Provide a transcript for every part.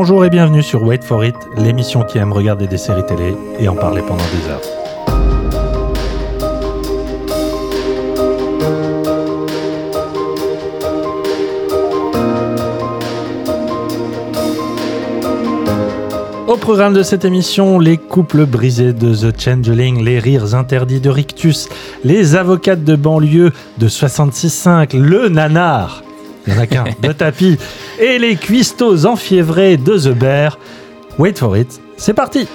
Bonjour et bienvenue sur Wait for It, l'émission qui aime regarder des séries télé et en parler pendant des heures. Au programme de cette émission, les couples brisés de The Changeling, les rires interdits de Rictus, les avocates de banlieue de 66.5, le nanar, il n'y en a qu'un, de tapis, et les cuistots enfiévrés de The Bear. Wait for it, c'est parti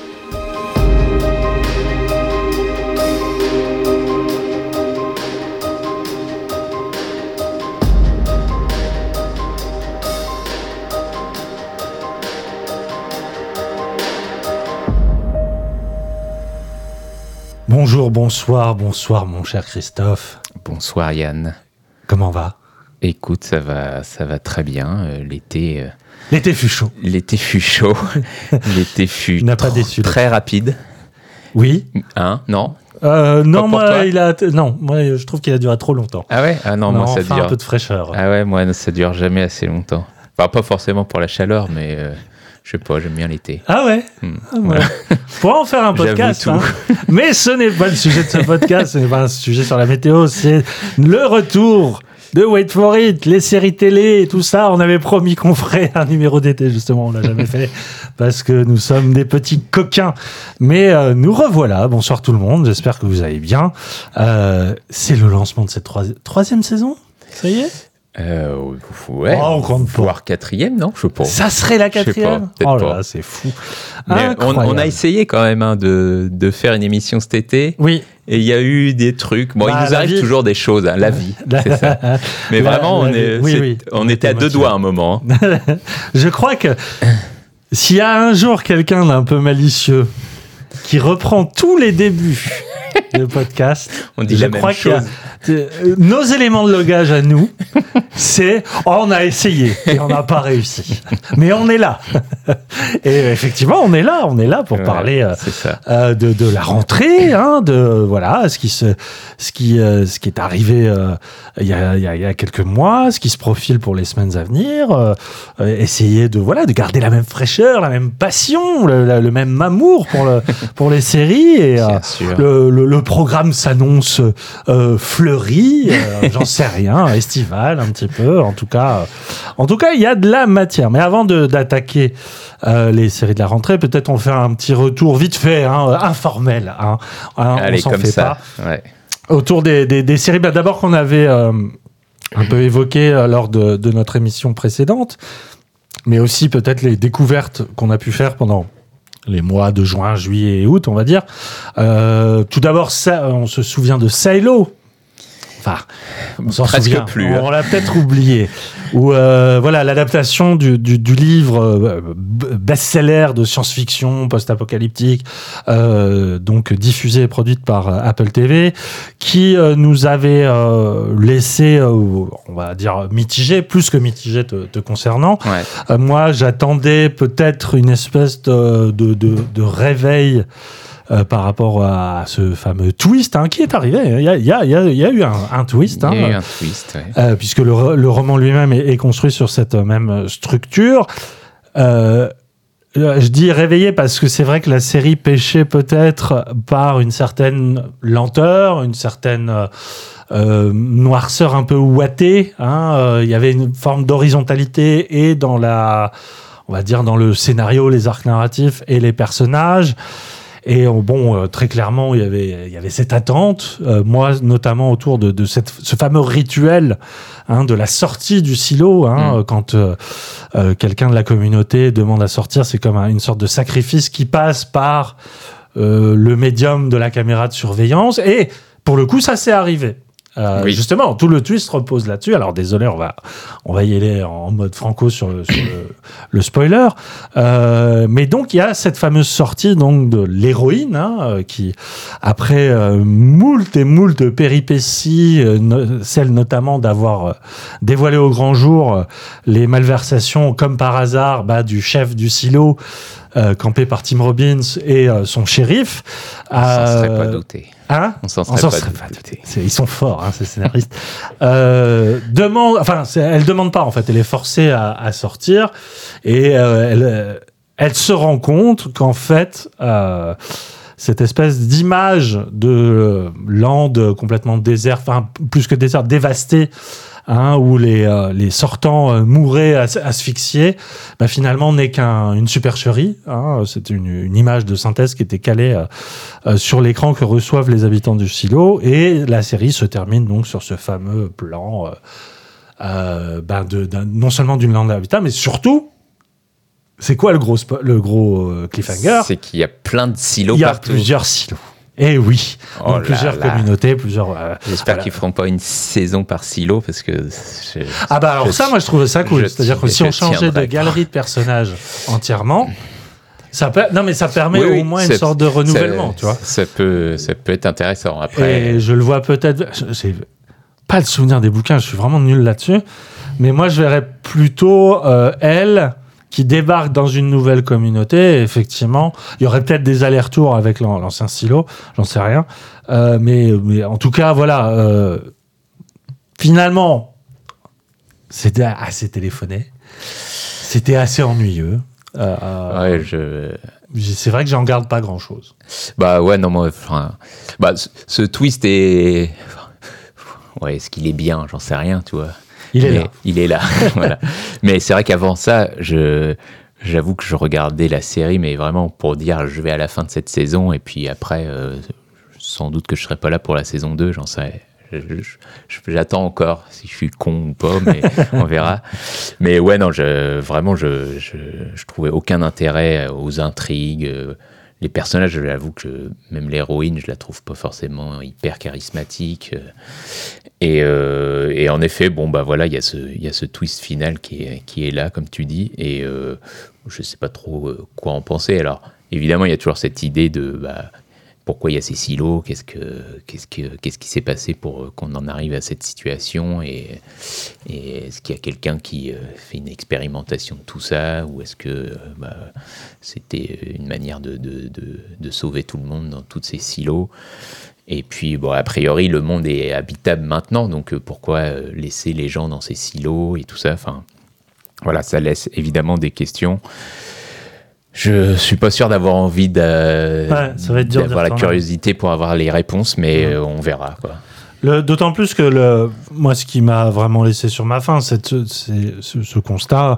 Bonjour, bonsoir, bonsoir mon cher Christophe. Bonsoir Yann. Comment va? Écoute, ça va, ça va très bien. Euh, l'été, euh, L'été fut chaud. l'été fut chaud. l'été fut pas déçu, très rapide. Oui. Hein Non Euh, non, pour moi, il a, non, moi, je trouve qu'il a duré trop longtemps. Ah ouais? Ah non, moi ça enfin, dure. un peu de fraîcheur. Ah ouais, moi ça dure jamais assez longtemps. Enfin, pas forcément pour la chaleur, mais euh, je sais pas, j'aime bien l'été. Ah ouais? Hmm. Ah, voilà. On pourra en faire un podcast. tout. hein. Mais ce n'est pas le sujet de ce podcast, ce n'est pas un sujet sur la météo, c'est le retour de Wait for It, les séries télé et tout ça. On avait promis qu'on ferait un numéro d'été, justement, on l'a jamais fait parce que nous sommes des petits coquins. Mais euh, nous revoilà. Bonsoir tout le monde, j'espère que vous allez bien. Euh, c'est le lancement de cette troisi- troisième saison? Ça y est? Euh, ouais. Oh, on compte pas. voire quatrième, non Je pas. Ça serait la pas, quatrième peut-être Oh là pas. là, c'est fou. Mais on, on a essayé quand même hein, de, de faire une émission cet été Oui, et il y a eu des trucs. Bon, Bah, il nous la arrive vie- toujours des choses, hein, la vie, c'est ça. Mais La- vraiment, on, est, oui, oui. on était à deux doigts à un moment. hein. Je crois que s'il y a un jour quelqu'un d'un peu malicieux qui reprend tous les débuts de podcast, On dit je la même crois y a- euh, nos éléments de logage à nous, c'est oh, on a essayé et on n'a pas réussi, mais on est là. Et effectivement, on est là, on est là pour Ouais, parler. euh, euh, de, de la rentrée, hein, de voilà, ce qui se, ce qui, euh, ce qui est arrivé il y, a, y a- il y a quelques mois, ce qui se profile pour les semaines à venir, essayer de voilà, de garder la même fraîcheur, la même passion, le, la- le même amour pour le, pour les séries et le, le- le programme s'annonce euh, fleuri, euh, j'en sais rien, estival un petit peu. En tout cas, euh, en tout cas, il y a de la matière. Mais avant d'attaquer les séries de la rentrée, peut-être on fait un petit retour vite fait, hein, informel. Hein, Hein, on s'en fait ça. pas. Ouais. Autour des, des- des séries, bah, d'abord qu'on avait un peu évoqué lors de, de notre émission précédente, mais aussi peut-être les découvertes qu'on a pu faire pendant les mois de juin, juillet et août, on va dire. Euh, tout d'abord, on se souvient de Silo. Enfin, on s'en souvient. plus, hein. On l'a peut-être oublié. Ou euh, voilà, l'adaptation du, du, du livre euh, best-seller de science-fiction post-apocalyptique, euh, donc diffusée et produite par Apple TV, qui euh, nous avait laissé, on va dire, mitigé, plus que mitigé te, te concernant. Ouais. Moi, j'attendais peut-être une espèce de, de, de, de réveil euh, par rapport à ce fameux twist hein, qui est arrivé. Il y a, il y a, il y a- il y a eu un, un twist. Il y a hein, eu un twist. ouais. euh, puisque le, ro- le roman lui-même est, est construit sur cette même structure. Euh, je dis réveillé parce que c'est vrai que la série pêchait peut-être par une certaine lenteur, une certaine euh, noirceur un peu ouatée. hein. Euh, Il y avait une forme d'horizontalité et dans la, on va dire dans le scénario, les arcs narratifs et les personnages. Et euh, bon, euh, très clairement, il y avait, il y avait cette attente, euh, moi notamment autour de, de cette, ce fameux rituel hein, de la sortie du silo. Hein, Mm. Quand euh, euh, quelqu'un de la communauté demande à sortir, c'est comme un- une sorte de sacrifice qui passe par euh, le médium de la caméra de surveillance. Et pour le coup, ça s'est arrivé. Euh, Oui. Justement, tout le twist repose là-dessus. Alors désolé, on va, on va y aller en mode franco sur le, sur le, le spoiler. Euh, mais donc il y a cette fameuse sortie donc de l'héroïne hein, euh, qui, après euh, moult et moult péripéties, no- celle notamment d'avoir dévoilé au grand jour les malversations comme par hasard bah, du chef du silo campé par Tim Robbins et son shérif. S'en serait pas douté. Hein On s'en serait pas serait pas douté. Ils sont forts, hein, ces scénaristes. Euh, demande, enfin, elle demande pas en fait, elle est forcée à, à sortir et euh, elle, euh, elle se rend compte qu'en fait, euh, cette espèce d'image de lande complètement désert, enfin plus que désert, dévastée, hein, où les, euh, les sortants euh, mouraient as- asphyxiés, bah, finalement n'est qu'une supercherie. Hein, C'est une, une image de synthèse qui était calée euh, euh, sur l'écran que reçoivent les habitants du silo. Et la série se termine donc sur ce fameux plan, euh, ben de, non seulement d'une lande d'habitat, mais surtout, c'est quoi le gros, le gros cliffhanger? C'est qu'il y a plein de silos Il y a partout. plusieurs silos. Et oui, Oh donc plusieurs là. communautés, plusieurs. euh, J'espère voilà. qu'ils feront pas une saison par silo parce que Ah bah alors ça, moi je trouvais ça cool. C'est-à-dire que si on changeait de galerie de personnages entièrement, ça peut... non mais ça permet Oui, oui, au moins une sorte de renouvellement, ça, tu vois. Ça peut, ça peut être intéressant. Après, Et je le vois peut-être. J'ai pas le souvenir des bouquins, je suis vraiment nul là-dessus. Mais moi, je verrais plutôt euh, elle qui débarque dans une nouvelle communauté. Effectivement, il y aurait peut-être des allers-retours avec l'an- l'ancien silo, j'en sais rien. Euh, mais, mais en tout cas, voilà. euh, finalement, c'était assez téléphoné. C'était assez ennuyeux. Euh, ouais, je, C'est vrai que j'en garde pas grand-chose. bah ouais, non, moi, enfin, bah, ce, ce twist est, ouais, est-ce qu'il est bien? J'en sais rien, tu vois. Il est Mais là. Il est là, voilà. Mais c'est vrai qu'avant ça, je, j'avoue que je regardais la série, mais vraiment pour dire, je vais à la fin de cette saison, et puis après, euh, sans doute que je serai pas là pour la saison 2, j'en sais. J'attends encore si je suis con ou pas, mais on verra. Mais ouais, non, je, vraiment, je, je, je trouvais aucun intérêt aux intrigues. Les personnages, j'avoue que même l'héroïne, je la trouve pas forcément hyper charismatique. euh, et, euh, et en effet, bon, bah voilà, il y, a ce- twist final qui est, qui est là, comme tu dis, et euh, je sais pas trop euh, quoi en penser. Alors, évidemment, il y a toujours cette idée de bah, pourquoi il y a ces silos, qu'est-ce, que, qu'est-ce, que, qu'est-ce qui s'est passé pour euh, qu'on en arrive à cette situation, et, est-ce qu'il y a quelqu'un qui euh, fait une expérimentation de tout ça, ou est-ce que euh, bah, c'était une manière de, de, de, sauver tout le monde dans tous ces silos? Et puis, bon, a priori, le monde est habitable maintenant, donc pourquoi laisser les gens dans ces silos et tout ça? Enfin, voilà, ça laisse évidemment des questions. Je suis pas sûr d'avoir envie d'avoir la curiosité pour avoir les réponses, mais euh, on verra. Quoi. D'autant plus que le, moi, ce qui m'a vraiment laissé sur ma faim, c'est ce, constat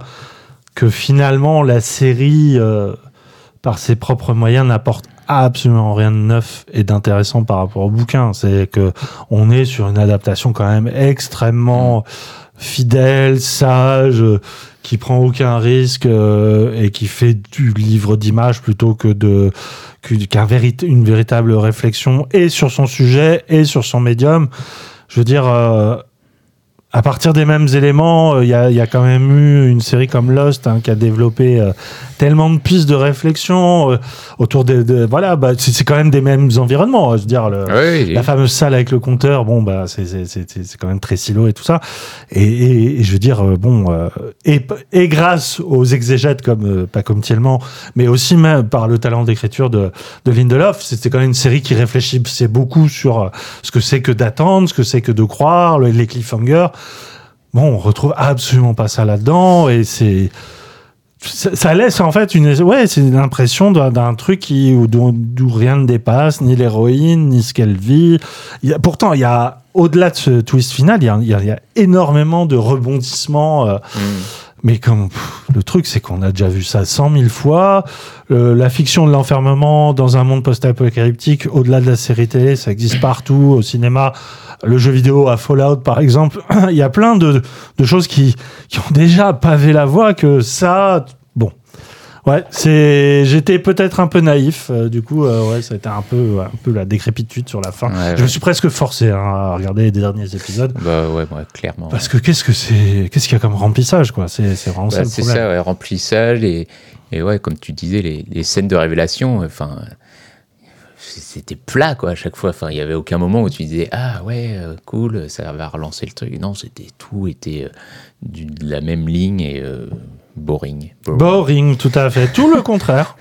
que finalement la série, euh, par ses propres moyens, n'apporte absolument rien de neuf et d'intéressant par rapport au bouquin. C'est que on est sur une adaptation quand même extrêmement fidèle, sage, qui prend aucun risque euh, et qui fait du livre d'images plutôt que de qu'une qu'un véritable réflexion et sur son sujet et sur son médium. Je veux dire, euh, à partir des mêmes éléments, euh, il y, a, quand même eu une série comme Lost hein, qui a développé tellement de pistes de réflexion euh, autour des. de- voilà, bah, c'est quand même des mêmes environnements. Je veux dire, le, Oui, la fameuse salle avec le compteur, bon, bah, c'est- c'est c'est- c'est- quand même très silo et tout ça. Et, et- et je veux dire, euh, bon, euh, et, et grâce aux exégètes comme, euh, pas comme Thielman, mais aussi même par le talent d'écriture de, de Lindelof, c'était quand même une série qui réfléchissait beaucoup sur euh, ce que c'est que d'attendre, ce que c'est que de croire, le- les cliffhangers. Bon, on retrouve absolument pas ça là-dedans et c'est ça, ça laisse en fait une ouais c'est l'impression d'un truc qui où- d'où rien ne dépasse ni l'héroïne ni ce qu'elle vit il y a, pourtant il y a au-delà de ce twist final il y a, il y a- énormément de rebondissements euh, Mm. mais comme pff, le truc, c'est qu'on a déjà vu ça cent mille fois. Euh, la fiction de l'enfermement dans un monde post-apocalyptique, au-delà de la série télé, ça existe partout, au cinéma. Le jeu vidéo à Fallout, par exemple, il y a plein de, de choses qui, qui ont déjà pavé la voie que ça. Bon. Ouais, c'est. J'étais peut-être un peu naïf, euh, du coup, euh, ouais, ça a été un peu, un peu la décrépitude sur la fin. Ouais, Je ouais. me suis presque forcé hein, à regarder les derniers épisodes. Bah ouais, clairement. Parce que qu'est-ce que c'est, qu'est-ce qu'il y a comme remplissage, quoi? C'est, c'est vraiment ça Bah, le c'est problème. ça, ouais, remplissage et, et ouais, comme tu disais, les, les scènes de révélation, enfin, c'était plat quoi à chaque fois. Enfin, il y avait aucun moment où tu disais ah ouais, euh, cool, ça va relancer le truc. Non, c'était tout était euh, du- de la même ligne et euh, boring. Boring, tout à fait. Tout le contraire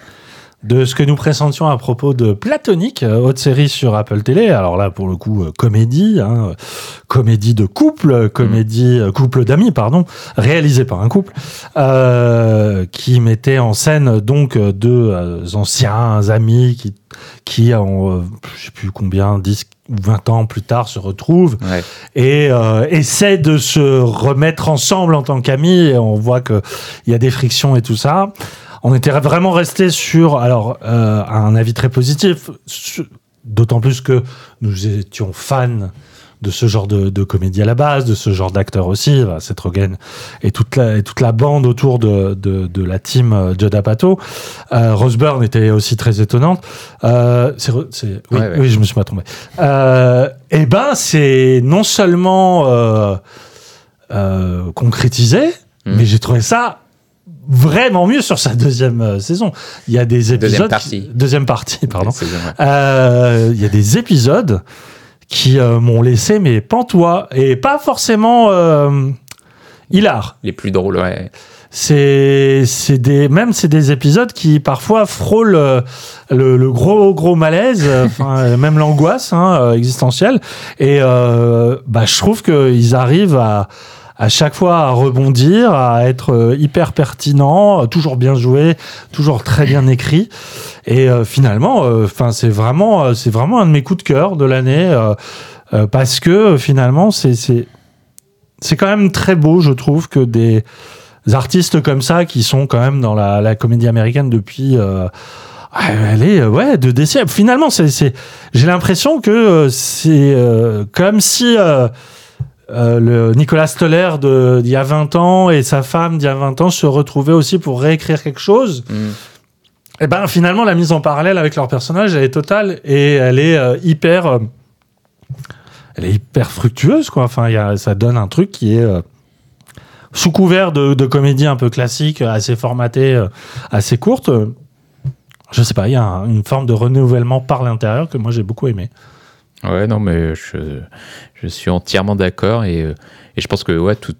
de ce que nous pressentions à propos de Platonique, haute série sur Apple Télé. Alors là, pour le coup, comédie, hein, comédie de couple, comédie euh, couple d'amis, pardon, réalisée par un couple, euh, qui mettait en scène donc deux anciens amis qui, qui ont, je sais plus combien, 10 ou 20 ans plus tard, se retrouvent Ouais. et euh, essaient de se remettre ensemble en tant qu'amis. Et on voit qu'il y a des frictions et tout ça. On était vraiment resté sur alors euh, un avis très positif, d'autant plus que nous étions fans de ce genre de, de comédie à la base, de ce genre d'acteur aussi, Seth Rogen et toute la, et toute la bande autour de, de, de la team euh, Judd Apatow. Euh, Rose Byrne était aussi très étonnante. Euh, c'est, oui, Ouais, ouais. oui, je me suis pas trompé. Euh, et ben, c'est non seulement euh, concrétisé, Mm. mais j'ai trouvé ça vraiment mieux sur sa deuxième euh, saison. Il y a des épisodes. partie. qui- deuxième partie, pardon. Ouais. Euh, Il y a des épisodes qui euh, m'ont laissé mes pantois et pas forcément euh, hilar. Les plus drôles, ouais. C'est c'est des même c'est des épisodes qui parfois frôlent euh, le, le gros gros malaise, euh, même l'angoisse hein, existentielle. Et bah je trouve qu'ils arrivent à à chaque fois à rebondir, à être euh, hyper pertinent, euh, toujours bien joué, toujours très bien écrit. Et euh, finalement, enfin c'est vraiment euh, c'est vraiment un de mes coups de cœur de l'année euh, euh, parce que euh, finalement c'est c'est c'est quand même très beau, je trouve, que des artistes comme ça qui sont quand même dans la, la comédie américaine depuis euh, allez euh, ouais de décennies finalement c'est c'est j'ai l'impression que euh, c'est euh, comme si euh, le Nicolas Stoller d'il y a 20 ans et sa femme d'il y a 20 ans se retrouvaient aussi pour réécrire quelque chose. Mm. et ben finalement la mise en parallèle avec leur personnage elle est totale et elle est euh, hyper euh, elle est hyper fructueuse quoi. Enfin il y a, ça donne un truc qui est sous couvert de, de comédie un peu classique assez formatée assez courte je sais pas il y a un- une forme de renouvellement par l'intérieur que moi j'ai beaucoup aimé Ouais, non, mais je, je suis entièrement d'accord et, euh, et je pense que ouais, tout,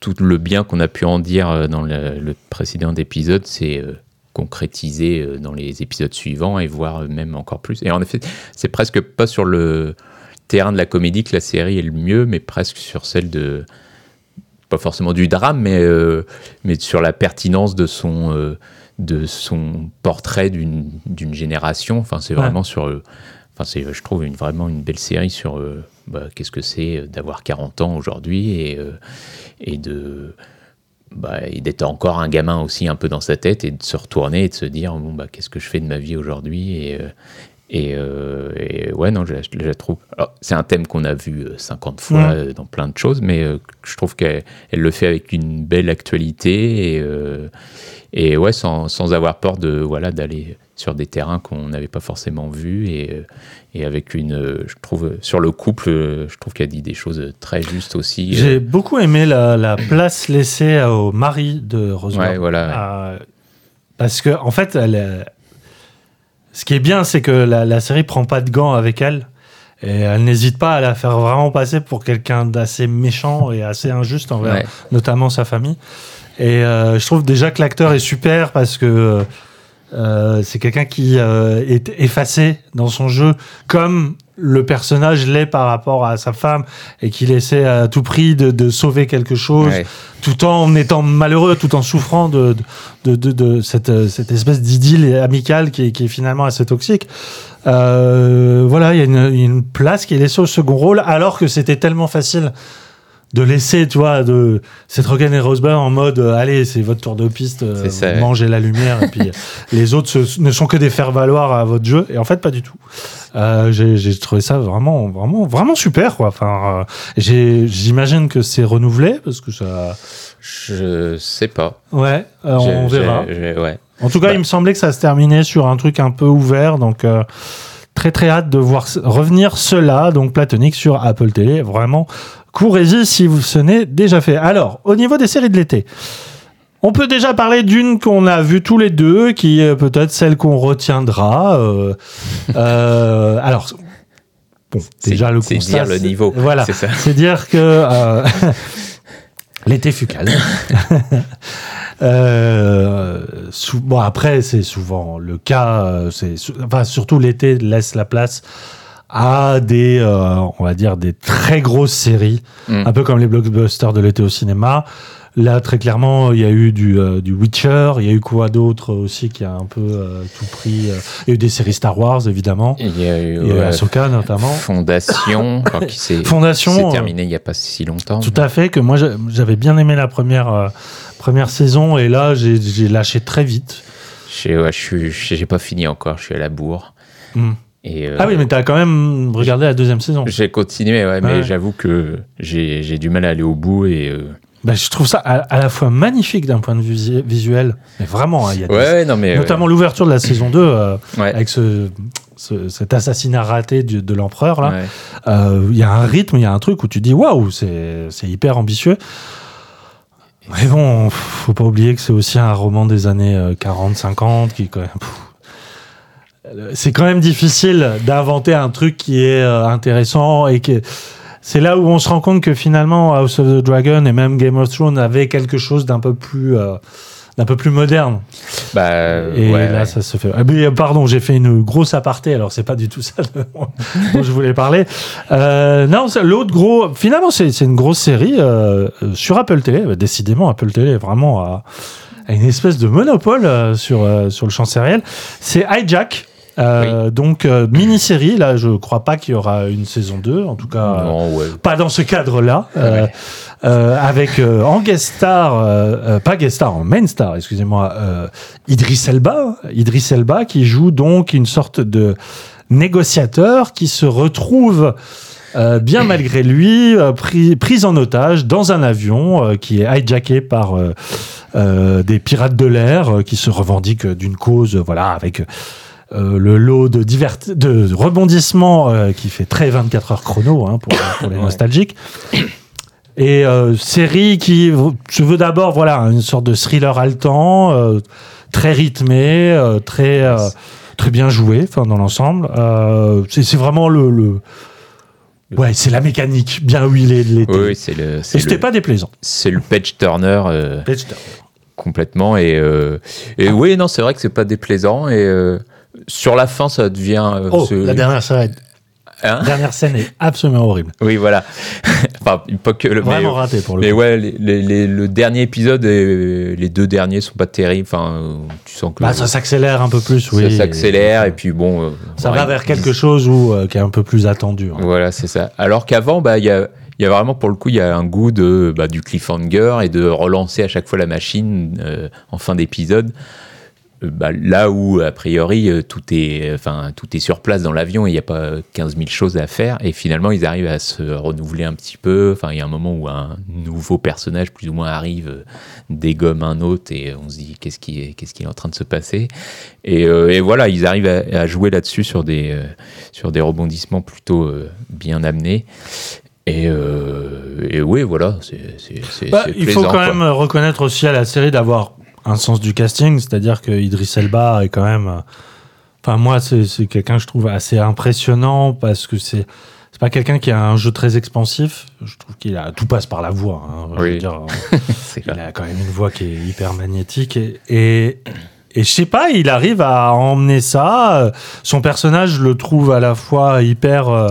tout le bien qu'on a pu en dire euh, dans le, le précédent épisode, c'est euh, concrétisé dans les épisodes suivants et voire même encore plus. Et en effet, c'est presque pas sur le terrain de la comédie que la série est le mieux, mais presque sur celle de pas forcément du drame, mais, euh, mais sur la pertinence de son, euh, de son portrait d'une d'une génération. Enfin, c'est Ouais. vraiment sur. Enfin, c'est, je trouve, une, vraiment une belle série sur euh, bah, qu'est-ce que c'est euh, d'avoir 40 ans aujourd'hui et, euh, et de. Bah, et d'être encore un gamin aussi un peu dans sa tête et de se retourner et de se dire bon bah qu'est-ce que je fais de ma vie aujourd'hui et, et, euh, et ouais non je, la- je la trouve alors, c'est un thème qu'on a vu euh, 50 fois dans plein de choses mais je trouve qu'elle elle le fait avec une belle actualité et, et ouais sans, sans avoir peur de voilà d'aller sur des terrains qu'on n'avait pas forcément vus et, euh, et avec une euh, je trouve euh, sur le couple je trouve qu'elle dit des choses très justes aussi j'ai beaucoup aimé la, la place laissée au mari de Rose ouais voilà Euh, parce que en fait, elle, est- ce qui est bien, c'est que la, la série prend pas de gants avec elle. Et elle n'hésite pas à la faire vraiment passer pour quelqu'un d'assez méchant et assez injuste envers Ouais. notamment sa famille. Et euh, je trouve déjà que l'acteur est super parce que euh, c'est quelqu'un qui euh, est effacé dans son jeu, comme le personnage l'est par rapport à sa femme, et qu'il essaie à tout prix de, de sauver quelque chose, Ouais. tout en étant malheureux, tout en souffrant de, de, de, de cette, euh, cette espèce d'idylle amicale qui est, qui est finalement assez toxique. Euh, voilà, il y a une, une place qui est laissée au second rôle, alors que c'était tellement facile de laisser, tu vois, de cette Rogan et Rosebud en mode, euh, allez, c'est votre tour de piste, euh, C'est ça, ouais. mangez la lumière, et puis les autres ce- ne sont que des faire-valoir à votre jeu, et en fait, pas du tout. Euh, j'ai trouvé ça vraiment, vraiment, vraiment super, quoi. Enfin, euh, j'imagine que c'est renouvelé, parce que ça. je sais pas Ouais, euh, on verra. ouais En tout cas, Bah. il me semblait que ça se terminait sur un truc un peu ouvert, donc euh, très très hâte de voir revenir cela, donc platonique sur Apple Télé. Vraiment, courez-y si vous ce n'est déjà fait. Alors, au niveau des séries de l'été, on peut déjà parler d'une qu'on a vue tous les deux, qui est peut-être celle qu'on retiendra. euh, euh, alors, bon, C'est- déjà le c'est constat, dire le niveau, Voilà, c'est ça. c'est dire que euh, l'été fut calme. Bon, après, c'est souvent le cas. c'est enfin, surtout l'été laisse la place à des, euh, on va dire, des très grosses séries, Mm. un peu comme les blockbusters de l'été au cinéma. Là, très clairement, il y a eu du, euh, du Witcher, il y a eu quoi d'autre aussi qui a un peu euh, tout pris. il y a eu des séries Star Wars, évidemment, Il y a eu Ahsoka notamment. Fondation, qui s'est terminé il n'y a pas si longtemps. Tout à fait, que moi j'a- j'avais bien aimé la première, première saison et là j'ai lâché très vite. J'ai ouais, pas fini encore, je suis à la bourre. Hmm. Et, euh, Ah oui, mais t'as quand même regardé la deuxième saison. J'ai continué, ouais, mais Ouais. j'avoue que j'ai j'ai du mal à aller au bout et euh, Bah, je trouve ça à, à la fois magnifique d'un point de vue visuel, mais vraiment, hein, y a ouais, non mais notamment l'ouverture de la saison 2 euh, avec ce, ce- cet assassinat raté de l'empereur là. Euh, Il y a un rythme, il y a un truc où tu dis waouh, c'est c'est hyper ambitieux. Mais bon, faut pas oublier que c'est aussi un roman des années 40-50 qui quand même. pff, c'est quand même difficile d'inventer un truc qui est euh, intéressant et que c'est là où on se rend compte que finalement House of the Dragon et même Game of Thrones avaient quelque chose d'un peu plus euh, d'un peu plus moderne. Bah, euh, Et ouais, là, ouais. ça se fait. Ah, mais, euh, pardon, j'ai fait une grosse aparté, alors c'est pas du tout ça dont je voulais parler. Euh, non, l'autre gros. Finalement, c'est une grosse série euh, euh, sur Apple Télé. Bah, Décidément, Apple Télé est vraiment à, à une espèce de monopole euh, sur, euh, sur le champ sériel. C'est Hijack. Euh, Donc, euh, mini-série. Là, je crois pas qu'il y aura une saison 2. En tout cas, euh, Non, ouais. pas dans ce cadre-là. Euh, Ouais. euh, avec euh, en guest star, pas guest star, en main star, excusez-moi, euh, Idris Elba, Idris Elba qui joue donc une sorte de négociateur qui se retrouve euh, bien malgré lui euh, pris, pris en otage dans un avion euh, qui est hijacké par des pirates de l'air euh, qui se revendiquent d'une cause, voilà, avec euh, le lot de, divert de rebondissements euh, qui fait très 24 heures chrono hein, pour, pour les nostalgiques. Et euh, série qui se veut d'abord voilà une sorte de thriller haletant, très rythmé, très très bien joué, enfin dans l'ensemble. C'est c'est vraiment le, le ouais c'est la mécanique bien huilée de l'été. Oui, c'est le, Et c'était pas déplaisant. c'est le page turner complètement. Et, euh, et oui, non, c'est vrai que c'est pas déplaisant. Et euh, sur la fin, ça devient. euh, Oh, ce- la dernière scène, Hein dernière scène est absolument horrible. oui, voilà. enfin, pas que le. mais- Vraiment raté pour le Mais coup. ouais, les, les- les- le dernier épisode et les deux derniers sont pas terribles. Enfin, tu sens que Bah, ça s'accélère un peu plus, ça oui. s'accélère et puis bon. euh, Ça va vers quelque chose où, euh, qui est un peu plus attendu. hein. Voilà, c'est ça. Alors qu'avant, bah, il y a, il y a vraiment pour le coup, il y a un goût de bah, du cliffhanger et de relancer à chaque fois la machine euh, en fin d'épisode. Euh, bah, là où a priori euh, tout est, enfin tout est sur place dans l'avion et il n'y a pas 15 000 choses à faire et finalement ils arrivent à se renouveler un petit peu. Enfin, il y a un moment où un nouveau personnage plus ou moins arrive, euh, dégomme un autre et on se dit qu'est-ce qui est, qu'est-ce qui est en train de se passer? Et, euh, et voilà, ils arrivent à, à jouer là-dessus sur des, euh, sur des rebondissements plutôt euh, bien amenés. Et, et oui, voilà, c'est c'est- c'est- Bah, c'est il faut quand quoi. même reconnaître aussi à la série d'avoir un sens du casting, c'est-à-dire que Idris Elba est quand même. euh, Enfin, moi, c'est quelqu'un que je trouve assez impressionnant parce que c'est. C'est pas quelqu'un qui a un jeu très expansif. Je trouve qu'il a tout passe par la voix. hein. Je veux Oui. dire, C'est il a quand même une voix qui est hyper magnétique et, et, et je sais pas, il arrive à emmener ça. Euh, Son personnage, je le trouve à la fois hyper euh,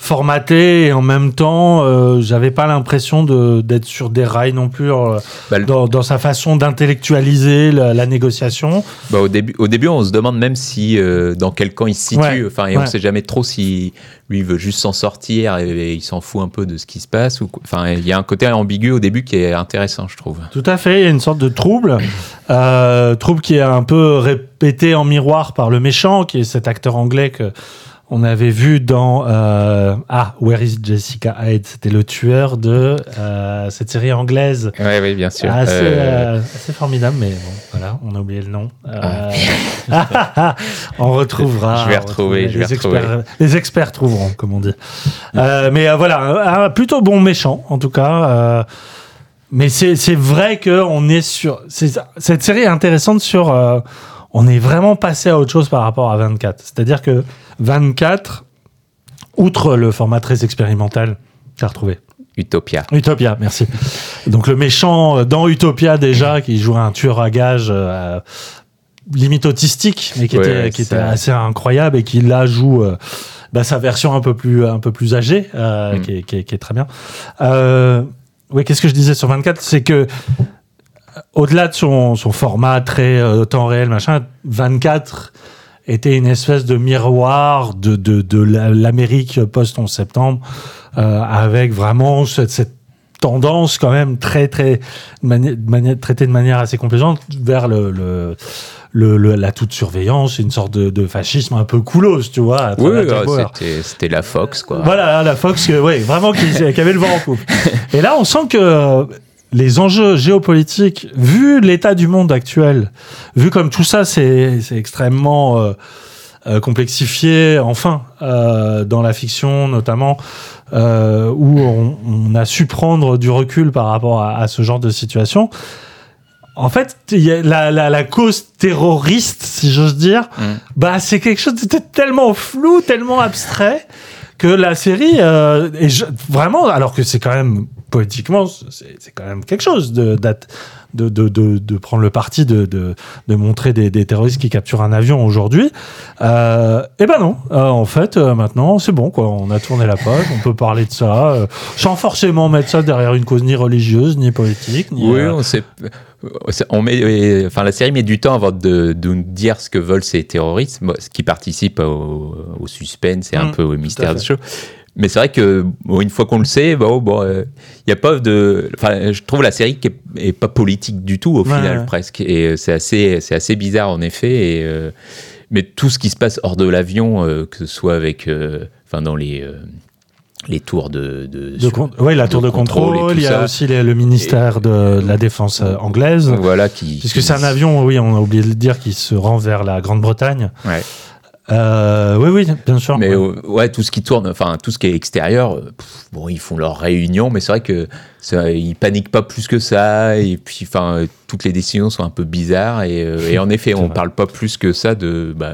formaté et en même temps, euh, j'avais pas l'impression de- d'être sur des rails non plus euh, Bah, dans, dans sa façon d'intellectualiser la, la négociation. Bah, au, début, au début, on se demande même si euh, dans quel camp il se situe. Ouais, enfin, et on ouais. sait jamais trop si lui veut juste s'en sortir et, et il s'en fout un peu de ce qui se passe. Ou, enfin, il y a un côté ambigu au début qui est intéressant, je trouve. Tout à fait, il y a une sorte de trouble, trouble qui est un peu répété en miroir par le méchant, qui est cet acteur anglais que on avait vu dans euh, ah Where is Jessica Hyde, c'était le tueur de euh, cette série anglaise. Oui, oui, bien sûr. Assez, Euh, assez formidable, mais bon, voilà, on a oublié le nom. On retrouvera. Je vais retrouver, retrouvera. je vais les retrouver. Experts, les experts trouveront, comme on dit. Mais voilà, un, plutôt bon méchant, en tout cas. mais c'est vrai que on est sur. Cette série est intéressante sur. Euh, on est vraiment passé à autre chose par rapport à 24. C'est-à-dire que 24, outre le format très expérimental, j'ai retrouvé. Utopia. Utopia, merci. Donc le méchant euh, dans Utopia déjà, qui joue un tueur à gages euh, limite autistique, mais qui Ouais, était, qui ça- était assez incroyable et qui là joue euh, bah, sa version un peu plus, un peu plus âgée, euh, Mm. qui, est, qui est- qui est très bien. Euh, oui, qu'est-ce que je disais sur 24 C'est que euh, au-delà de son, son format très euh, temps réel, machin, 24 était une espèce de miroir de, de, de la- l'Amérique post-11 septembre, euh, avec vraiment cette, cette tendance quand même très, très, mani- traitée de manière assez complaisante vers le, le, le- le- la toute surveillance, une sorte de, de fascisme un peu coolos, tu vois, Oui, c'était c'était la Fox, quoi. Voilà, la Fox, euh, ouais, vraiment qui, qui avait le vent en poupe. Et là, on sent que les enjeux géopolitiques, vu l'état du monde actuel, vu comme tout ça, c'est extrêmement euh, euh, complexifié, enfin, euh, dans la fiction notamment, où on, on a su prendre du recul par rapport à, à ce genre de situation. En fait, il y a la, la, la cause terroriste, si j'ose dire, Mm. bah c'est quelque chose de tellement flou, tellement abstrait que la série euh, est vraiment, alors que c'est quand même politiquement, c'est quand même quelque chose de de, de, de, de prendre le parti de, de, de montrer des, des terroristes qui capturent un avion aujourd'hui. Euh, et ben non, Euh, en fait, euh, maintenant c'est bon, quoi. On a tourné la page, on peut parler de ça euh, sans forcément mettre ça derrière une cause ni religieuse ni politique. Ni, Oui, on sait. On met, enfin, la série met du temps avant de, de nous dire ce que veulent ces terroristes, ce qui participe au, au suspense et un Mm, peu au mystère de show. Mais c'est vrai que bon, une fois qu'on le sait, bon, bon, il y a pas de. Enfin, je trouve la série qui est, est pas politique du tout au Ouais, final ouais. presque, et euh, c'est assez, c'est assez bizarre en effet. Et euh, mais tout ce qui se passe hors de l'avion, euh, que ce soit avec, euh, enfin, dans les euh, les tours de, de, de con- oui, la tour de, contrôle Il y a ça. aussi les- le ministère de, de la défense euh, anglaise. voilà qui Puisque qui- c'est un avion, oui, on a oublié de le dire, qui se rend vers la Grande-Bretagne. Ouais. Euh, oui, oui, bien sûr. Mais ouais. euh, ouais, tout ce qui tourne, enfin tout ce qui est extérieur, euh, pff, bon, ils font leur réunion, mais c'est vrai que ça, ils paniquent pas plus que ça. Et puis, enfin, toutes les décisions sont un peu bizarres. Et, et en effet, on vrai. parle pas plus que ça de bah,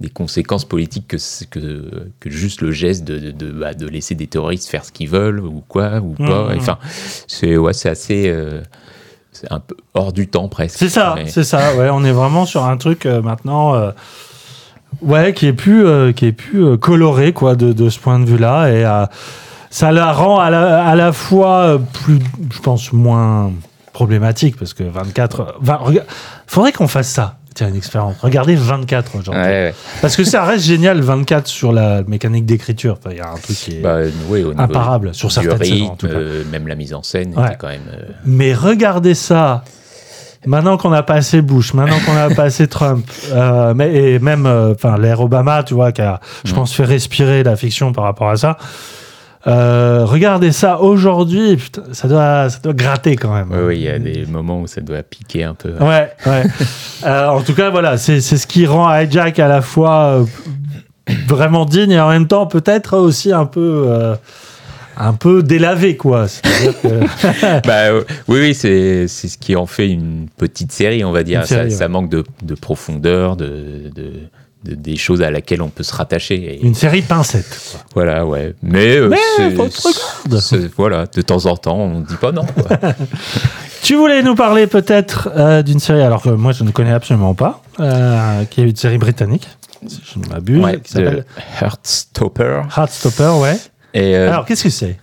des conséquences politiques que, c'est- que que juste le geste de de, de, bah, de laisser des terroristes faire ce qu'ils veulent ou quoi ou pas. Mhm. Enfin, c'est ouais, c'est assez, euh, c'est un peu hors du temps presque. C'est ça, Mais- c'est ça. Ouais, on est vraiment sur un truc euh, maintenant, ouais, qui est plus, euh, qui est plus euh, coloré quoi, de, de ce point de vue-là, et euh, ça la rend à la, à la fois euh, plus, je pense, moins problématique parce que 24. euh, vingt- rega- faudrait qu'on fasse ça. Tiens, une expérience. Regardez 24 aujourd'hui. Ouais, ouais. Parce que ça reste génial, 24 sur la mécanique d'écriture. Enfin, Il y a un truc qui est Bah, au imparable sur certaines rythme, saisons, en tout cas. même la mise en scène Ouais. était quand même. Mais regardez ça. Maintenant qu'on a passé Bush, maintenant qu'on a passé Trump, euh, mais, et même euh, l'ère Obama, tu vois, qui a, je Mm. pense, fait respirer la fiction par rapport à ça. Euh, regardez ça aujourd'hui, ça doit, ça doit gratter quand même. Oui, oui, il y a des moments où ça doit piquer un peu. Ouais, ouais. Euh, en tout cas, voilà, c'est c'est ce qui rend Hijack à la fois euh, vraiment digne et en même temps peut-être aussi un peu, un peu délavé, quoi. Que Bah, euh, oui, oui, c'est ce qui en fait une petite série, on va dire. Série, ça, manque de, de profondeur, de, de, de- des choses à laquelle on peut se rattacher. Et une série pincette. Voilà, ouais. Mais, euh, Mais c'est- Voilà, de temps en temps, on ne dit pas non. quoi. Tu voulais nous parler peut-être euh, d'une série, alors que moi je ne connais absolument pas, euh, qui est une série britannique, si je ne m'abuse, Ouais, qui s'appelle Heartstopper. Heartstopper, ouais. Et, euh, alors qu'est-ce que c'est?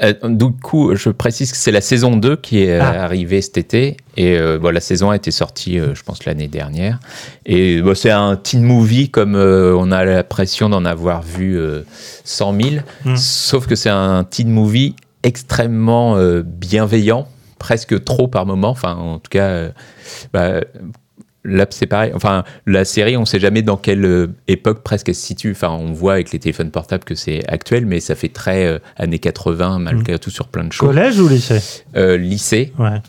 Euh, du coup, je précise que c'est la saison 2 qui est euh, Ah. arrivée cet été. Et euh, bon, la saison a été sortie, euh, je pense, l'année dernière. Et bon, c'est un teen movie comme on a l'impression d'en avoir vu euh, 100 000. Mm. Sauf que c'est un teen movie extrêmement bienveillant, presque trop par moment. Enfin, en tout cas, bah, Là, c'est pareil. Enfin, la série, on sait jamais dans quelle euh, époque presque elle se situe. Enfin, on voit avec les téléphones portables que c'est actuel, mais ça fait très euh, années 80, malgré tout, sur plein de choses. Collège ou lycée? Euh, lycée, Ouais.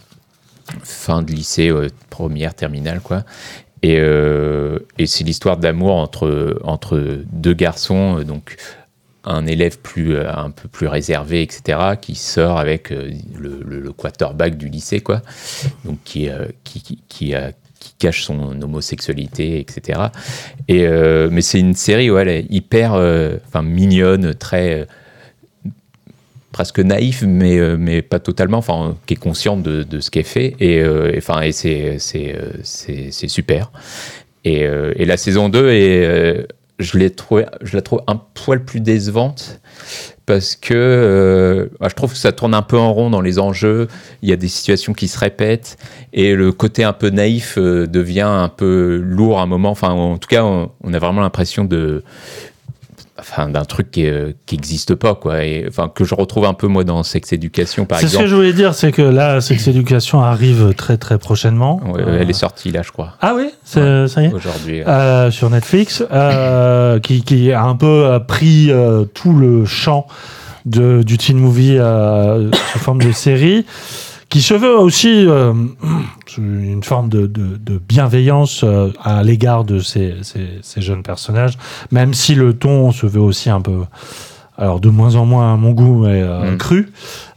fin de lycée, euh, première, terminale, quoi. Et, euh, et c'est l'histoire d'amour entre, entre deux garçons, donc un élève plus, un peu plus réservé, etc., qui sort avec le, le- le quarterback du lycée, quoi, donc qui, qui, qui, qui, euh, qui cache son homosexualité, etc. Et, euh, mais c'est une série, hyper euh, enfin, mignonne, très. euh, presque naïf, mais, mais pas totalement, enfin, qui est consciente de, de ce qu'elle fait. Et, euh, et, enfin, et c'est, super. Et, la saison 2, est, je, l'ai trouvé, je la trouve un poil plus décevante parce que euh, je trouve que ça tourne un peu en rond dans les enjeux. Il y a des situations qui se répètent et le côté un peu naïf euh, devient un peu lourd à un moment. Enfin, en tout cas, on a vraiment l'impression de enfin d'un truc qui euh, qui existe pas quoi. Et enfin que je retrouve un peu moi dans Sex Education par C'est ce exemple. que je voulais dire, c'est que là, Sex Education arrive très très prochainement. Ouais, Euh, elle est sortie là je crois. Ah oui, c'est- ça y est. aujourd'hui Euh, sur Netflix, euh, qui, qui a un peu euh, pris euh, tout le champ de, du teen movie euh, sous forme de série, qui se veut aussi euh, une forme de, de- de bienveillance euh, à l'égard de ces, ces- ces jeunes personnages, même si le ton se veut aussi un peu, alors de moins en moins à mon goût, mais euh, Mm. cru,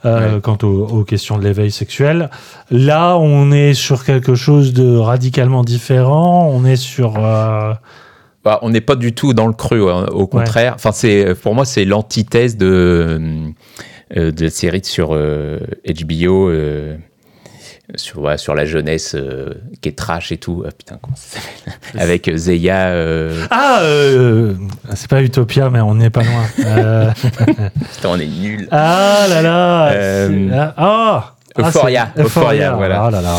euh, Ouais. quant aux, aux questions de l'éveil sexuel. Là, on est sur quelque chose de radicalement différent. On est sur. euh, Bah, on n'est pas du tout dans le creux, hein, au contraire. Enfin, c'est pour moi c'est l'antithèse de euh, de la série sur euh, HBO euh, sur ouais, sur la jeunesse euh, qui est trash et tout. Ah, putain, comment ça s'appelle? Avec euh, Zeya. euh, Ah, euh, c'est pas Utopia, mais on n'est pas loin. Euh, Putain, on est nul. ah là là. Euh, c'est- ah, ah, Euphoria, Euphoria, voilà. Ah là là.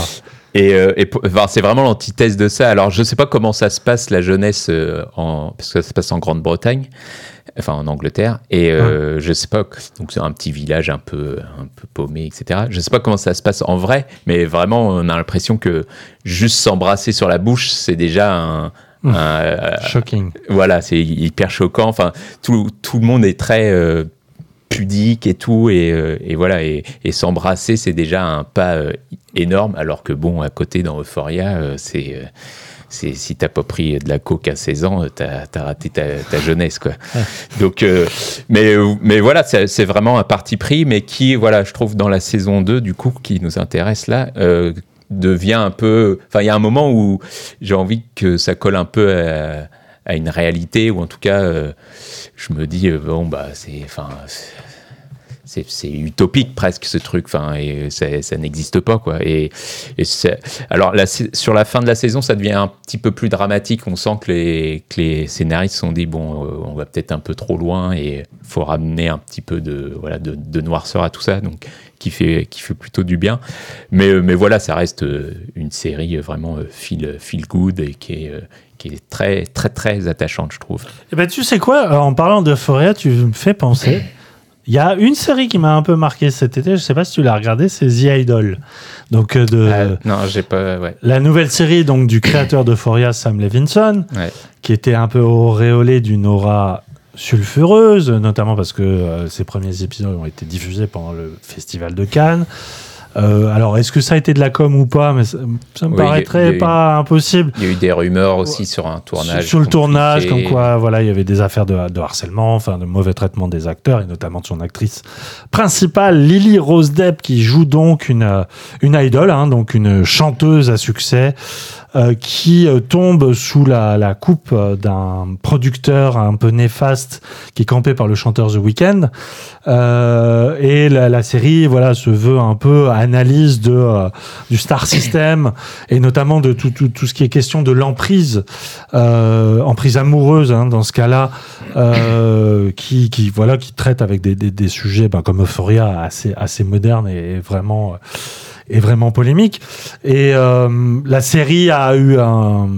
Et, euh, et enfin, c'est vraiment l'antithèse de ça. Alors, je sais pas comment ça se passe la jeunesse euh, en parce que ça se passe en Grande-Bretagne, enfin en Angleterre. Et euh, je sais pas. Donc c'est un petit village un peu un peu paumé, etc. Je sais pas comment ça se passe en vrai, mais vraiment on a l'impression que juste s'embrasser sur la bouche, c'est déjà un, Mmh. un, euh, Shocking. voilà, c'est hyper choquant. Enfin, tout, tout le monde est très euh, pudique et tout, et, euh, et voilà, et, et s'embrasser, c'est déjà un pas euh, énorme, alors que bon, à côté dans Euphoria, euh, c'est. si t'as pas pris de la coke à 16 ans, t'as as raté ta, ta jeunesse, quoi. Donc, euh, mais, mais voilà, c'est c'est vraiment un parti pris, mais qui, voilà, je trouve dans la saison 2, du coup, qui nous intéresse là, euh, devient un peu. Enfin, il y a un moment où j'ai envie que ça colle un peu à, à une réalité, ou en tout cas, euh, je me dis, euh, bon, bah, c'est. Enfin. c'est- utopique presque ce truc, enfin, et ça, n'existe pas quoi. Et, alors sur la fin de la saison, ça devient un petit peu plus dramatique. On sent que les, que les scénaristes se sont dit bon, euh, on va peut-être un peu trop loin et faut ramener un petit peu de voilà de, noirceur à tout ça, donc qui fait qui fait plutôt du bien. Mais mais voilà, ça reste une série vraiment feel feel good et qui est qui est très très très attachante, je trouve. Eh ben, tu sais quoi euh, En parlant d'Euphoria, tu me fais penser. Il y a une série qui m'a un peu marqué cet été. Je sais pas si tu l'as regardé, c'est The Idol. Donc euh, de Ah, non, j'ai pas ouais. la nouvelle série donc du créateur d'Euphoria, Sam Levinson, Ouais. qui était un peu auréolé d'une aura sulfureuse, notamment parce que euh, ses premiers épisodes ont été diffusés pendant le festival de Cannes. Euh, alors, est-ce que ça a été de la com ou pas? Mais ça, ça me Oui, paraîtrait eu- pas impossible. Il y a eu des rumeurs aussi sur un tournage. Sur le tournage, comme quoi, voilà, il y avait des affaires de, de harcèlement, enfin, de mauvais traitement des acteurs, et notamment de son actrice principale, Lily Rose Depp, qui joue donc une, euh, une idole, hein, donc une chanteuse à succès, euh, qui euh, tombe sous la, la coupe euh, d'un producteur un peu néfaste qui est campé par le chanteur The Weeknd. Et la, la série, voilà, se veut un peu analyse de, euh, du star system et notamment de tout, tout, tout ce qui est question de l'emprise, euh, emprise amoureuse hein, dans ce cas-là, euh, qui, qui voilà, qui traite avec des, des, des sujets ben, comme Euphoria assez assez modernes et vraiment est vraiment polémique. Et la série a eu un,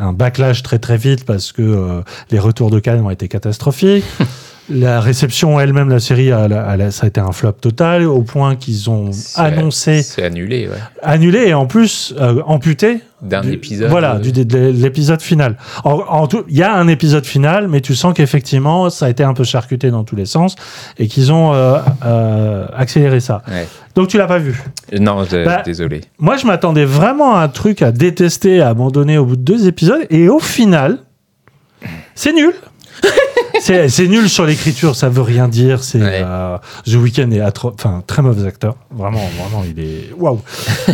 un backlash très très vite parce que les retours de Cannes ont été catastrophiques. La réception elle-même, la série, elle elle ça a été un flop total, au point qu'ils ont annoncé, C'est annulé, ouais. annulé et en plus euh, amputé D'un du- épisode. Voilà, du, de, de l'épisode final. En, en tout, il y a un épisode final, mais tu sens qu'effectivement, ça a été un peu charcuté dans tous les sens et qu'ils ont euh, euh, accéléré ça. ouais. Donc tu l'as pas vu. Non, je- Bah, désolé. Moi, je m'attendais vraiment à un truc à détester, à abandonner au bout de deux épisodes, et au final, c'est nul. c'est nul sur l'écriture, ça veut rien dire. C'est Ouais. euh, The Weeknd est enfin très mauvais acteur, vraiment, vraiment, il est waouh.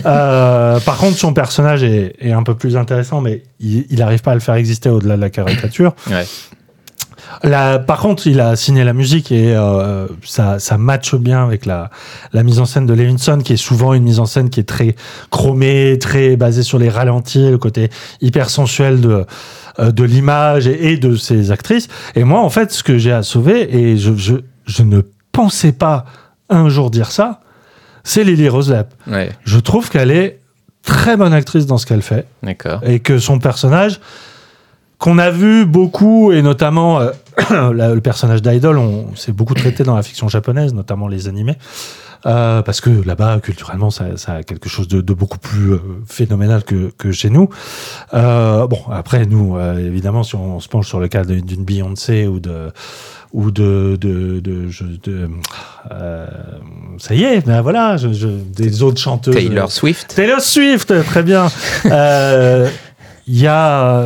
Euh, par contre, son personnage est, est un peu plus intéressant, mais il, il arrive pas à le faire exister au-delà de la caricature. Ouais. La, par contre, il a signé la musique et euh, ça, ça matche bien avec la, la mise en scène de Levinson, qui est souvent une mise en scène qui est très chromée, très basée sur les ralentis, le côté hyper sensuel de, de l'image et, de ses actrices. Et moi, en fait, ce que j'ai à sauver, et je, je, je ne pensais pas un jour dire ça, c'est Lily Rose Depp. Ouais, Je trouve qu'elle est très bonne actrice dans ce qu'elle fait d'accord. et que son personnage qu'on a vu beaucoup et notamment euh, le personnage d'Idol, on s'est beaucoup traité dans la fiction japonaise, notamment les animés. Euh, parce que là-bas, culturellement, ça, ça a quelque chose de, de beaucoup plus euh, phénoménal que, que chez nous. Euh, bon, après, nous, évidemment, si on, se penche sur le cas d'une Beyoncé ou de ou de de, de, euh, ça y est, ben voilà, je, je- des autres chanteuses. Taylor Swift. Taylor Swift, très bien. Euh, Il y, a,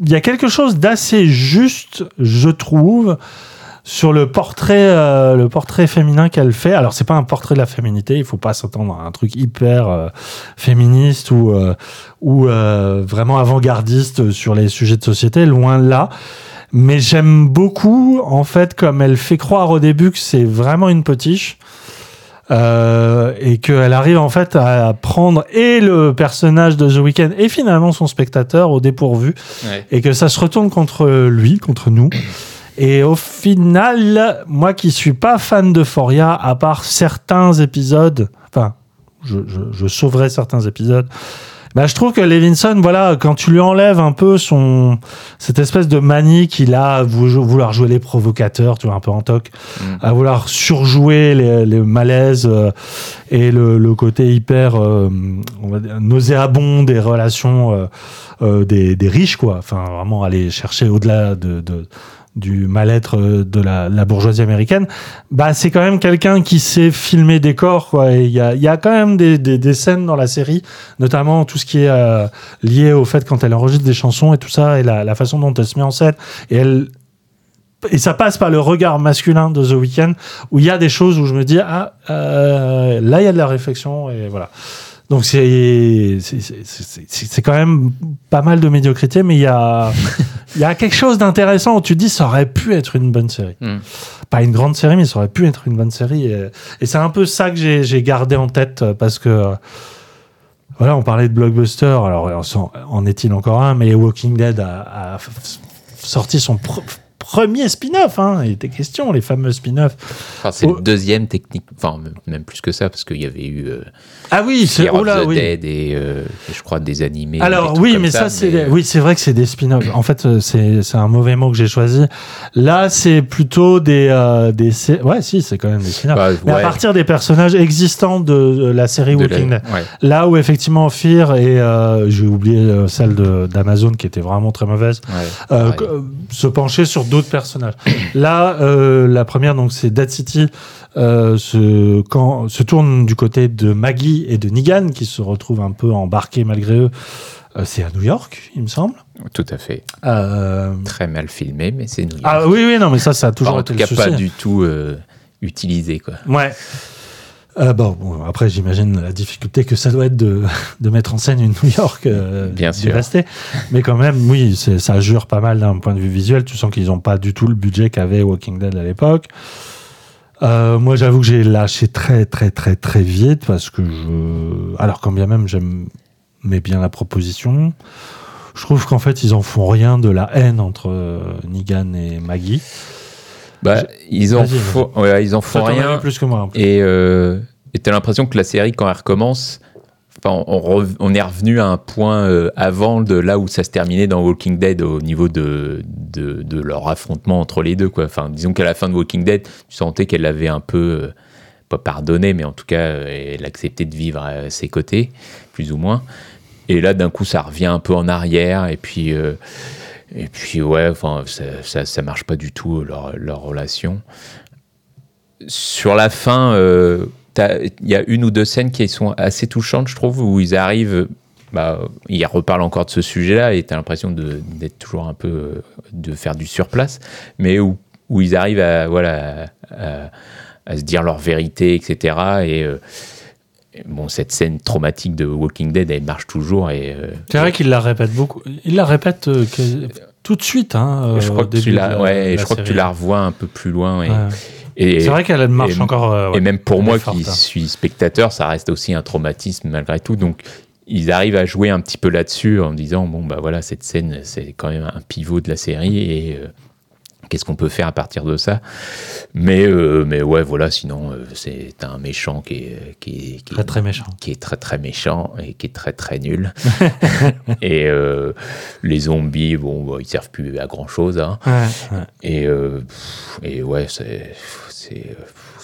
il y a quelque chose d'assez juste, je trouve, sur le portrait, euh, le portrait féminin qu'elle fait. Alors, c'est pas un portrait de la féminité, il faut pas s'attendre à un truc hyper euh, féministe ou, euh, ou vraiment avant-gardiste sur les sujets de société, loin de là. Mais j'aime beaucoup, en fait, comme elle fait croire au début que c'est vraiment une potiche. Euh, et qu'elle arrive en fait à prendre et le personnage de The Weeknd et finalement son spectateur au dépourvu Ouais. et que ça se retourne contre lui, contre nous. Et au final, moi qui suis pas fan de Foria, à part certains épisodes, enfin, je, je, je sauverai certains épisodes. Bah, je trouve que Levinson, voilà, quand tu lui enlèves un peu son cette espèce de manie qu'il a à vou- vouloir jouer les provocateurs, tu vois, un peu en toc, Mm. à vouloir surjouer les, les malaises euh, et le, le côté hyper euh, on va dire, nauséabond des relations euh, euh, des, des riches, quoi. Enfin, vraiment aller chercher au-delà de, de- du mal-être euh, de la, bourgeoisie américaine. Bah, c'est quand même quelqu'un qui sait filmer des corps, il y a, y a quand même des, des, scènes dans la série, notamment tout ce qui est euh, lié au fait quand elle enregistre des chansons et tout ça, et la, façon dont elle se met en scène. Et elle. Et ça passe par le regard masculin de The Weeknd, où il y a des choses où je me dis, ah, euh, là, il y a de la réflexion, et voilà. Donc c'est quand même pas mal de médiocrité, mais il y a, il y a quelque chose d'intéressant où tu dis ça aurait pu être une bonne série. Mm. Pas une grande série, mais ça aurait pu être une bonne série. Et, et c'est un peu ça que j'ai gardé en tête euh, parce que euh, voilà, on parlait de blockbuster. Alors en, en est-il encore un? Mais Walking Dead a, sorti son pr- premier spin-off. Hein. Il était question, les fameux spin-offs. Enfin, c'est Oh. le deuxième technique, enfin même plus que ça, parce qu'il y avait eu euh, Ah oui, c'est oh là, oui. Dead et, euh, je crois des animés. Alors oui, mais ça, c'est mais, oui, c'est vrai que c'est des spin-offs. En fait, euh, c'est un mauvais mot que j'ai choisi. Là, c'est plutôt des euh, des ouais, si, c'est quand même des spin-offs. bah, Mais à partir des personnages existants de, la série de Walking Dead. ouais. Là où effectivement Fear et j'ai oublié celle d'Amazon qui était vraiment très mauvaise, ouais, se pencher sur d'autres personnages. Là, euh, la première donc c'est Dead City euh, se, quand, se tourne du côté de Maggie et de Negan qui se retrouvent un peu embarqués malgré eux. Euh, c'est à New York, il me semble. Tout à fait. Euh, Très mal filmé, mais c'est New York. Ah oui, oui, non, mais ça, ça a toujours Enfin, en été tout le cas, souci. pas du tout euh, utilisé, quoi. Ouais. Euh, bon, bon, après, j'imagine la difficulté que ça doit être de, de mettre en scène une New York euh, Bien sûr. dévastée. Mais quand même, oui, ça jure pas mal d'un point de vue visuel. Tu sens qu'ils n'ont pas du tout le budget qu'avait Walking Dead à l'époque. Euh, moi, j'avoue que j'ai lâché très, très, très, très vite parce que je. Alors, quand bien même, j'aimais bien la proposition. Je trouve qu'en fait, ils en font rien de la haine entre euh, Negan et Maggie. Bah, ils en font, ouais, ils en font rien. plus que moi. en plus. Et euh, t'as l'impression que la série, quand elle recommence, enfin, on, est revenu à un point euh, avant de là où ça se terminait dans Walking Dead au niveau de, de, de leur affrontement entre les deux. Quoi. Enfin, disons qu'à la fin de Walking Dead, tu sentais qu'elle avait un peu, euh, pas pardonné, mais en tout cas, euh, elle acceptait de vivre à ses côtés, plus ou moins. Et là, d'un coup, ça revient un peu en arrière, et puis. Et puis ouais, ça, ça, marche pas du tout leur, leur relation. Sur la fin, euh, il y a une ou deux scènes qui sont assez touchantes, je trouve, où ils arrivent, bah, ils reparlent encore de ce sujet-là et tu as l'impression d'être toujours un peu, euh, de faire du surplace, mais où, ils arrivent à, voilà, à, se dire leur vérité, etc. Et euh, bon, cette scène traumatique de Walking Dead, elle marche toujours et euh, C'est vrai qu'il la répète beaucoup. Il la répète euh, tout de suite. Hein, je crois, que tu, la, ouais, je crois que tu la revois un peu plus loin. Et, c'est vrai qu'elle marche encore. Euh, et même pour moi qui hein. suis spectateur, ça reste aussi un traumatisme malgré tout. Donc ils arrivent à jouer un petit peu là-dessus en disant bon bah voilà cette scène c'est quand même un pivot de la série et euh, qu'est-ce qu'on peut faire à partir de ça. Mais euh, mais ouais voilà sinon c'est un méchant qui est, qui est, très très méchant. qui est très très méchant et qui est très très nul. Et les zombies bon bah, ils servent plus à grand chose hein. et et ouais c'est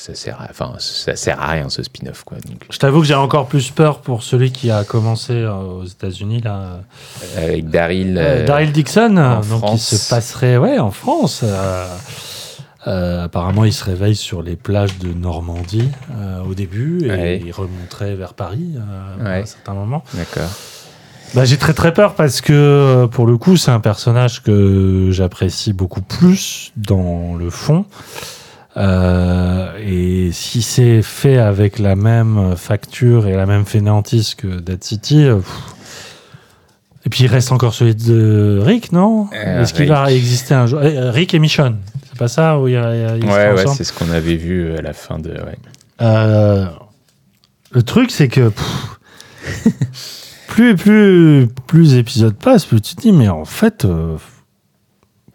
ça sert à, enfin ça sert à rien ce spin-off quoi. Je t'avoue que j'ai encore plus peur pour celui qui a commencé euh, aux États-Unis là avec Daryl euh, euh, Daryl Dixon donc qui se passerait ouais en France. apparemment, il se réveille sur les plages de Normandie au début et il remonterait vers Paris à un certain moment. D'accord. Bah, j'ai très très peur parce que pour le coup, c'est un personnage que j'apprécie beaucoup plus dans le fond. Euh, et si c'est fait avec la même facture et la même fainéantise que Dead City, euh, et puis il reste encore celui de Rick, non? Euh, Est-ce qu'il va exister un jour? Rick et Michonne, c'est pas ça où il y a, Ouais, ouais c'est ce qu'on avait vu à la fin de. le truc, c'est que plus et plus, plus épisodes passent, plus tu te dis, mais en fait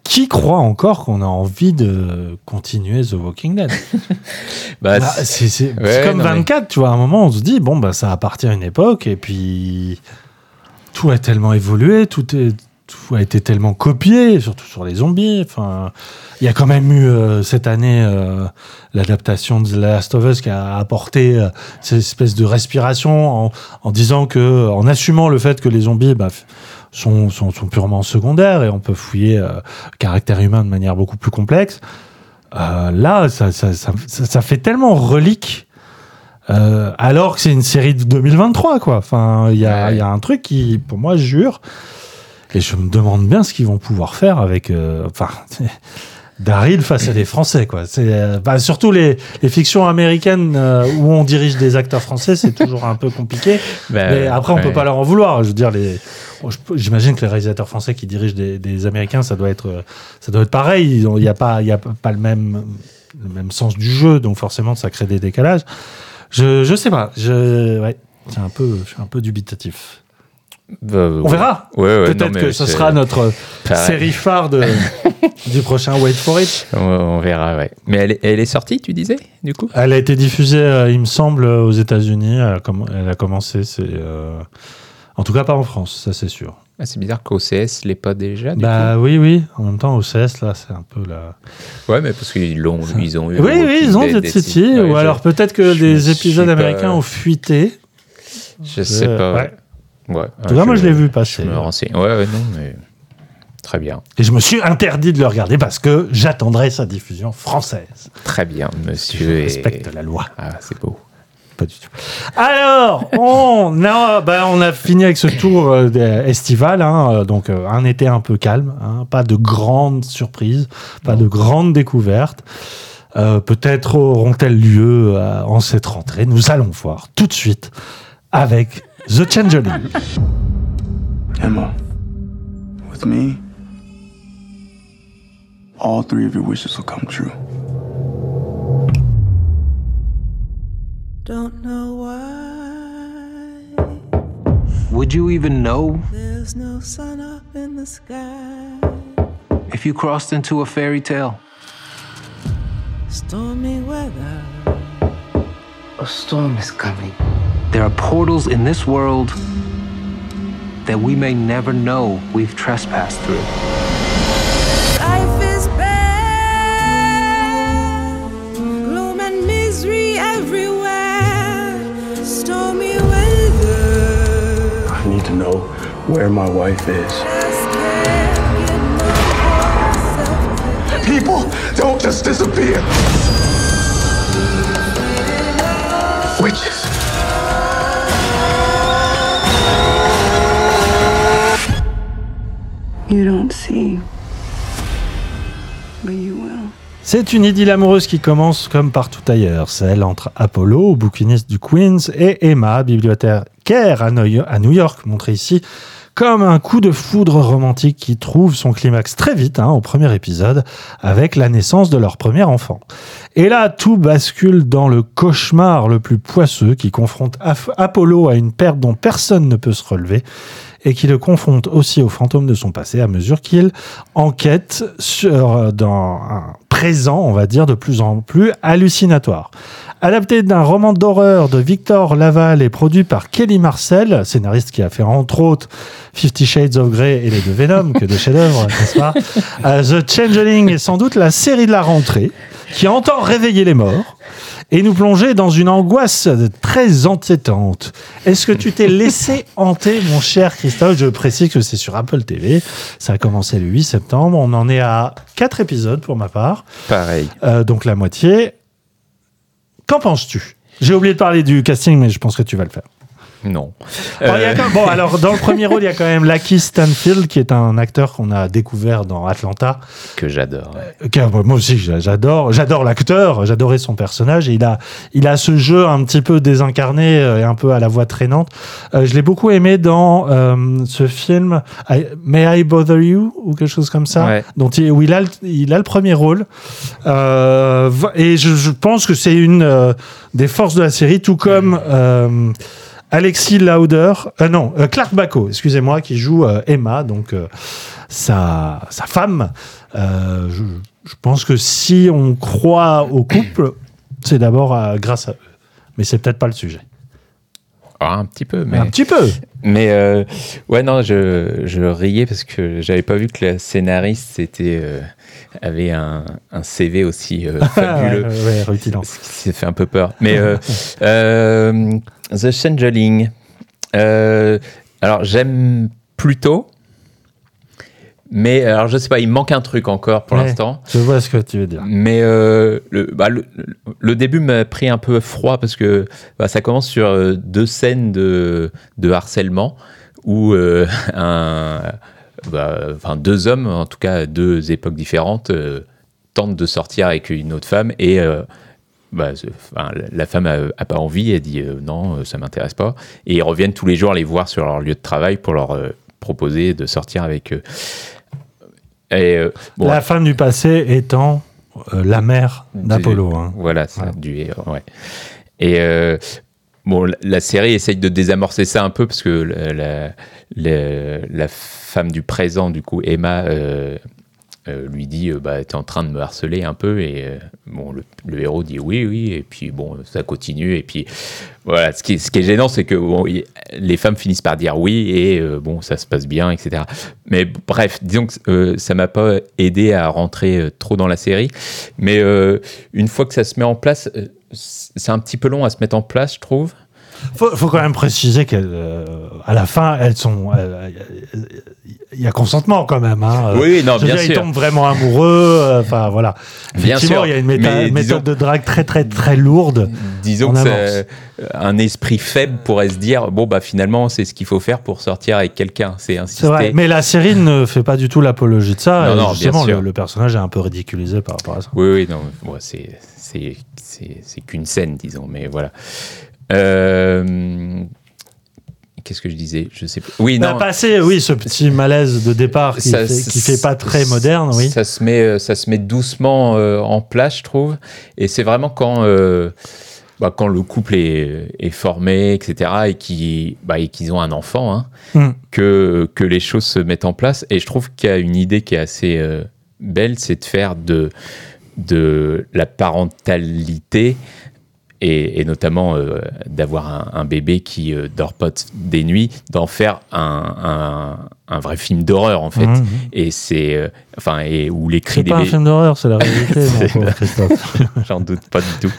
qui croit encore qu'on a envie de continuer The Walking Dead bah, bah C'est comme 24, tu vois, à un moment on se dit, bon, bah, ça appartient à une époque, et puis tout a tellement évolué, tout, est, tout a été tellement copié, surtout sur les zombies. Enfin, il y a quand même eu euh, cette année euh, l'adaptation de The Last of Us qui a apporté euh, cette espèce de respiration en, en, disant que, en assumant le fait que les zombies, bah, sont, sont, sont, purement secondaires et on peut fouiller euh, caractère humain de manière beaucoup plus complexe. Euh, là, ça, ça, ça, ça, fait tellement relique. Euh, alors que c'est une série de 2023, quoi. Enfin, il y a, y a un truc qui, pour moi, jure. Et je me demande bien ce qu'ils vont pouvoir faire avec. Euh, enfin, Daryl face à des Français, quoi. C'est bah, surtout les, les, fictions américaines euh, où on dirige des acteurs français, c'est toujours un peu compliqué. Ben, mais après, on peut pas leur en vouloir. Je veux dire, les, j'imagine que les réalisateurs français qui dirigent des, des, Américains, ça doit être, ça doit être pareil. Il n'y a pas, il y a pas le même, le même sens du jeu, donc forcément, ça crée des décalages. Je, je sais pas. Je, ouais, c'est un peu, je suis un peu dubitatif. Bah, on verra. Peut-être que ce sera notre série phare de, du prochain Wait for It. On, verra, ouais. Mais elle, elle, est sortie, tu disais, du coup? Elle a été diffusée, euh, il me semble, aux États-Unis. Elle, a commencé, c'est. Euh, en tout cas, pas en France, ça c'est sûr. Ah, c'est bizarre qu'OCS l'ait pas déjà. Du bah oui, oui. En même temps, OCS, là, c'est un peu la. Ouais, mais parce qu'ils l'ont, ils ont eu. Oui, oui, ils ont Dead City. ou alors peut-être que des épisodes américains ont fuité. Je sais pas. Ouais. Ouais, en tout cas, moi, je l'ai vu passer. Je me renseigne. Ouais, ouais, non, mais. Très bien. Et je me suis interdit de le regarder parce que j'attendrai sa diffusion française. Très bien, monsieur. Je respecte la loi. Ah, c'est beau. Du tout. Alors, on a, ben, on a fini avec ce tour euh, estival. Hein, euh, donc, euh, un été un peu calme. Hein, pas de grandes surprises, pas de grandes découvertes. Peut-être auront-elles lieu en cette rentrée. Nous allons voir tout de suite avec The Changeling. Emma, with all three of your wishes will come true. Don't know why. Would you even know? There's no sun up in the sky. If you crossed into a fairy tale. Stormy weather. A storm is coming. There are portals in this world that we may never know we've trespassed through. Life where my wife is. People don't just disappear. Witches. C'est une idylle amoureuse qui commence comme partout ailleurs, celle entre Apollo, bouquiniste du Queens, et Emma, bibliothécaire à New York, montrée ici comme un coup de foudre romantique qui trouve son climax très vite, hein, au premier épisode, avec la naissance de leur premier enfant. Et là, tout bascule dans le cauchemar le plus poisseux qui confronte Apollo à une perte dont personne ne peut se relever et qui le confronte aussi au fantôme de son passé à mesure qu'il enquête sur, dans un présent, on va dire, de plus en plus hallucinatoire. Adapté d'un roman d'horreur de Victor Laval et produit par Kelly Marcel, scénariste qui a fait entre autres Fifty Shades of Grey et les deux Venom, que des chefs-d'œuvre, n'est-ce pas? Euh, The Changeling est sans doute la série de la rentrée qui entend réveiller les morts et nous plonger dans une angoisse très entêtante. Est-ce que tu t'es laissé hanter, mon cher Christophe? Je précise que c'est sur Apple TV. Ça a commencé le 8 septembre. On en est à 4 épisodes pour ma part, Pareil. Euh, donc la moitié. Qu'en penses-tu? J'ai oublié de parler du casting, mais je pense que tu vas le faire. Non. Bon, Euh, bon, alors dans le premier rôle, il y a quand même Lucky Stanfield, qui est un acteur qu'on a découvert dans Atlanta. que j'adore. Euh, qui a- moi aussi, j'a- j'adore, j'adore l'acteur, j'adorais son personnage. Et il a, il a ce jeu un petit peu désincarné euh, et un peu à la voix traînante. Euh, je l'ai beaucoup aimé dans euh, ce film I- May I Bother You ou quelque chose comme ça, Ouais. dont il, où il a, le, il a le premier rôle. Euh, et je, je pense que c'est une euh, des forces de la série, tout comme euh, Alexis Lauder, euh, non, euh, Clark Bacco, excusez-moi, qui joue euh, Emma, donc sa, sa femme. Je, je pense que si on croit au couple, c'est d'abord grâce à eux. Mais c'est peut-être pas le sujet. Ah, un petit peu, mais. Un petit peu. Mais ouais, non, je, je riais parce que j'avais pas vu que la scénariste était, avait un, un CV aussi euh, fabuleux. Ouais, ouais, rutilant. Ce qui s'est fait un peu peur. Mais euh, euh, The Changeling. Euh, alors, j'aime plutôt. Mais alors, je sais pas, il manque un truc encore pour Ouais. l'instant. Je vois ce que tu veux dire. Mais euh, le, bah, le, le début m'a pris un peu froid parce que bah, ça commence sur euh, deux scènes de, de harcèlement où euh, un, bah, enfin, deux hommes, en tout cas deux époques différentes, euh, tentent de sortir avec une autre femme et bah, enfin, la femme a, a pas envie, elle dit euh, non, euh, ça m'intéresse pas. Et ils reviennent tous les jours les voir sur leur lieu de travail pour leur euh, proposer de sortir avec eux. Et, euh, bon, La femme du passé étant la mère d'Apollo. hein. Voilà, ça, Voilà. du ouais. Et bon, la, la série essaye de désamorcer ça un peu parce que la, la, la- la femme du présent, du coup, Emma, euh, lui dit euh, bah, T'es en train de me harceler un peu. Et euh, bon, le, héros dit Oui, oui. Et puis bon, ça continue. Et puis voilà, ce qui, ce qui est gênant, c'est que les femmes finissent par dire oui et bon, ça se passe bien, etc. Mais bref, disons que ça m'a pas aidé à rentrer trop dans la série. Mais une fois que ça se met en place, c'est un petit peu long à se mettre en place, je trouve. Faut, faut quand même préciser qu'à la fin, elles sont. euh, Il y a consentement quand même. Hein. Oui, non, bien dire, sûr. Ils tombent vraiment amoureux. euh, Enfin, voilà. Bien Effectivement, sûr, il y a une méthode disons- de drague très, très, très lourde. Disons que c'est- un esprit faible pourrait se dire bon bah finalement c'est ce qu'il faut faire pour sortir avec quelqu'un, c'est insister. vrai. Mais la série ne fait pas du tout l'apologie de ça. Non, non, bien justement, sûr. le, le personnage est un peu ridiculisé par rapport à ça. Oui, oui, non, bon, c'est c'est qu'une scène, disons, mais voilà. Euh, Qu'est-ce que je disais? Je sais plus. Oui, Bah, non. passer, oui, ce petit malaise de départ qui, ça- fait, qui fait pas très moderne, oui. Ça se met, euh, ça se met doucement euh, en place, je trouve. Et c'est vraiment quand, euh, bah, quand le couple est, est formé, etc., et bah, et qu'ils ont un enfant, hein, Hmm. que, que les choses se mettent en place. Et je trouve qu'il y a une idée qui est assez euh, belle, c'est de faire de, de la parentalité et, et notamment euh, d'avoir un, un bébé qui euh, dort pas des nuits, d'en faire un, un, un vrai film d'horreur en fait. Mhm. Et c'est euh, enfin et où les cris des pas un film d'horreur, c'est la réalité, j'en doute pas du tout.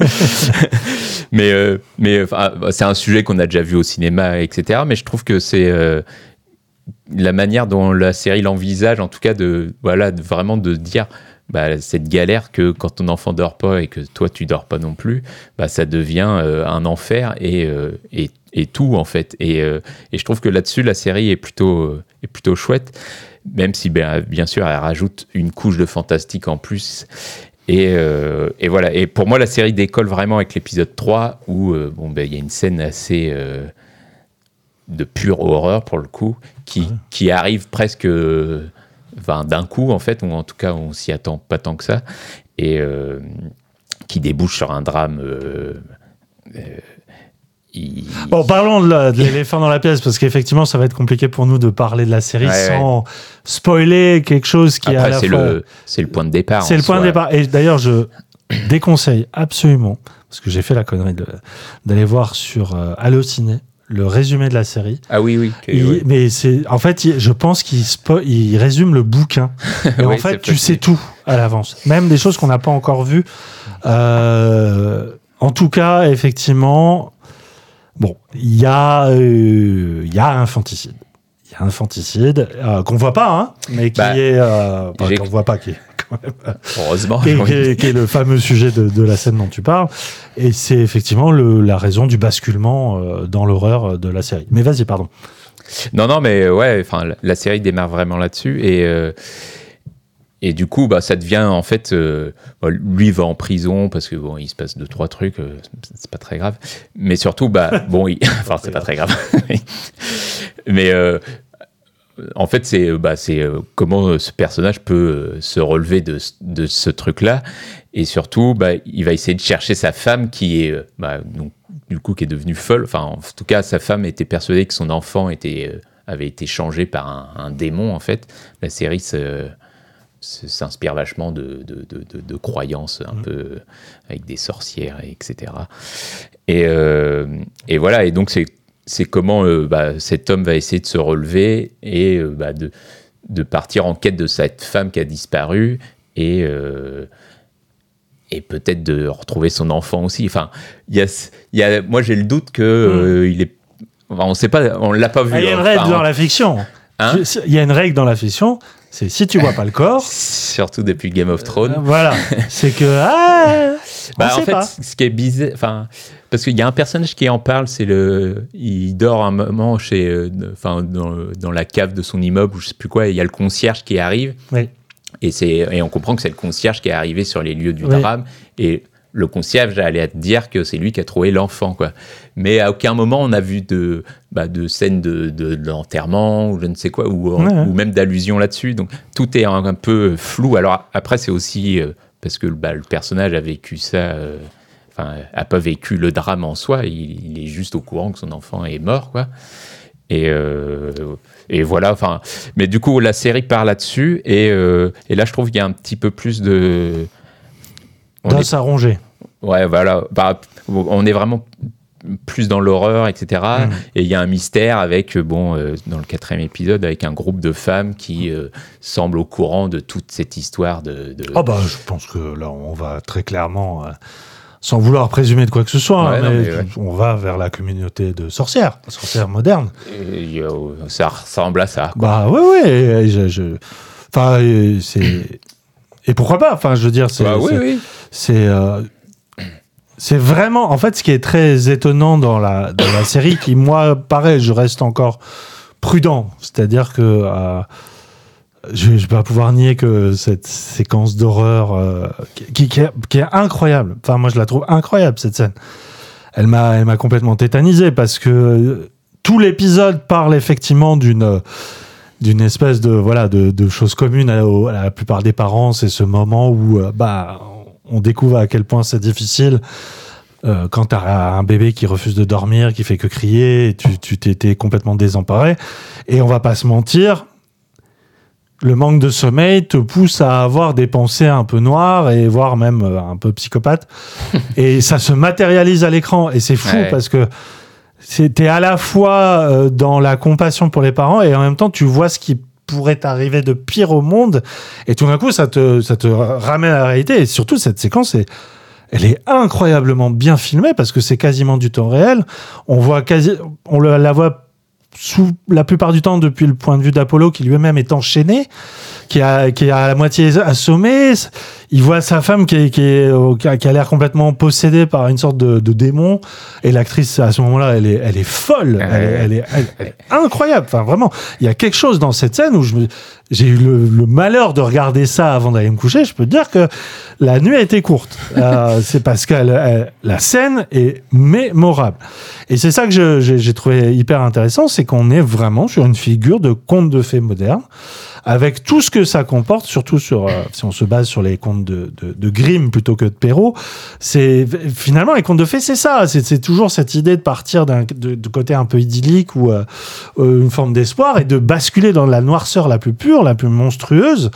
mais euh, mais enfin, c'est un sujet qu'on a déjà vu au cinéma, etc. Mais je trouve que c'est euh, la manière dont la série l'envisage, en tout cas de voilà, de vraiment de dire bah, cette galère que quand ton enfant dort pas et que toi tu dors pas non plus, bah, ça devient euh, un enfer et, euh, et, et tout en fait. Et, euh, et je trouve que là-dessus la série est plutôt est plutôt chouette, même si ben, bien sûr elle rajoute une couche de fantastique en plus. Et, et voilà. Et pour moi, la série décolle vraiment avec l'épisode 3 où bon, ben, il y a une scène assez de pure horreur pour le coup, qui, qui arrive presque enfin, d'un coup en fait, ou en tout cas on s'y attend pas tant que ça, et euh, qui débouche sur un drame. euh, euh, il- Bon, parlons de l'éléphant dans la pièce, parce qu'effectivement, ça va être compliqué pour nous de parler de la série Ouais, sans spoiler quelque chose qui est à Après la c'est le c'est le point de départ. C'est le point de départ. Et d'ailleurs, je déconseille absolument, parce que j'ai fait la connerie d'aller voir sur euh, Allociné le résumé de la série. Ah oui oui. que- Il- oui. Mais c'est, en fait, il- je pense qu'il il résume le bouquin. Et en fait, tu sais tout à l'avance, même des choses qu'on n'a pas encore vues. Euh, en tout cas, effectivement, bon, il y a, euh, y a un infanticide. Il y a un infanticide euh, qu'on voit pas, hein, mais qui Bah, est, j'ai- qu'on voit pas, qui est quand même Heureusement. qui est, le fameux sujet de, de la scène dont tu parles. Et c'est effectivement le- la raison du basculement euh, dans l'horreur de la série. Mais vas-y, pardon. Non, non, mais ouais, enfin, la, série démarre vraiment là-dessus et euh, et du coup, bah, ça devient en fait, euh, bon, lui va en prison parce que bon, il se passe deux trois trucs, euh, c'est pas très grave, mais surtout, bah, bon, il- enfin, c'est pas très grave, mais euh, en fait, c'est bah, c'est euh, comment euh, ce personnage peut euh, se relever de, ce- de ce truc-là. Et surtout, bah, il va essayer de chercher sa femme qui est, euh, bah, donc, du coup, qui est devenue folle. Enfin, en tout cas, sa femme était persuadée que son enfant était, euh, avait été changé par un, un démon, en fait. La série se- s'inspire vachement de, de, de- de- de croyances un peu euh, avec des sorcières, et etc. Et, euh, et voilà, et donc c'est c'est comment euh, bah, cet homme va essayer de se relever et euh, bah, de, de partir en quête de cette femme qui a disparu et, euh, et peut-être de retrouver son enfant aussi. Enfin, y a, y a, moi j'ai le doute que euh, il est. enfin, on sait pas, on l'a pas vu. Il y a une hein. règle dans la fiction. Hein Il y a une règle dans la fiction. C'est si tu vois pas le corps, Surtout depuis Game of Thrones. euh, voilà. C'est que ah, on Bah, en sait fait, pas. ce qui est bizarre, enfin, parce qu'il y a un personnage qui en parle, c'est le, il dort un moment chez, euh, enfin, dans, dans la cave de son immeuble ou je sais plus quoi, et il y a le concierge qui arrive, Oui. et et on comprend que c'est le concierge qui est arrivé sur les lieux du Oui. drame, et le concierge allait te dire que c'est lui qui a trouvé l'enfant, quoi. Mais à aucun moment on a vu de, bah, de scène de, de, de l'enterrement ou je ne sais quoi, ou, Ouais, ouais. ou même d'allusion là-dessus. Donc tout est un, un peu flou. Alors après, c'est aussi euh, parce que bah, le personnage a vécu ça, euh, enfin, a pas vécu le drame en soi. Il, il est juste au courant que son enfant est mort, quoi. Et, euh, et voilà, enfin. Mais du coup, la série part là-dessus. Et, euh, et là, je trouve qu'il y a un petit peu plus de. D'os à ronger. Ouais, voilà. Bah, on est vraiment plus dans l'horreur, etc. Mm. Et il y a un mystère avec, euh, bon, euh, dans le quatrième épisode, avec un groupe de femmes qui euh, semblent au courant de toute cette histoire de. de- Ah bah, je pense que là, on va très clairement, euh, sans vouloir présumer de quoi que ce soit, Ouais, hein, mais mais ouais. on va vers la communauté de sorcières, sorcières modernes. Et, ça ressemble à ça. quoi. Bah ouais, ouais. je, je- Enfin, c'est. Et pourquoi pas Enfin, je veux dire, c'est. Bah oui, oui. c'est euh, c'est vraiment en fait ce qui est très étonnant dans la dans la série qui moi pareil je reste encore prudent c'est-à-dire que euh, je, je vais pas pouvoir nier que cette séquence d'horreur euh, qui, qui, est, qui est incroyable enfin moi je la trouve incroyable cette scène elle m'a elle m'a complètement tétanisé parce que tout l'épisode parle effectivement d'une d'une espèce de voilà de, de choses communes à, la plupart des parents c'est ce moment où euh, bah on découvre à quel point c'est difficile euh, quand tu as un bébé qui refuse de dormir qui fait que crier tu t'étais complètement désemparé. Et on va pas se mentir le manque de sommeil te pousse à avoir des pensées un peu noires et voire même euh, un peu psychopathes. Et ça se matérialise à l'écran. Et c'est fou Ouais. parce que c'était à la fois euh, dans la compassion pour les parents et en même temps tu vois ce qui pourrait t'arriver de pire au monde. Et tout d'un coup ça te ça te ramène à la réalité. Et surtout cette séquence est elle est incroyablement bien filmée parce que c'est quasiment du temps réel. On voit quasi on la voit sous la plupart du temps depuis le point de vue d'Apollo qui lui-même est enchaîné qui, est à la moitié assommé. Il voit sa femme qui, est, qui, est, au- qui a, l'air complètement possédée par une sorte de, de démon. Et l'actrice, à ce moment-là, elle est, elle est folle. Ouais. Elle, est- elle est, elle- elle est incroyable. Enfin, vraiment, il y a quelque chose dans cette scène où j'ai eu le, le malheur de regarder ça avant d'aller me coucher. Je peux te dire que la nuit a été courte. Euh, c'est parce que elle- la scène est mémorable. Et c'est ça que j'ai trouvé hyper intéressant, c'est qu'on est vraiment sur une figure de conte de fées moderne, avec tout ce que ça comporte, surtout sur, euh, si on se base sur les contes de, de, de Grimm plutôt que de Perrault. C'est finalement les contes de fées, c'est ça. C'est c'est toujours cette idée de partir d'un de, de côté un peu idyllique ou euh, euh, une forme d'espoir et de basculer dans la noirceur la plus pure, la plus monstrueuse,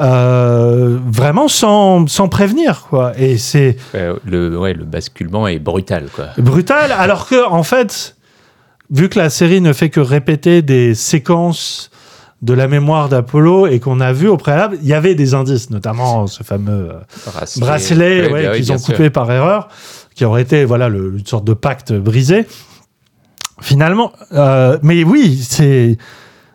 euh, vraiment sans, sans prévenir. Quoi. Et c'est le, ouais, le basculement est brutal, quoi. brutal, alors que en fait, vu que la série ne fait que répéter des séquences de la mémoire d'Apollo et qu'on a vu au préalable, il y avait des indices, notamment ce fameux euh, bracelet Ouais, ouais, oui, qu'ils ont sûr. coupé par erreur, qui aurait été voilà le- une sorte de pacte brisé. Finalement, euh, mais oui, c'est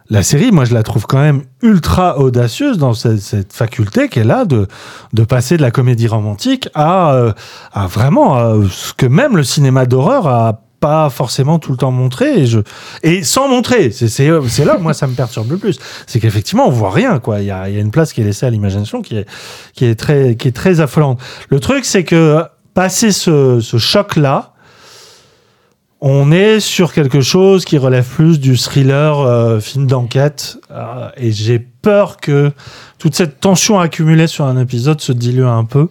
la série. Moi, je la trouve quand même ultra audacieuse dans cette, cette faculté qu'elle a de de passer de la comédie romantique à euh, à vraiment ce que même le cinéma d'horreur a pas forcément tout le temps montré et je et sans montrer. C'est c'est là moi ça me perturbe le plus. C'est qu'effectivement on voit rien quoi. Il y a, y a une place qui est laissée à l'imagination qui est qui est très qui est très affolante. Le truc c'est que passer ce, ce choc là on est sur quelque chose qui relève plus du thriller euh, film d'enquête euh, et j'ai peur que toute cette tension accumulée sur un épisode se dilue un peu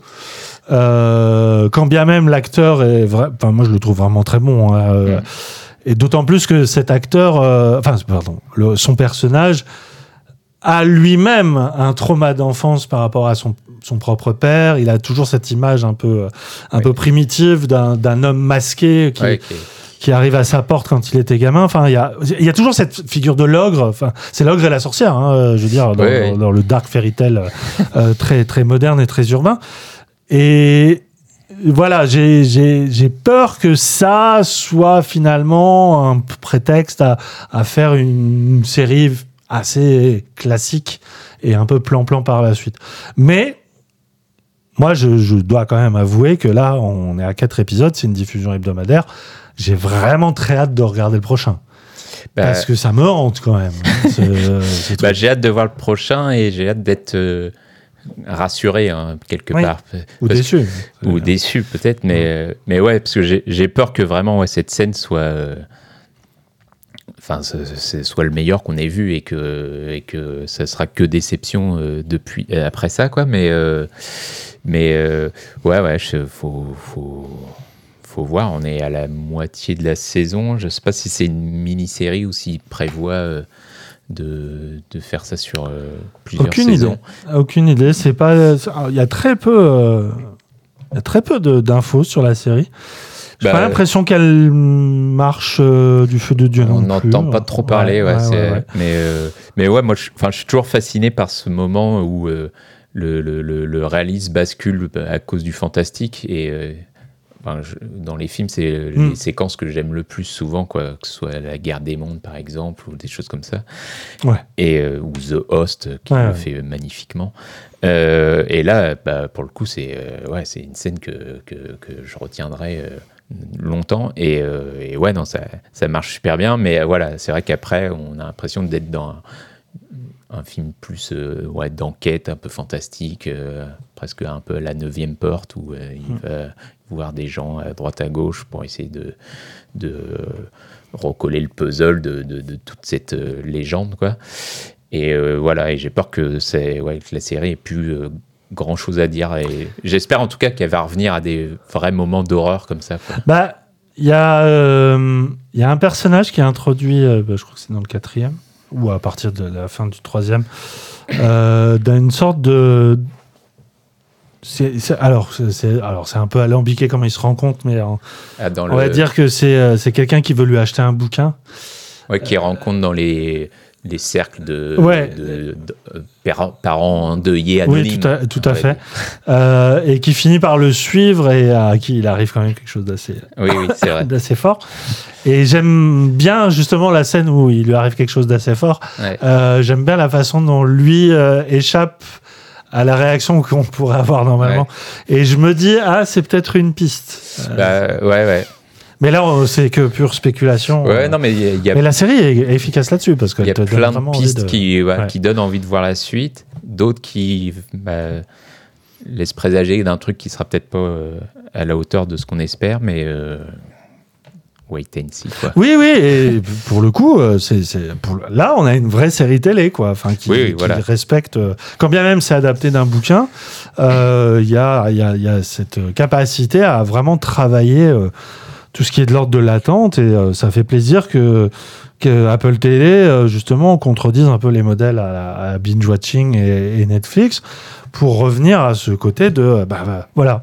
euh, quand bien même l'acteur est vrai, enfin moi je le trouve vraiment très bon. hein, euh, Et d'autant plus que cet acteur, euh, enfin pardon, le- son personnage a lui-même un trauma d'enfance par rapport à son, son propre père. Il a toujours cette image un peu, euh, un peu primitive d'un homme masqué qui, qui arrive à sa porte quand il était gamin. Enfin, il y a, y a toujours cette figure de l'ogre. Enfin, c'est l'ogre et la sorcière. Hein, je veux dire, dans le dark fairy tale euh, euh, très très moderne et très urbain. Et voilà, j'ai peur que ça soit finalement un prétexte à, à faire une série assez classique et un peu plan-plan par la suite. Mais moi, je, je dois quand même avouer que là, on est à quatre épisodes, c'est une diffusion hebdomadaire. J'ai vraiment très hâte de regarder le prochain. Bah, Parce que ça me hante quand même. ce- ce bah, j'ai hâte de voir le prochain et j'ai hâte d'être euh, rassuré hein, quelque Oui. part. Ou déçu. que- ou déçu peut-être, mais, euh, mais ouais, parce que j'ai j'ai peur que vraiment ouais, cette scène soit. euh, Enfin, ce, ce soit le meilleur qu'on ait vu et que, et que ça sera que déception euh, depuis, euh, après ça, quoi. Mais, euh, mais euh, ouais, ouais, je- faut, faut, faut voir. On est à la moitié de la saison. Je sais pas si c'est une mini-série ou s'ils prévoient euh, de, de faire ça sur euh, plusieurs Aucune saisons. idée. Aucune idée. C'est pas. Il y a très peu. euh, y a très peu de- d'infos sur la série. J'ai Bah, pas l'impression qu'elle marche euh, du feu de Dieu On n'entend pas trop parler, ouais, c'est- ouais, ouais. Mais, mais ouais, moi, je, enfin, je suis toujours fasciné par ce moment où le, le, le, le réalisme bascule à cause du fantastique. Et enfin, je- dans les films, c'est euh, les séquences que j'aime le plus souvent, quoi, que ce soit la guerre des mondes, par exemple, ou des choses comme ça. Ouais. Et, euh, ou The Host, qui Ouais, le ouais. fait magnifiquement. Euh, et là, bah, pour le coup, c'est euh, ouais, une scène que, que, que je retiendrai euh, longtemps. Et, euh, et ouais, non, ça, ça marche super bien. Mais euh, voilà, c'est vrai qu'après, on a l'impression d'être dans un, un film plus euh, ouais, d'enquête, un peu fantastique, euh, presque un peu à la neuvième porte, où euh, il Mm. va voir des gens à droite à gauche pour essayer de, de recoller le puzzle de, de- de toute cette euh, légende, quoi. Et euh, voilà, et j'ai peur que, c'est, ouais, que la série ait plus euh, grand chose à dire. Et j'espère en tout cas qu'elle va revenir à des vrais moments d'horreur comme ça. quoi. Bah, il y, euh, y a un personnage qui est introduit, bah, je crois que c'est dans le quatrième, ou à partir de la fin du troisième, d'une sorte de. C'est- c'est- alors, c'est- alors, c'est un peu alambiqué comment il se rencontre, mais euh, Ah, dans on le, va dire que c'est euh, c'est quelqu'un qui veut lui acheter un bouquin. ouais, qui rencontre dans les, les cercles de, Ouais. de- de- euh, parents, endeuillés Oui, anonymes. tout à, tout à Ouais. fait. Euh, et qui finit par le suivre et à qui il arrive quand même quelque chose d'assez Oui, oui, c'est vrai. d'assez fort. Et j'aime bien justement la scène où il lui arrive quelque chose d'assez fort. Euh, j'aime bien la façon dont lui euh, échappe à la réaction qu'on pourrait avoir normalement. Et je me dis, ah, c'est peut-être une piste. Euh, Bah, ouais, ouais. mais là, on- c'est que pure spéculation. Ouais, non, mais y a, Mais la série est efficace là-dessus parce il y a plein de pistes de... qui, ouais, Ouais. qui donnent envie de voir la suite, d'autres qui bah, laissent présager d'un truc qui sera peut-être pas euh, à la hauteur de ce qu'on espère, mais euh, wait and see, quoi. Oui, oui, et pour le coup, euh, c'est, c'est- pour- là, on a une vraie série télé, quoi, enfin, qui, Oui, oui, qui voilà. respecte, euh, quand bien même c'est adapté d'un bouquin, euh, il y, a, y, a, y a cette capacité à vraiment travailler euh, tout ce qui est de l'ordre de l'attente, et euh, ça fait plaisir que, que Apple Télé, justement, contredise un peu les modèles à, binge-watching et, et Netflix, pour revenir à ce côté de, bah, bah, voilà,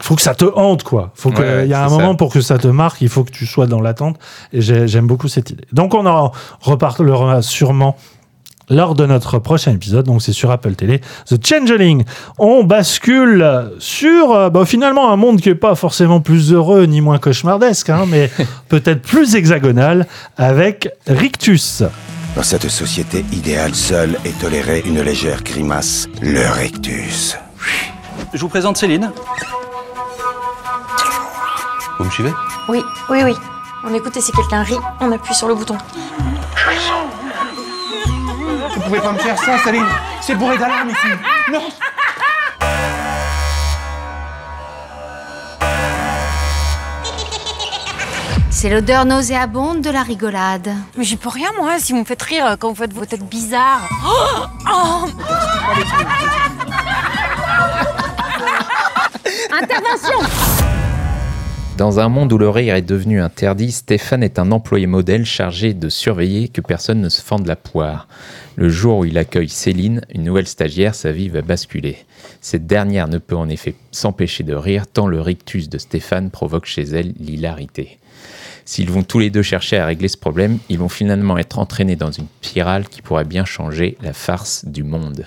faut que ça te hante, quoi. Faut que, ouais, il y a un ça. moment pour que ça te marque, il faut que tu sois dans l'attente. Et j'ai- j'aime beaucoup cette idée. Donc, on en reparlera sûrement lors de notre prochain épisode. Donc, c'est sur Apple Télé. The Changeling. On bascule sur, euh, bah, finalement, un monde qui est pas forcément plus heureux ni moins cauchemardesque, hein, mais peut-être plus hexagonal avec Rictus. Dans cette société idéale, seul est tolérée une légère grimace, le rectus. Je vous présente Céline. Vous me suivez? Oui, oui, oui. On écoute et si quelqu'un rit, on appuie sur le bouton. Vous pouvez pas me faire ça, Saline C'est bourré d'alarme ici Non C'est l'odeur nauséabonde de la rigolade. Mais j'y peux rien, moi, si vous me faites rire quand vous faites vos têtes bizarres. Oh Intervention Dans un monde où le rire est devenu interdit, Stéphane est un employé modèle chargé de surveiller que personne ne se fende la poire. Le jour où il accueille Céline, une nouvelle stagiaire, sa vie va basculer. Cette dernière ne peut en effet s'empêcher de rire tant le rictus de Stéphane provoque chez elle l'hilarité. S'ils vont tous les deux chercher à régler ce problème, ils vont finalement être entraînés dans une spirale qui pourrait bien changer la farce du monde.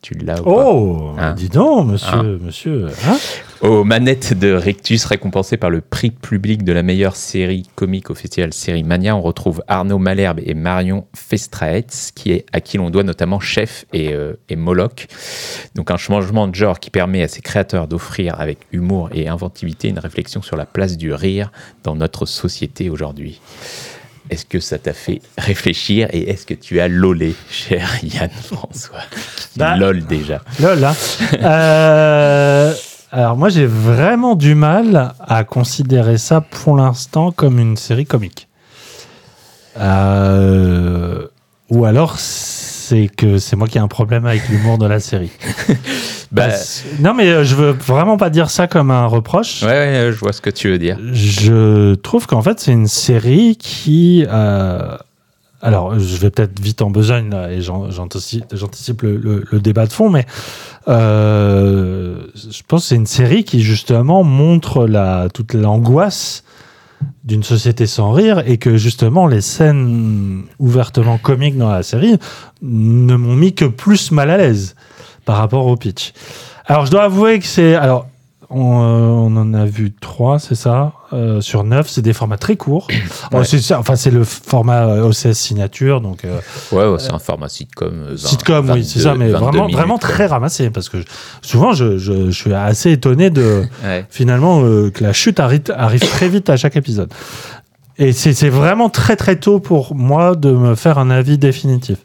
Tu l'as ou pas Oh, Hein dis donc, monsieur, Hein monsieur. hein aux manettes de Rictus, récompensé par le prix public de la meilleure série comique au festival Série Mania, on retrouve Arnaud Malherbe et Marion Festraetz, qui est, à qui l'on doit notamment Chef et, euh, et Moloch. Donc un changement de genre qui permet à ses créateurs d'offrir avec humour et inventivité une réflexion sur la place du rire dans notre société aujourd'hui. Est-ce que ça t'a fait réfléchir et est-ce que tu as lolé, cher Yann François qui Bah, lol déjà. Lol, hein. Euh, alors moi j'ai vraiment du mal à considérer ça pour l'instant comme une série comique. Euh, ou alors c'est que c'est moi qui ai un problème avec l'humour de la série. Bah, Non mais euh, je veux vraiment pas dire ça comme un reproche. ouais, ouais, je vois ce que tu veux dire. Je trouve qu'en fait, c'est une série qui. euh, alors, je vais peut-être vite en besogne là, et j'anticipe j'anticipe le, le- le débat de fond, mais euh, je pense que c'est une série qui justement montre la, toute l'angoisse d'une société sans rire et que justement les scènes ouvertement comiques dans la série ne m'ont mis que plus mal à l'aise par rapport au pitch. Alors je dois avouer que c'est alors on, euh, on en a vu trois, c'est ça, euh, sur neuf. C'est des formats très courts. Bon, Ouais. c'est ça, enfin c'est le format euh, OCS signature, donc euh, Ouais, ouais, c'est un format sitcom. 20, sitcom, oui, c'est 22, ça, mais 22 vraiment, minutes, vraiment quoi. très ramassé parce que je- souvent je, je- je suis assez étonné de Ouais. finalement que la chute arrive, arrive très vite à chaque épisode. Et c'est c'est vraiment très très tôt pour moi de me faire un avis définitif.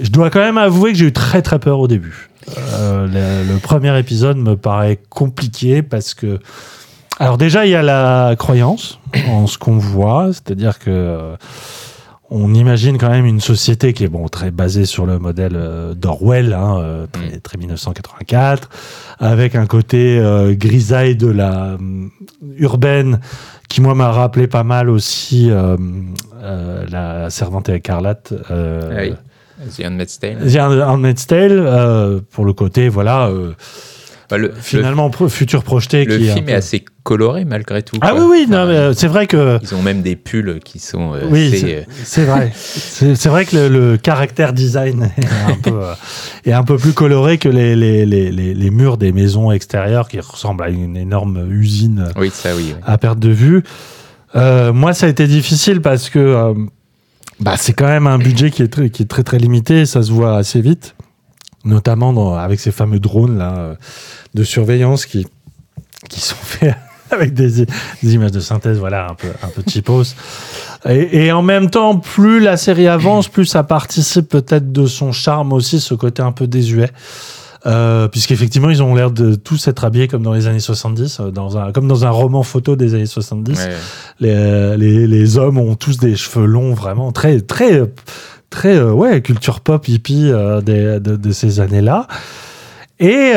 Je dois quand même avouer que j'ai eu très très peur au début. Euh, le, le premier épisode me paraît compliqué parce que alors déjà il y a la croyance en ce qu'on voit, c'est-à-dire que euh, on imagine quand même une société qui est bon très basée sur le modèle euh, d'Orwell, hein, euh, très, très 1984, avec un côté euh, grisaille de la urbaine qui moi m'a rappelé pas mal aussi la servante écarlate. Ah oui. The Handmaid's Tale. The Handmaid's Tale, euh, pour le côté, voilà, euh, Bah, le, finalement futur projeté. le qui film est assez coloré malgré tout. Ah quoi. oui, oui, Enfin, euh, c'est vrai que. Ils ont même des pulls qui sont euh, Oui, c'est- vrai. C'est vrai que le, le caractère design est un peu, est un peu plus coloré que les, les, les, les, murs des maisons extérieures qui ressemblent à une énorme usine Oui, ça oui. oui. à perte de vue. Moi, ça a été difficile parce que bah, c'est quand même un budget qui est, très, qui est très très limité. Ça se voit assez vite, notamment avec ces fameux drones là, euh, de surveillance qui, qui sont faits avec des, images de synthèse, voilà, un peu, un peu et en même temps, plus la série avance, plus ça participe peut-être de son charme aussi, ce côté un peu désuet. Euh, puisqu'effectivement, ils ont l'air de tous être habillés comme dans les années 70, euh, dans un, comme dans un roman photo des années 70. Ouais. Les, euh, les, les hommes ont tous des cheveux longs, vraiment très, très, très, euh, ouais, culture pop hippie euh, des- de, de ces années-là. Et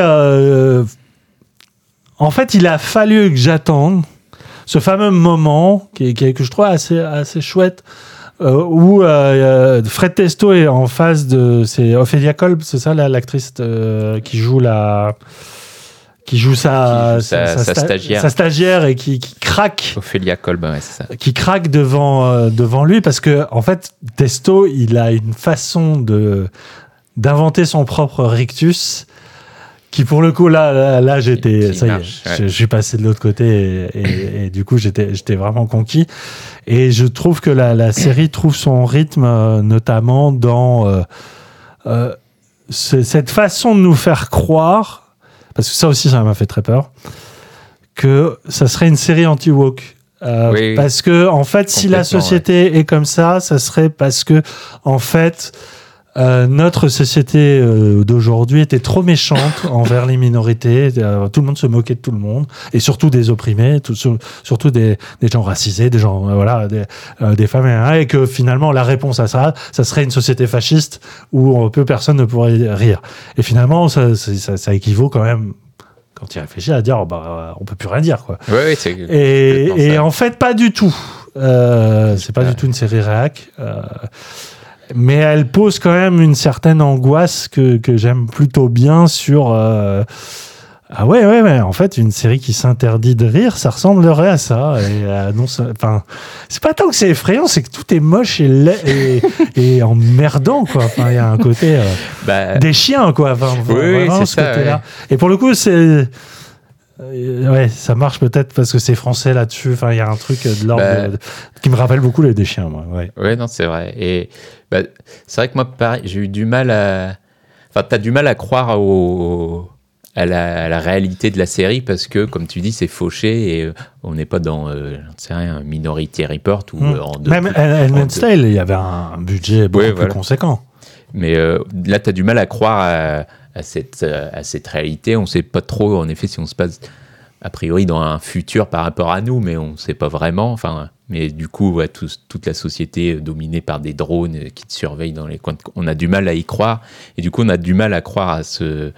en fait, il a fallu que j'attende ce fameux moment qui, qui- que je trouve assez, assez chouette. Euh, où euh, Fred Testo est en face de c'est Ophélia Kolb c'est ça la- l'actrice euh, qui joue la qui joue sa, Qui joue sa- sa sta- stagiaire. sa stagiaire et qui, qui craque Ophélia Kolb, ouais, c'est ça. qui craque devant euh, devant lui parce que en fait Testo il a une façon de d'inventer son propre rictus qui pour le coup là là, là, j'étais ça y est ouais. je, je suis passé de l'autre côté et, et- et du coup j'étais j'étais vraiment conquis et je trouve que la, la série trouve son rythme euh, notamment dans euh, euh, ce- cette façon de nous faire croire parce que ça aussi ça m'a fait très peur que ça serait une série anti-woke Oui, oui. parce que en fait si la société est comme ça ça serait parce que en fait euh, notre société euh, d'aujourd'hui était trop méchante envers les minorités. Euh, tout le monde se moquait de tout le monde, et surtout des opprimés, tout- sur- surtout des, des gens racisés, des gens, euh, voilà, des, euh, des femmes, et, et que finalement la réponse à ça, ça serait une société fasciste où peu personne ne pourrait rire. Et finalement, ça, ça, ça équivaut quand même, quand tu y réfléchis, à dire, oh, bah, on peut plus rien dire, quoi. Oui, oui, c'est Et, et en fait, pas du tout. Euh, c'est pas Ouais. du tout une série réac. euh, mais elle pose quand même une certaine angoisse que, que j'aime plutôt bien sur. euh, ah ouais, ouais, ouais. En fait, une série qui s'interdit de rire, ça ressemblerait à ça. Et, euh, non, enfin, c'est pas tant que c'est effrayant, c'est que tout est moche et, laid et, et emmerdant, quoi. Enfin, il y a un côté euh, Bah, des chiens, quoi. Enfin, Oui, vraiment, ce ça. Et pour le coup, c'est. Euh, ouais, ça marche peut-être parce que c'est français là-dessus. Enfin, il y a un truc de l'ordre Bah. qui me rappelle beaucoup les des chiens, moi. Ouais. Ouais, non, c'est vrai. Et bah, c'est vrai que moi, pareil, j'ai eu du mal à. Enfin, t'as du mal à croire au... à, la... à la réalité de la série parce que, comme tu dis, c'est fauché et euh, on n'est pas dans, euh, sais rien, Minority Report ou euh, en deux- Même Handmaid's Tale, il y avait un budget beaucoup Ouais, plus voilà. conséquent. Mais euh, là, tu as du mal à croire à, à cette, euh, à cette réalité. On ne sait pas trop, en effet, si on se passe a priori dans un futur par rapport à nous, mais on ne sait pas vraiment. Enfin, mais du coup, ouais, tout- toute la société dominée par des drones euh, qui te surveillent dans les coins. On a du mal à y croire. Et du coup, on a du mal à croire à, ce,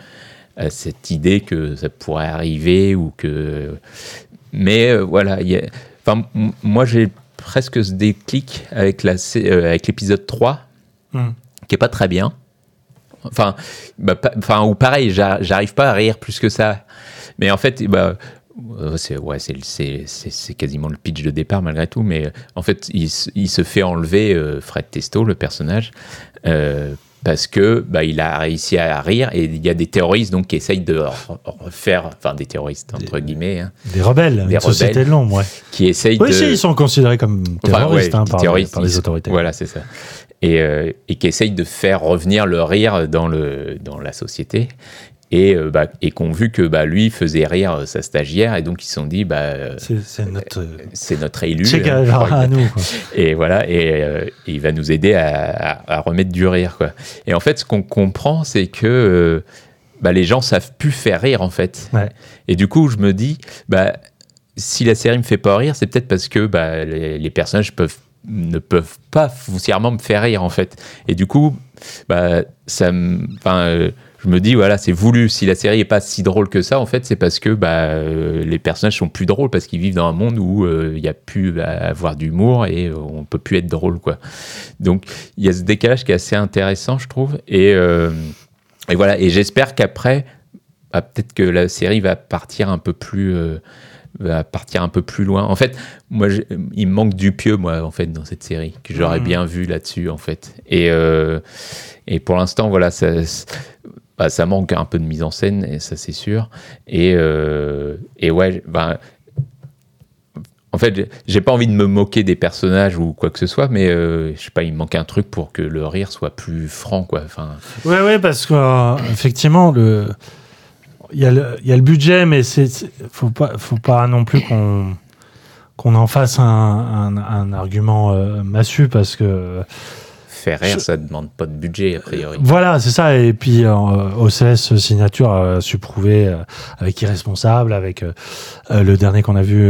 à cette idée que ça pourrait arriver ou que. Mais euh, voilà, il y a- enfin, moi, j'ai presque ce déclic avec la sé- euh, l'épisode 3 Hmm. qui est pas très bien. Enfin, bah, pa- enfin ou pareil, j'a- j'arrive pas à rire plus que ça. Mais en fait, bah, euh, c'est ouais, quasiment le pitch de départ malgré tout. Mais euh, en fait, il, se- il se fait enlever euh, Fred Testo, le personnage, euh, parce que bah, il a réussi à rire et il y a des terroristes donc qui essayent de re- refaire, enfin des terroristes entre guillemets, hein, Des rebelles, Des rebelles. de l'ombre, ouais. qui essayent Oui, de. si, ils sont considérés comme Enfin, terroristes ouais, hein, par, terroristes, par les autorités. Voilà, c'est ça. Et, euh, et qui essayent de faire revenir le rire dans, le, dans la société. Et, euh, bah, et qu'on vu que bah, lui faisait rire euh, sa stagiaire, et donc ils se sont dit, bah, euh, C'est c'est notre. euh, c'est notre élu. Euh, Guevara à nous. quoi. et voilà, et, euh, et il va nous aider à, à- à remettre du rire. Quoi. Et en fait, ce qu'on comprend, c'est que euh, bah, les gens savent plus faire rire, en fait. Ouais. Et du coup, je me dis, bah, si la série me fait pas rire, c'est peut-être parce que bah, les, les personnages peuvent, ne peuvent pas foncièrement me faire rire, en fait. Et du coup, bah, ça me. Euh, je me dis, voilà, c'est voulu. Si la série est pas si drôle que ça, en fait, c'est parce que bah, euh, les personnages sont plus drôles, parce qu'ils vivent dans un monde où euh, il y a plus à avoir d'humour et euh, on peut plus être drôle, quoi. Donc, il y a ce décalage qui est assez intéressant, je trouve. Et, euh, et voilà, et j'espère qu'après, ah, peut-être que la série va partir un peu plus euh, va partir un peu plus loin. En fait, moi, il me manque du pieux, moi, en fait, dans cette série, que j'aurais Mhm. bien vu là-dessus, en fait. Et, euh, et pour l'instant, voilà, ça, bah, ça manque un peu de mise en scène, et ça, c'est sûr. Et, euh, et ouais, bah, en fait, j'ai- j'ai pas envie de me moquer des personnages ou quoi que ce soit, mais euh, je sais pas, il me manque un truc pour que le rire soit plus franc, quoi. Enfin, Ouais, ouais, parce que euh, effectivement, le il y, a le- il y a le budget, mais c'est c'est- faut pas faut pas non plus qu'on qu'on en fasse un, un, un argument euh, massu parce que faire rire, Je- ça demande pas de budget, a priori. voilà, c'est ça. Et puis euh, OCS Signature a su prouver euh, avec Irresponsable, avec euh, euh, le dernier qu'on a vu,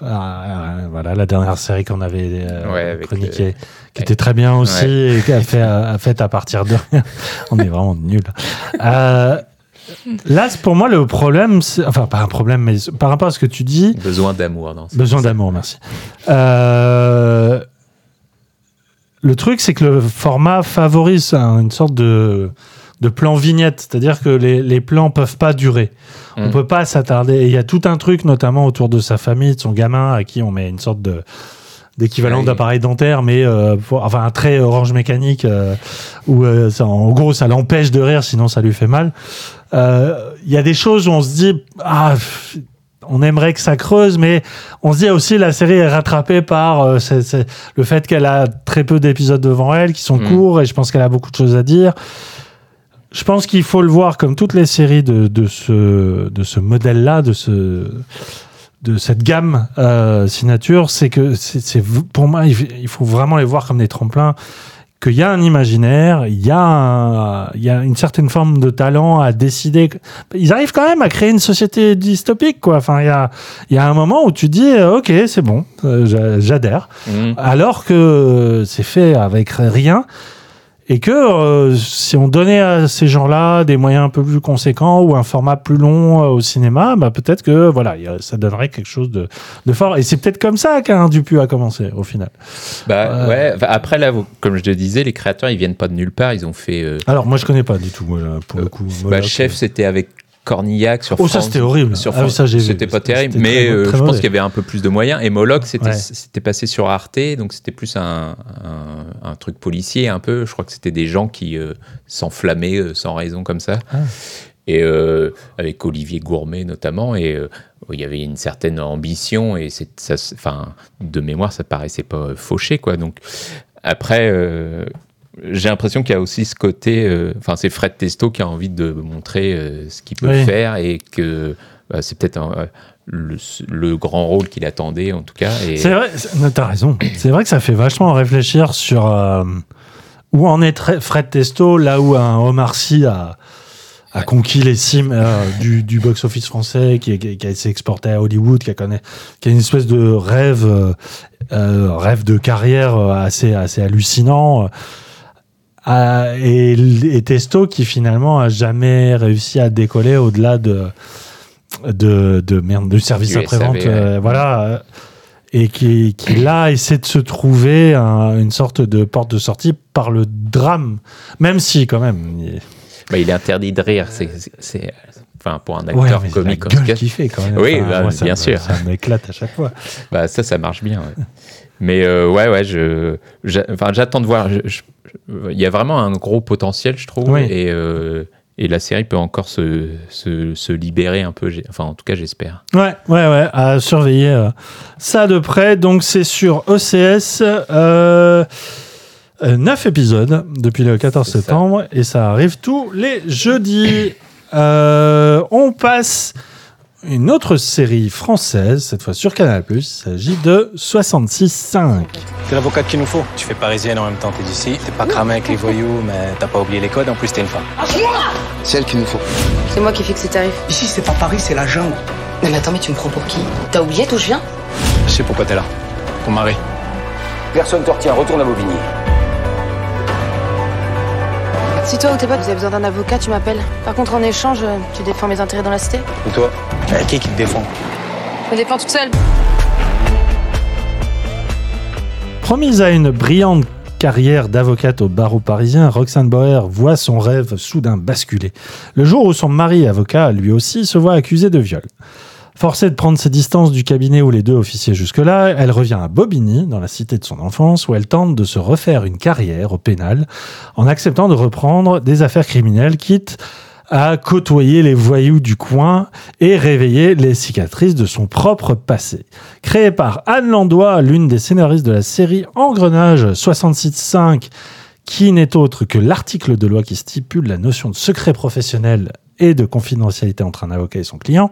voilà, la dernière série qu'on avait Ouais, chroniquée, qui était très bien aussi et qui a fait, a fait à partir de rien. On est vraiment nuls. Là, pour moi, le problème, enfin, pas un problème, mais par rapport à ce que tu dis, Besoin d'amour ce Besoin d'amour, merci. Euh, le truc, c'est que le format favorise un- une sorte de, de plan vignette, c'est-à-dire que les, les plans peuvent pas durer. On Mm. peut pas s'attarder. Et il y a tout un truc, notamment autour de sa famille, de son gamin, à qui on met une sorte de d'équivalent oui. d'appareil dentaire, mais euh, pour- enfin un trait orange mécanique euh, où euh, ça- en gros ça l'empêche de rire, sinon ça lui fait mal. Euh, Il y a des choses où on se dit ah on aimerait que ça creuse, mais on se dit aussi la série est rattrapée par euh, le fait qu'elle a très peu d'épisodes devant elle, qui sont Mm. courts, et je pense qu'elle a beaucoup de choses à dire. Je pense qu'il faut le voir comme toutes les séries de, de ce, de ce modèle-là, de, ce, de cette gamme euh, signature, c'est que c'est pour moi, il il faut vraiment les voir comme des tremplins qu'il y a un imaginaire, il y, a un- il y a une certaine forme de talent à décider. Ils arrivent quand même à créer une société dystopique, quoi. Enfin, il y a, il y a un moment où tu dis, euh, ok, c'est bon, euh, j'a- j'adhère. Mhm. Alors que c'est fait avec rien. Et que euh, si on donnait à ces gens-là des moyens un peu plus conséquents ou un format plus long euh, au cinéma, bah peut-être que voilà, ça donnerait quelque chose de, de fort. Et c'est peut-être comme ça qu'un Dupu a commencé au final. Bah Euh, ouais. après là, vous- comme je te disais, les créateurs ils viennent pas de nulle part. Ils ont fait. euh, Alors moi je connais pas du tout moi, pour le coup. bah, chef, c'était avec Cornillac sur Oh, ça, c'était horrible. Sur Ah oui. C'était pas terrible, mais euh, je pense qu'il y avait un peu plus de moyens. Et Moloch, c'était Ouais. passé sur Arte, donc c'était plus un, un, un truc policier un peu. Je crois que c'était des gens qui euh, s'enflammaient euh, sans raison comme ça. Ah. Et euh, avec Olivier Gourmet notamment, et il y avait une certaine ambition et ça, enfin de mémoire ça paraissait pas fauché quoi. Donc après. euh, j'ai l'impression qu'il y a aussi ce côté, euh, enfin c'est Fred Testo qui a envie de montrer euh, ce qu'il peut Oui. faire et que bah, c'est peut-être un- euh, le, le grand rôle qu'il attendait en tout cas. Et C'est vrai, t'as raison. C'est vrai que ça fait vachement réfléchir sur euh, où en est Fred Testo, là où un Omar Sy a, a conquis les cimes euh, du, du box-office français, qui, qui- qui a été exporté à Hollywood, qui a, connaît, qui a une espèce de rêve, euh, rêve de carrière assez, assez hallucinant. Euh, et, et Testo qui finalement a jamais réussi à décoller au-delà de de, de merde du service après-vente ouais. euh, voilà euh, et qui, qui là essaie de se trouver un- une sorte de porte de sortie par le drame même si quand même il- bah, il est interdit de rire. C'est, enfin pour un Ouais, acteur c'est comique la gueule qu'il fait quand même Oui, Enfin, bah, moi, ça bien me- sûr. ça m'éclate à chaque fois Bah ça, ça marche bien. ouais. Mais euh, ouais, ouais, je, j'attends de voir. Je- je- Il y a vraiment un gros potentiel, je trouve, Oui. et, euh, et la série peut encore se, se, se libérer un peu. Enfin, en tout cas, j'espère. Ouais, ouais, ouais, à surveiller euh, ça de près. Donc, c'est sur OCS. Euh, 9 épisodes depuis le 14 C'est ça. septembre et ça arrive tous les jeudis. Euh, on passe une autre série française, cette fois sur Canal+. Il s'agit de 66.5. C'est l'avocate qu'il nous faut. Tu fais parisienne en même temps, t'es d'ici. T'es pas cramé avec les voyous, mais t'as pas oublié les codes. En plus, t'es une femme. Celle qu'il nous faut. C'est moi qui fixe les tarifs. Ici, c'est pas Paris, c'est la jungle. Non mais attends, mais tu me prends pour qui? T'as oublié d'où je viens? Je sais pourquoi t'es là. Ton mari. Personne te retient, retourne à Mauvigny. Si toi ou tes potes vous avez besoin d'un avocat, tu m'appelles. Par contre, en échange, tu défends mes intérêts dans la cité Et toi Euh, Qui qui te défend Je me défends toute seule. Promise à une brillante carrière d'avocate au barreau parisien, Roxane Bauer voit son rêve soudain basculer. Le jour où son mari, avocat, lui aussi, se voit accusé de viol. Forcée de prendre ses distances du cabinet où les deux officiaient jusque-là, elle revient à Bobigny, dans la cité de son enfance, où elle tente de se refaire une carrière au pénal, en acceptant de reprendre des affaires criminelles, quitte à côtoyer les voyous du coin et réveiller les cicatrices de son propre passé. Créée par Anne Landois, l'une des scénaristes de la série Engrenage 66.5, qui n'est autre que l'article de loi qui stipule la notion de secret professionnel et de confidentialité entre un avocat et son client,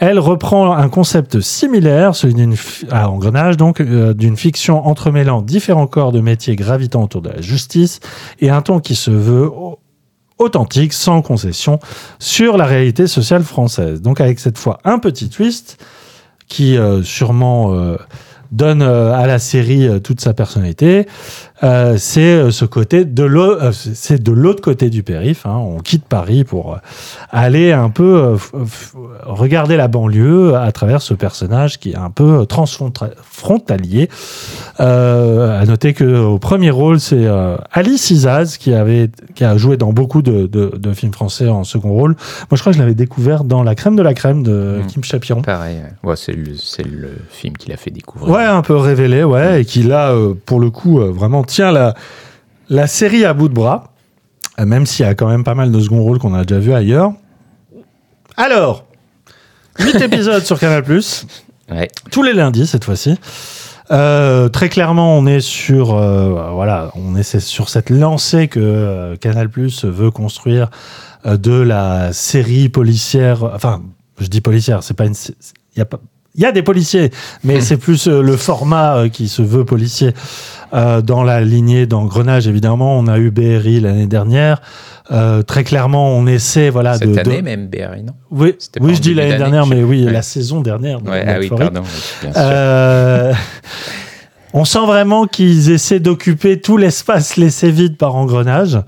elle reprend un concept similaire, celui d'une à Engrenage, donc euh, d'une fiction entremêlant différents corps de métiers gravitant autour de la justice et un ton qui se veut au- authentique, sans concession, sur la réalité sociale française. Donc avec cette fois un petit twist qui euh, sûrement euh, donne à la série toute sa personnalité. Euh, c'est euh, ce côté de euh, c'est de l'autre côté du périph. hein. On quitte Paris pour aller un peu regarder la banlieue à travers ce personnage qui est un peu transfrontalier. Euh, à noter que au premier rôle, c'est euh, Alice Isaz qui avait qui a joué dans beaucoup de, de- de films français en second rôle. Moi, je crois que je l'avais découvert dans La crème de la crème de Mm. Kim Chapiron. Pareil, ouais. C'est le, film qui l'a fait découvrir. Ouais, un peu révélé, ouais, et qui euh, pour le coup, vraiment tient la, la série à bout de bras, euh, même s'il y a quand même pas mal de second rôles qu'on a déjà vu ailleurs. Alors, 8 épisodes sur Canal+, Ouais. tous les lundis cette fois-ci. Euh, très clairement, on est sur euh, voilà, on est sur cette lancée que euh, Canal+ veut construire de la série policière. Enfin, je dis policière, c'est pas une. Il y a pas. Il y a des policiers, mais c'est plus euh, le format euh, qui se veut policier. Euh, dans la lignée d'engrenage, évidemment, on a eu BRI l'année dernière. Très clairement, on essaie, voilà, Cette de. année de- même, BRI, non? Oui, oui je dis l'année dernière, mais oui, ouais. la saison dernière. Ouais, ah oui, pardon. oui, bien sûr. On sent vraiment qu'ils essaient d'occuper tout l'espace laissé vide par engrenage.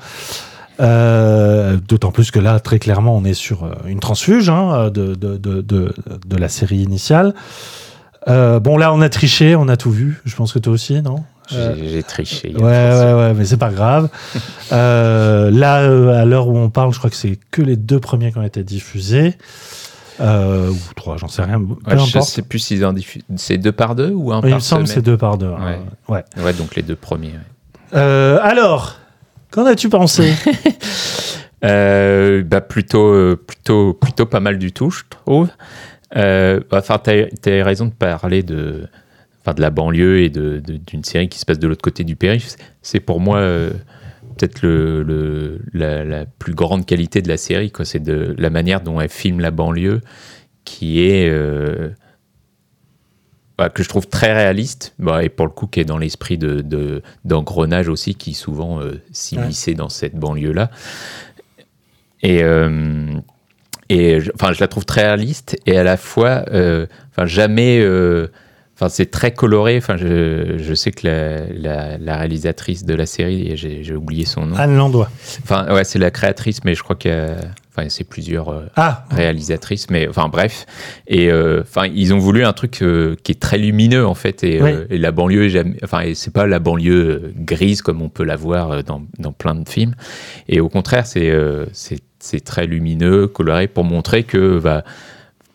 Euh, D'autant plus que là, très clairement, on est sur euh, une transfuge hein, de, de, de, la série initiale. Euh, bon, là, on a triché, on a tout vu. Je pense que toi aussi, non? Euh, J'ai triché. Ouais, ouais, ouais, mais c'est pas grave. Là, à l'heure où on parle, je crois que c'est que les deux premiers qui ont été diffusés. Euh, ou trois, j'en sais rien. Peu Ouais, je sais plus diffusent. C'est deux par deux ou un Il par me semble que c'est deux par deux. hein. Ouais. ouais. Ouais, donc les deux premiers. ouais. Euh, alors, qu'en as-tu pensé? Euh, bah plutôt, euh, plutôt, plutôt pas mal du tout, je trouve. Euh, enfin, t'as as raison de parler de, enfin, de la banlieue et d'une série qui se passe de l'autre côté du périph. C'est pour moi peut-être le, la, la plus grande qualité de la série. C'est de la manière dont elle filme la banlieue, qui est bah, que je trouve très réaliste, bah, et pour le coup qui est dans l'esprit de, de- d'engrenage aussi, qui souvent euh, s'immisçait dans cette banlieue-là. Et, euh, et je- enfin, je la trouve très réaliste et à la fois, euh, enfin, jamais. euh, Enfin, c'est très coloré. Enfin, je, je sais que la, la- la réalisatrice de la série, j'ai oublié son nom. Anne Landois. Enfin, ouais, c'est la créatrice, mais je crois que, enfin, c'est plusieurs euh, Ah, réalisatrices, mais enfin bref. Et euh, enfin, ils ont voulu un truc euh, qui est très lumineux en fait, et, Oui. et la banlieue, jamais, enfin, c'est pas la banlieue grise comme on peut la voir dans, dans plein de films. Et au contraire, c'est c'est très lumineux, coloré pour montrer que, bah,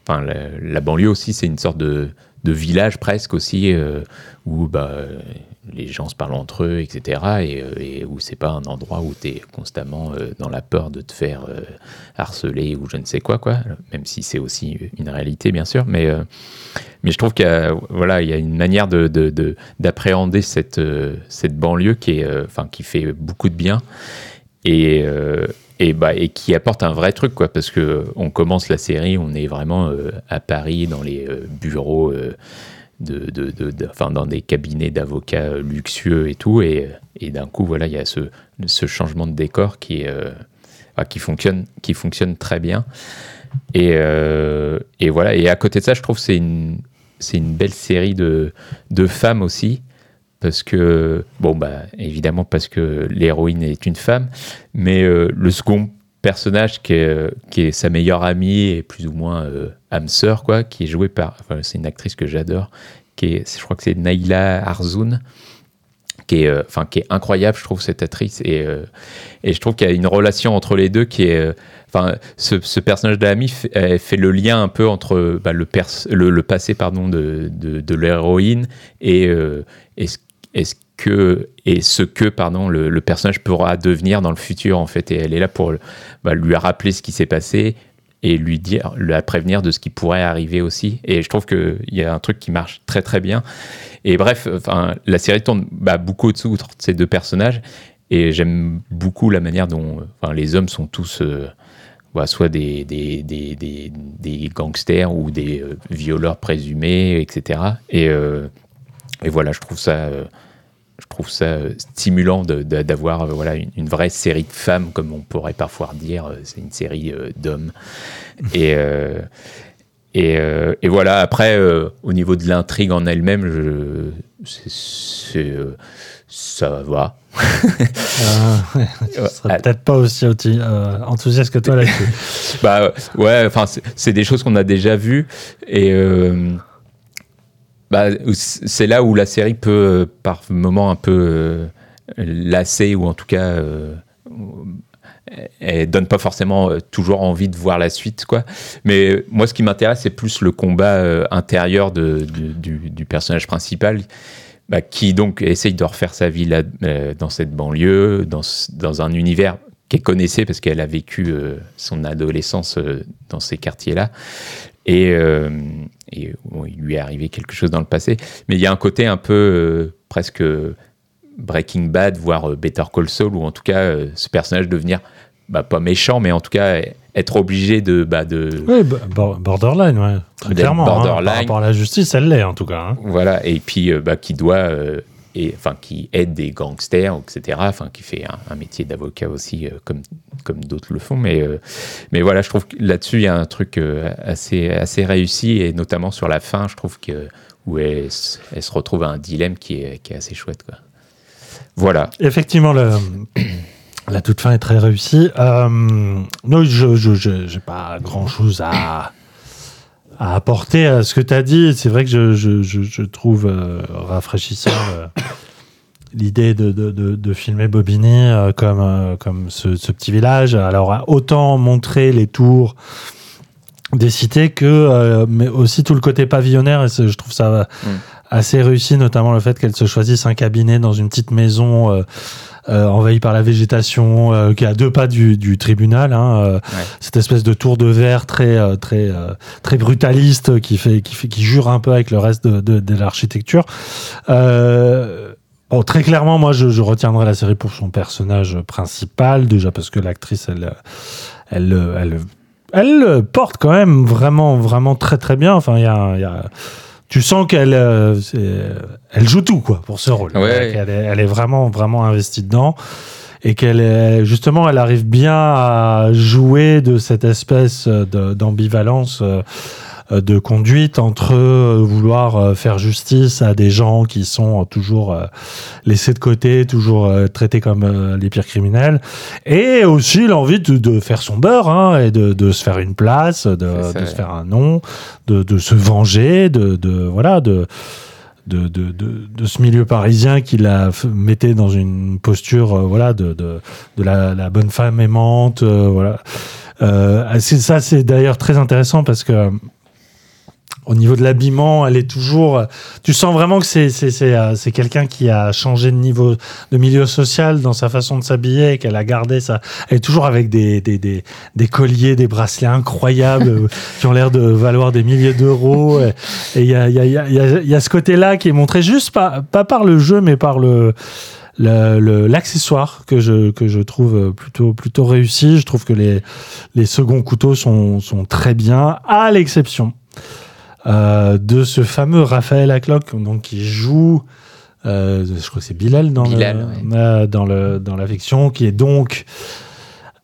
enfin, la, la banlieue aussi, c'est une sorte de de village presque aussi euh, où bah, les gens se parlent entre eux, etc. Et, euh, et où c'est pas un endroit où tu es constamment euh, dans la peur de te faire euh, harceler ou je ne sais quoi, quoi. Même si c'est aussi une réalité, bien sûr. Mais, mais je trouve qu'il y a, voilà, il y a une manière de, de- de- d'appréhender cette, cette banlieue qui, est, enfin, qui fait beaucoup de bien. Et, et, bah, et qui apporte un vrai truc, quoi, parce que on commence la série, on est vraiment à Paris, dans les bureaux, de, de, de- enfin, dans des cabinets d'avocats luxueux et tout, et, et d'un coup, voilà, il y a ce, ce changement de décor qui, euh, enfin, qui, fonctionne, qui fonctionne très bien. Et, euh, et voilà, et à côté de ça, je trouve que c'est une, une belle série de, de femmes aussi, parce que, bon, bah, évidemment, parce que l'héroïne est une femme, mais euh, le second personnage qui est, qui est sa meilleure amie et plus ou moins euh, âme sœur, quoi, qui est jouée par, enfin, c'est une actrice que j'adore, qui est, je crois que c'est Naïla Arzoun, qui est, euh, enfin, qui est incroyable, je trouve, cette actrice. Et, euh, et je trouve qu'il y a une relation entre les deux qui est. euh, Enfin, ce, ce personnage d'Amy fait, le lien un peu entre bah, le, pers- le, le passé pardon, de, de, l'héroïne et, euh, et, ce, et que et ce que pardon le, personnage pourra devenir dans le futur en fait. Et elle est là pour bah, lui rappeler ce qui s'est passé et lui dire la prévenir de ce qui pourrait arriver aussi. Et je trouve que il y a un truc qui marche très très bien. Et bref enfin la série tourne bah, beaucoup au-dessous de ces deux personnages. Et j'aime beaucoup la manière dont enfin les hommes sont tous euh, bah, soit des, gangsters ou des euh, violeurs présumés, etc. Et, euh, et voilà, je trouve ça, je trouve ça euh, stimulant d'avoir euh, voilà, une, une vraie série de femmes, comme on pourrait parfois dire. euh, C'est une série d'hommes. Et, euh, et, euh, et voilà, après, euh, au niveau de l'intrigue en elle-même, ça va. Euh, tu serais peut-être pas aussi euh, enthousiaste que toi là-dessus. bah ouais, enfin c'est- c'est des choses qu'on a déjà vues et euh, bah, c'est là où la série peut par moments un peu euh, lasser ou en tout cas euh, elle donne pas forcément euh, toujours envie de voir la suite quoi. Mais moi ce qui m'intéresse c'est plus le combat intérieur de, du, personnage principal. bah, qui donc essaye de refaire sa vie là, dans cette banlieue, dans, dans un univers qu'elle connaissait parce qu'elle a vécu euh, son adolescence euh, dans ces quartiers-là. Et, euh, et bon, il lui est arrivé quelque chose dans le passé. Mais il y a un côté un peu presque Breaking Bad, voire Better Call Saul, ou en tout cas ce personnage devenir bah, pas méchant, mais en tout cas être obligé de. Bah, de Oui, bo- bo- borderline, ouais. Très clairement. hein. borderline. par rapport à la justice, elle l'est en tout cas. hein. Voilà, et puis bah, qui doit, euh, enfin, qui aide des gangsters, etc. Enfin, qui fait un, métier d'avocat aussi, euh, comme, comme d'autres le font. Mais, euh, mais voilà, je trouve que là-dessus, il y a un truc euh, assez, assez réussi, et notamment sur la fin, je trouve que où elle, se retrouve à un dilemme qui est, qui est assez chouette. Voilà. Effectivement, la toute fin est très réussie. Non, je je j'ai pas grand chose à, à apporter à ce que tu as dit. C'est vrai que je, trouve euh, rafraîchissant euh, l'idée de, de, de, filmer Bobigny euh, comme, ce, petit village. Alors, autant montrer les tours des cités que, mais aussi tout le côté pavillonnaire. Je trouve ça euh, assez réussi, notamment le fait qu'elle se choisisse un cabinet dans une petite maison euh, euh, envahie par la végétation, euh, qui est à deux pas du, du tribunal. Hein, Cette espèce de tour de verre très très très brutaliste qui fait qui fait qui jure un peu avec le reste de, de, de l'architecture. Bon, très clairement, moi, je, je retiendrai la série pour son personnage principal, déjà parce que l'actrice, elle, elle, elle, elle, porte quand même vraiment, vraiment très, très bien. Enfin, il y a, il y a- tu sens qu'elle, euh, elle joue tout, quoi, pour ce rôle. Ouais. Qu'elle est, elle est vraiment, vraiment investie dedans. Et qu'elle est, justement, elle arrive bien à jouer de cette espèce d'ambivalence euh, de conduite entre euh, vouloir euh, faire justice à des gens qui sont euh, toujours euh, laissés de côté, toujours euh, traités comme euh, les pires criminels, et aussi l'envie de, de faire son beurre hein, et de, de se faire une place, de, se faire un nom, de, de se venger, de, voilà, de de, de, de, de ce milieu parisien qui la mettait dans une posture euh, voilà de, de, de la, la bonne femme aimante euh, voilà. Euh, ça c'est d'ailleurs très intéressant parce que euh, au niveau de l'habillement, elle est toujours. Tu sens vraiment que c'est c'est euh, c'est quelqu'un qui a changé de niveau de milieu social dans sa façon de s'habiller et qu'elle a gardé ça. Elle est toujours avec des des des, des colliers, des bracelets incroyables euh, qui ont l'air de valoir des milliers d'euros. Et il y a il y a y a y a- ce côté-là qui est montré juste pas pas par le jeu mais par le- le- l'accessoire que je que je trouve plutôt plutôt réussi. Je trouve que les les seconds couteaux sont sont très bien à l'exception euh, de ce fameux Raphaël Acloc, donc qui joue, euh, je crois que c'est Bilal dans, Bilal, le, euh, dans, le, dans la fiction, qui est donc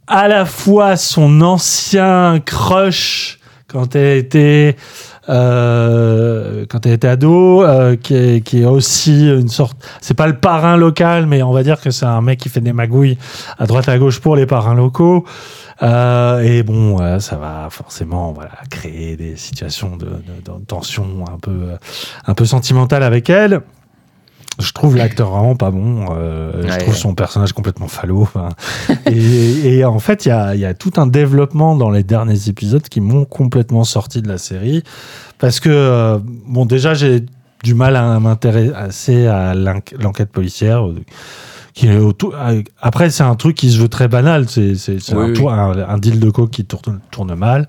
à la fois son ancien crush quand elle était euh, quand elle était ado, euh, qui, est, qui est aussi une sorte, c'est pas le parrain local, mais on va dire que c'est un mec qui fait des magouilles à droite à gauche pour les parrains locaux. Euh, et bon, euh, ça va forcément voilà, créer des situations de, de- de tension un peu, euh, un peu sentimentales avec elle. je trouve l'acteur vraiment pas bon. euh, je trouve ouais. son personnage complètement falot. et, et en fait, il y a, y a tout un développement dans les derniers épisodes qui m'ont complètement sorti de la série. Parce que, bon, déjà, j'ai du mal à m'intéresser à l'enquête policière. Qui est autour- euh, Après, c'est un truc qui se veut très banal. C'est Oui, un, oui. un, un deal de coke qui tourne, tourne mal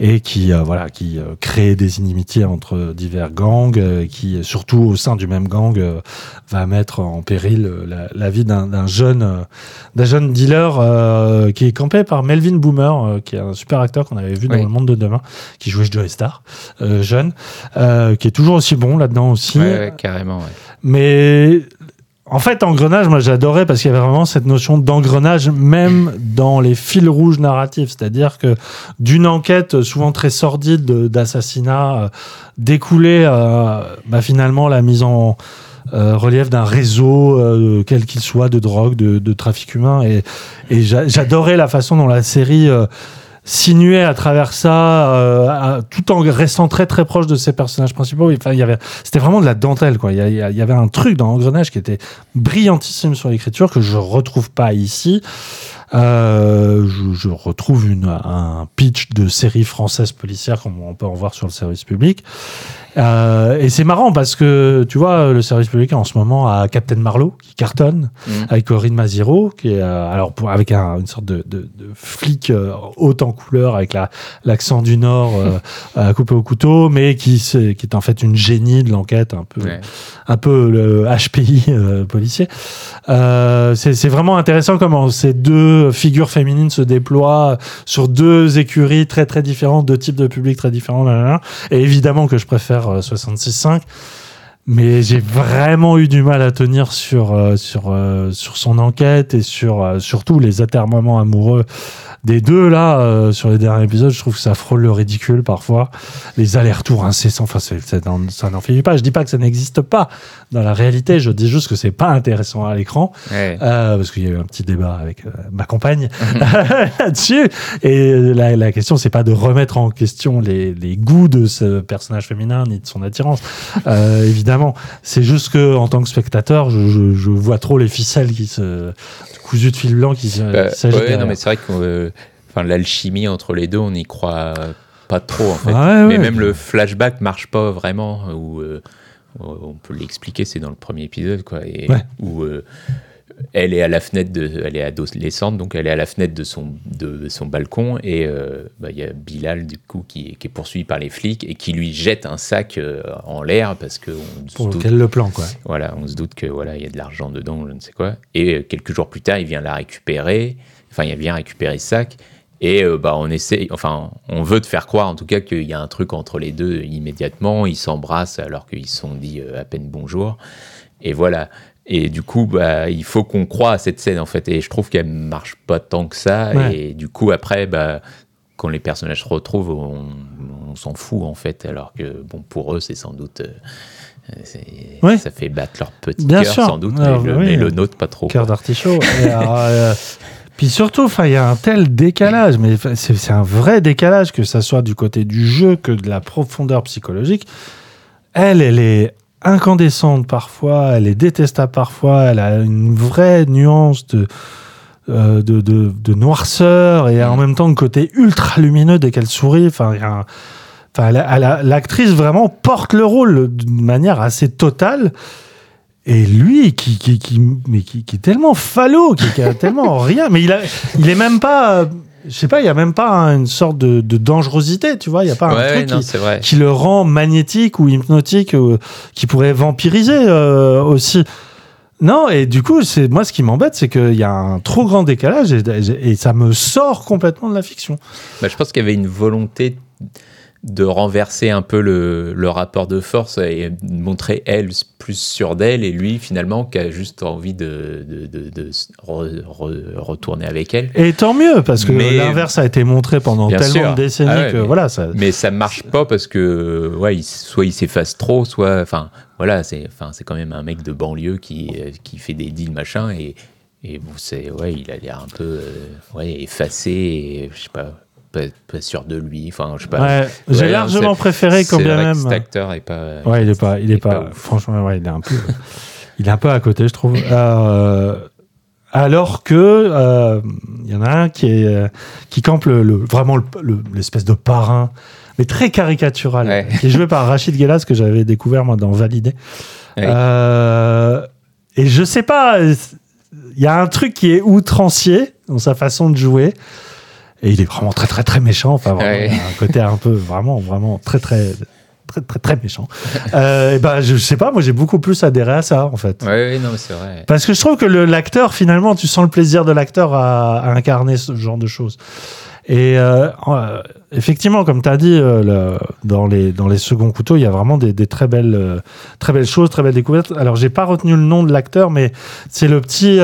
et qui, euh, voilà, qui euh, crée des inimitiés entre divers gangs, euh, qui, surtout au sein du même gang, va mettre en péril la, la vie d'un jeune, d'un jeune dealer euh, qui est campé par Melvin Boomer, qui est un super acteur qu'on avait vu dans. Le Monde de Demain, qui jouait Joey Star, euh, jeune, euh, qui est toujours aussi bon là-dedans aussi. Ouais, ouais, carrément. ouais. Mais en fait, Engrenage, moi j'adorais parce qu'il y avait vraiment cette notion d'engrenage, même dans les fils rouges narratifs. C'est-à-dire que d'une enquête souvent très sordide de- d'assassinat euh, découlait euh, bah, finalement la mise en euh, relief d'un réseau, quel qu'il soit, de drogue, de, trafic humain. Et, et j'a- j'adorais la façon dont la série sinuait à travers ça, euh, tout en restant très très proche de ses personnages principaux. Enfin, il y avait, c'était vraiment de la dentelle, quoi. Il y, y avait un truc dans Engrenage qui était brillantissime sur l'écriture que je retrouve pas ici. Euh, je, je retrouve une, un pitch de série française policière comme on peut en voir sur le service public. Euh, et c'est marrant parce que tu vois le service public en ce moment a Captain Marlowe qui cartonne Mhm. avec Corinne Maziro qui est euh, alors pour, avec un- une sorte de, de, de flic euh, haut en couleur avec la l'accent du nord euh, euh, coupé au couteau mais qui c'est- qui est en fait une génie de l'enquête un peu Ouais. un peu le HPI euh, policier. Euh, c'est vraiment intéressant comment ces deux figures féminines se déploient sur deux écuries très très différentes, deux types de publics très différents. Et évidemment que je préfère euh, 66.5. Mais j'ai vraiment eu du mal à tenir sur, euh, sur, euh, sur son enquête et sur euh, surtout les atermoiements amoureux des deux là euh, sur les derniers épisodes. Je trouve que ça frôle le ridicule parfois. Les allers-retours incessants, enfin, c'est- c'est- ça n'en finit pas. Je dis pas que ça n'existe pas dans la réalité, je dis juste que c'est pas intéressant à l'écran. Ouais. Parce qu'il y a eu un petit débat avec ma compagne là-dessus. Et la, la question, c'est pas de remettre en question les, les goûts de ce personnage féminin ni de son attirance. Euh, évidemment, c'est juste que en tant que spectateur, je, je, je vois trop les ficelles qui se cousues de fil blanc qui Bah, qui ouais, non, mais c'est vrai que euh, enfin, l'alchimie entre les deux, on n'y croit pas trop en fait. Ouais, mais ouais. même le flashback marche pas vraiment. Ou euh, on peut l'expliquer, c'est dans le premier épisode quoi. Et, Ouais. Où euh, elle est à la fenêtre de, elle est adolescente, donc elle est à la fenêtre de son de son balcon et euh, bah, il y a Bilal du coup qui, est- qui est poursuivi par les flics et qui lui jette un sac euh, en l'air parce que on se pour doute- lequel le plan, quoi. voilà, on se doute que voilà, il y a de l'argent dedans, je ne sais quoi. Et euh, quelques jours plus tard, il vient la récupérer. Enfin, il vient récupérer ce sac. Et bah, on essaie, enfin, on veut te faire croire en tout cas qu'il y a un truc entre les deux immédiatement. Ils s'embrassent alors qu'ils se sont dit à peine bonjour. Et voilà. Et du coup, bah, il faut qu'on croie à cette scène en fait. Et je trouve qu'elle marche pas tant que ça. Ouais. Et du coup, après, bah, quand les personnages se retrouvent, on, on s'en fout en fait. Alors que bon, pour eux, c'est sans doute. euh, Ouais. Ça fait battre leur petit cœur sans doute, Alors, mais, le, oui. mais le nôtre pas trop. Cœur d'artichaut. Euh, Puis surtout, il y a un tel décalage, mais c'est c'est un vrai décalage que ça soit du côté du jeu que de la profondeur psychologique. Elle, elle est incandescente parfois, elle est détestable parfois, elle a une vraie nuance de euh, de, de, de noirceur et en même temps un côté ultra lumineux dès qu'elle sourit. Enfin, l'actrice vraiment porte le rôle d'une manière assez totale. Et lui, qui, qui, qui, mais qui, qui est tellement falot, qui, qui a tellement rien, mais il, a, il est même pas, euh, je sais pas, il y a même pas hein, une sorte de, de dangerosité, tu vois, il y a pas un truc non, qui, le rend magnétique ou hypnotique, ou, qui pourrait vampiriser euh, aussi. Non, et du coup, c'est moi ce qui m'embête, c'est qu'il y a un trop grand décalage et, et ça me sort complètement de la fiction. Bah, je pense qu'il y avait une volonté de renverser un peu le, le rapport de force et montrer elle plus sûre d'elle et lui finalement qui a juste envie de, de, de- de s- re- re- retourner avec elle. Et tant mieux, parce que l'inverse a été montré pendant tellement sûr. de décennies Ah ouais, que mais- voilà, ça. Mais ça marche pas parce que ouais, il, soit il s'efface trop, soit enfin voilà, c'est enfin c'est quand même un mec de banlieue qui euh, qui fait des deals machin et et bon c'est ouais, il a l'air un peu euh, ouais effacé et je sais pas pas, pas sûr de lui, enfin je sais pas. Ouais, j'ai largement préféré quand bien même. Cet acteur est pas Ouais, il est pas, il est pas, ouf. franchement, ouais, il est un peu. Il est un peu à côté, je trouve. Euh, alors que euh, il y en a un qui est euh, qui campe le, le- vraiment le- le- l'espèce de parrain, mais très caricatural, Ouais. qui est joué par Rachid Gelas que j'avais découvert moi dans Validé. Ouais. Euh, et je sais pas, il y a un truc qui est outrancier dans sa façon de jouer. Et il est vraiment très très très méchant. Enfin, vraiment, Ouais. il y a un côté un peu vraiment vraiment très très très très très méchant. Euh, et ben je sais pas, moi j'ai beaucoup plus adhéré à ça en fait. Ouais, ouais, non, c'est vrai. Parce que je trouve que l'acteur, finalement, tu sens le plaisir de l'acteur à, à incarner ce genre de choses. Et euh, euh, effectivement, comme tu as dit, le- dans, les, dans les seconds couteaux, il y a vraiment des, des très, belles, très belles choses, très belles découvertes. Alors, j'ai pas retenu le nom de l'acteur, mais c'est le petit.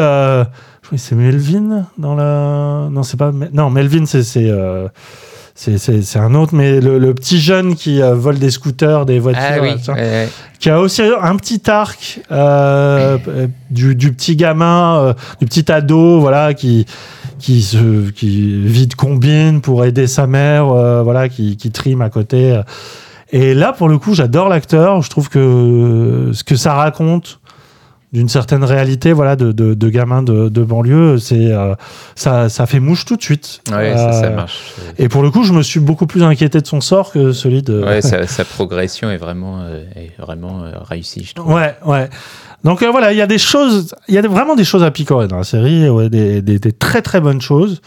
C'est Melvin dans la. Non, c'est pas. Non, Melvin, c'est. c'est euh, c'est- c'est c'est un autre, mais le, le petit jeune qui euh, vole des scooters, des voitures, Ah oui, là, ça ouais, ouais. qui a aussi un petit arc euh, du, du petit gamin, du petit ado, voilà, qui qui se qui vide combine pour aider sa mère, voilà, qui qui trime à côté. Et là, pour le coup, j'adore l'acteur. Je trouve que ce que ça raconte d'une certaine réalité, voilà, de, de, de gamin de, de banlieue, c'est euh, ça, ça fait mouche tout de suite. Ouais, ça, ça Euh, marche. Et pour le coup, je me suis beaucoup plus inquiété de son sort que celui de. Ouais, sa, sa progression est vraiment, euh, est vraiment réussie, je trouve. Ouais, ouais. Donc voilà, il y a des choses, il y a vraiment des choses à picorer dans la série, ouais, des, des- des très très bonnes choses.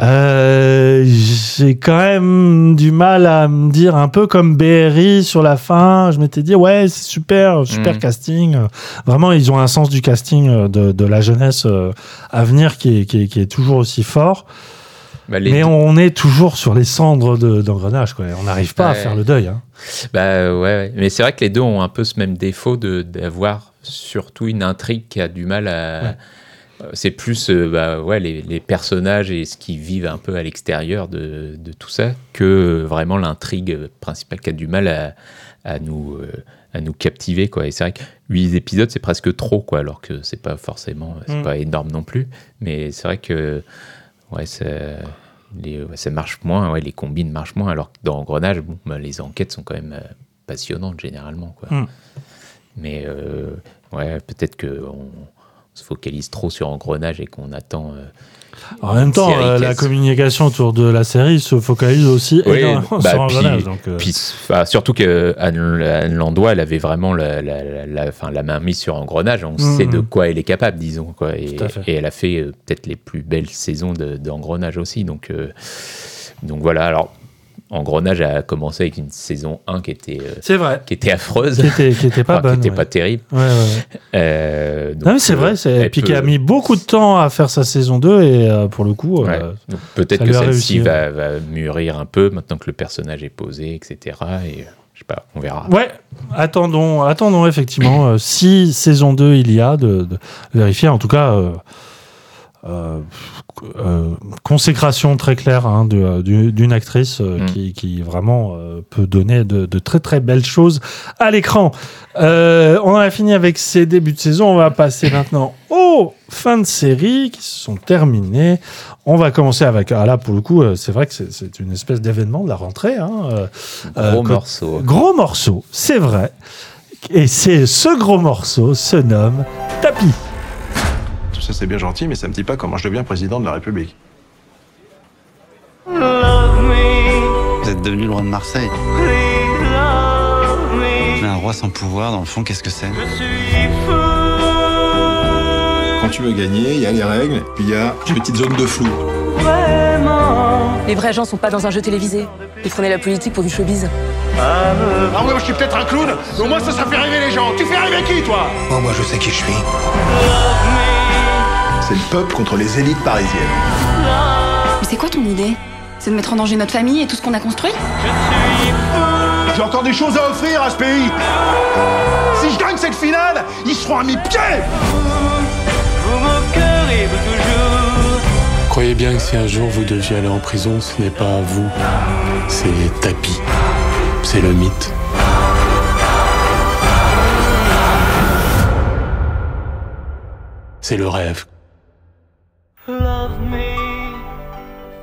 Euh, J'ai quand même du mal à me dire un peu comme BRI sur la fin. Je m'étais dit ouais c'est super, super Mhm. casting. Vraiment ils ont un sens du casting euh, de, de la jeunesse euh, à venir qui est, qui est, qui est toujours aussi fort. Bah, Mais deux- on est toujours sur les cendres de- d'engrenage. quoi. On n'arrive pas à faire le deuil. hein. Bah ouais, ouais. mais c'est vrai que les deux ont un peu ce même défaut de d'avoir surtout une intrigue qui a du mal à. Ouais. Euh, C'est plus euh, bah, ouais, les, les personnages et ce qu'ils vivent un peu à l'extérieur de, de tout ça que euh, vraiment l'intrigue principale qui a du mal à, à nous, euh, à nous captiver. Quoi. Et c'est vrai que 8 épisodes, c'est presque trop, quoi, alors que c'est pas forcément c'est Mm. pas énorme non plus. Mais c'est vrai que ouais, ça, les, ouais, ça marche moins, ouais, les combines marchent moins, alors que dans Engrenage, bon, bah, les enquêtes sont quand même euh, passionnantes généralement. Quoi. Mm. Mais ouais, peut-être qu'on se focalise trop sur Engrenage et qu'on attend. euh, En même temps, euh, la communication autour de la série se focalise aussi Oui, énormément bah, sur puis- Engrenage. Donc, euh, Puis, enfin, surtout que Anne, Anne Landois, elle avait vraiment la, la, la, main mise sur Engrenage. On Mhm. sait de quoi elle est capable, disons. Quoi. Et, elle a fait euh, peut-être les plus belles saisons de- d'Engrenage aussi. Donc, donc voilà. Alors, Engrenage a commencé avec une saison 1 qui était, euh, c'est vrai. qui était affreuse. Qui était, qui était pas Enfin, qui était ouais. pas terrible. Ouais, ouais, ouais. Euh, donc, Non, mais c'est euh, vrai. C'est... Puis peut- qui a mis beaucoup de temps à faire sa saison 2 et euh, pour le coup. Ouais. euh, Peut-être ça que celle-ci va, va mûrir un peu maintenant que le personnage est posé, etc. Et euh, je sais pas, on verra. Ouais, attendons, attendons effectivement euh, si saison 2 il y a de, de vérifier. En tout cas, euh, euh, euh, consécration très claire hein, du- d'une actrice euh, Mm. qui, qui vraiment euh, peut donner de, de très très belles choses à l'écran. Euh, on en a fini avec ces débuts de saison. On va passer maintenant aux fins de série qui se sont terminées. On va commencer avec. Ah là, pour le coup, euh, c'est vrai que c'est- une espèce d'événement de la rentrée. Hein, euh, euh, Gros morceau. Gros morceau, c'est vrai. Et c'est ce gros morceau se nomme Tapis. Ça, c'est bien gentil, mais ça me dit pas comment je deviens président de la République. Vous êtes devenu le roi de Marseille. Mais un roi sans pouvoir, dans le fond, qu'est-ce que c'est? Quand tu veux gagner, il y a les règles, puis il y a une petite zone de flou. Les vrais gens sont pas dans un jeu télévisé. Ils prenaient la politique pour du showbiz. Ah ouais, moi je suis peut-être un clown, mais au moins ça, ça fait rêver les gens. Tu fais rêver qui, toi? Oh, moi je sais qui je suis. C'est le peuple contre les élites parisiennes. Mais c'est quoi ton idée? C'est de mettre en danger notre famille et tout ce qu'on a construit? J'ai encore des choses à offrir à ce pays. Si je gagne cette finale, ils seront à mes pieds Croyez bien que si un jour vous deviez aller en prison, ce n'est pas vous, c'est Tapi. C'est le mythe. C'est le rêve.